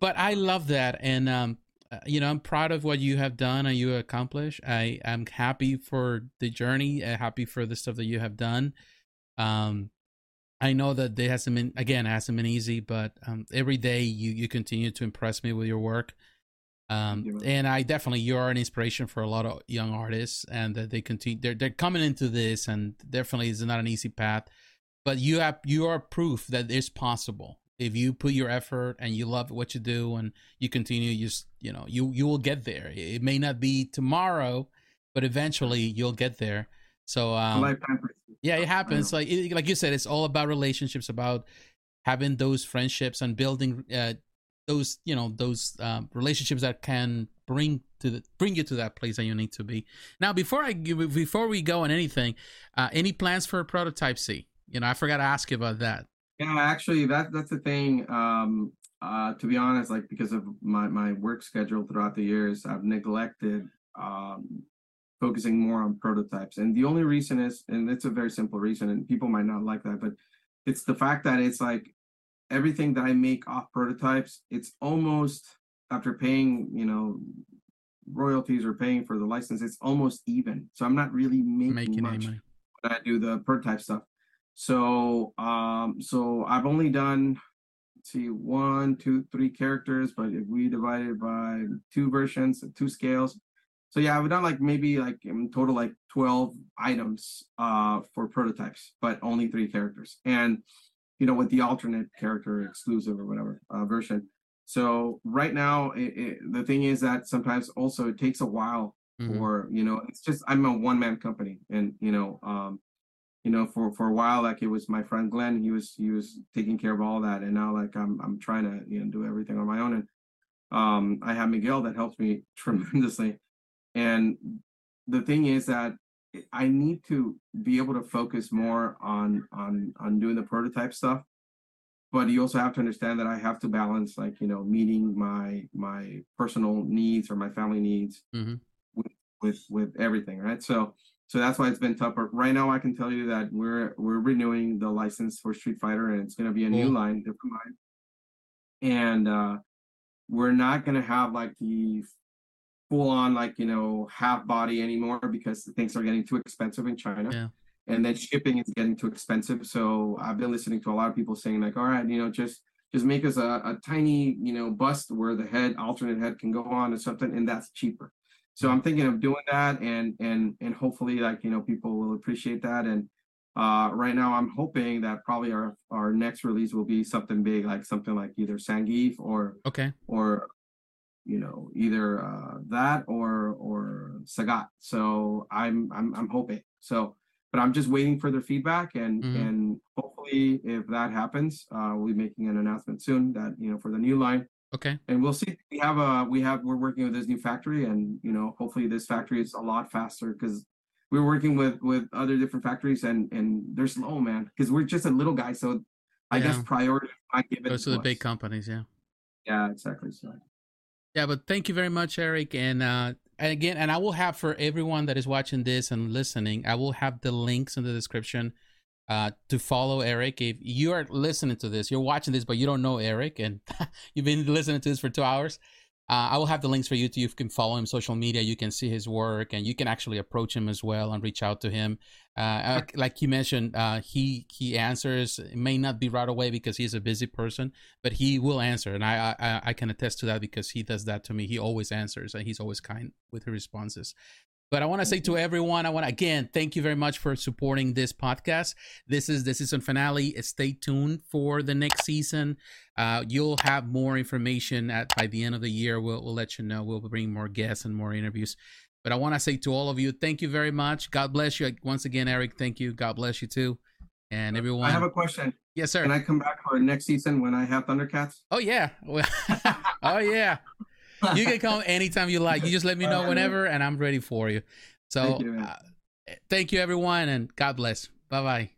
But I love that, and um, uh, you know, I'm proud of what you have done and you accomplished. I am happy for the journey. Uh, happy for the stuff that you have done. Um, I know that it hasn't been again it hasn't been easy, but um, every day you you continue to impress me with your work. Um, and I definitely you are an inspiration for a lot of young artists, and that they continue they're they're coming into this, and definitely it's not an easy path, but you have you are proof that it's possible. If you put your effort and you love what you do and you continue you you know you you will get there. It may not be tomorrow but eventually you'll get there so um, yeah, it happens. Like like you said, it's all about relationships, about having those friendships and building uh, those you know those um, relationships that can bring to the, bring you to that place that you need to be. Now, before I before we go on anything, uh, any plans for a PrototypeZ? You know, I forgot to ask you about that. Yeah, actually, that that's the thing. Um, uh, to be honest, like because of my my work schedule throughout the years, I've neglected um, focusing more on PrototypeZ. And the only reason is, and it's a very simple reason, and people might not like that, but it's the fact that it's like everything that I make off PrototypeZ, it's almost after paying, you know, royalties or paying for the license, it's almost even. So I'm not really making, making much when I do the prototype stuff. So um, so I've only done see one, two, three characters, but if we divide it by two versions, two scales, so yeah, I've done like maybe like in total like 12 items uh for PrototypeZ, but only three characters. And you know, with the alternate character exclusive or whatever uh, version. So right now, it, it, the thing is that sometimes also it takes a while mm-hmm. for you know, it's just I'm a one man company, and you know, um, you know, for for a while, like it was my friend Glenn, he was he was taking care of all that, and now like I'm I'm trying to you know do everything on my own, and um, I have Miguel that helps me tremendously, and the thing is that I need to be able to focus more on on on doing the prototype stuff but you also have to understand that I have to balance like you know meeting my my personal needs or my family needs mm-hmm. with, with with everything right so so that's why it's been tough but right now I can tell you that we're we're renewing the license for Street Fighter and it's going to be a cool. new line different line and uh we're not going to have like the full on like you know half body anymore because things are getting too expensive in China yeah and then shipping is getting too expensive. So I've been listening to a lot of people saying like, all right, you know, just just make us a, a tiny, you know, bust where the head alternate head can go on or something, and that's cheaper. So I'm thinking of doing that, and and and hopefully, like you know, people will appreciate that. And uh, right now, I'm hoping that probably our our next release will be something big, like something like either Zangief or okay, or you know, either uh, that or or Sagat. So I'm I'm I'm hoping so but I'm just waiting for their feedback and mm-hmm. and hopefully if that happens, uh, we'll be making an announcement soon that you know for the new line. Okay. And we'll see. We have a we have we're working with this new factory, and you know hopefully this factory is a lot faster because we we're working with with other different factories and and they're slow, man, because we're just a little guy. So I guess priority I give it. Those to the us. big companies, yeah. Yeah, exactly. So. Yeah, but thank you very much, Erick, and uh, and again, and I will have for everyone that is watching this and listening, I will have the links in the description uh, to follow Erick. If you are listening to this, you're watching this, but you don't know Erick, and you've been listening to this for two hours, uh, I will have the links for you to you can follow him social media. You can see his work, and you can actually approach him as well and reach out to him. Uh, uh like you mentioned, uh, he he answers. It may not be right away because he's a busy person, but he will answer, and I I, I can attest to that because he does that to me. He always answers, and he's always kind with his responses. But I want to say to everyone, I want to again thank you very much for supporting this podcast. This is the season finale. Stay tuned for the next season. Uh, you'll have more information at by the end of the year. We'll we'll let you know. We'll bring more guests and more interviews. But I want to say to all of you, thank you very much. God bless you once again, Erick. Thank you. God bless you too, and everyone. I have a question. Yes, sir. Can I come back for next season when I have Thundercats? Oh yeah. oh yeah you can come anytime you like. You just let me know whenever, and I'm ready for you. So, thank you, uh, thank you everyone, and God bless. Bye bye.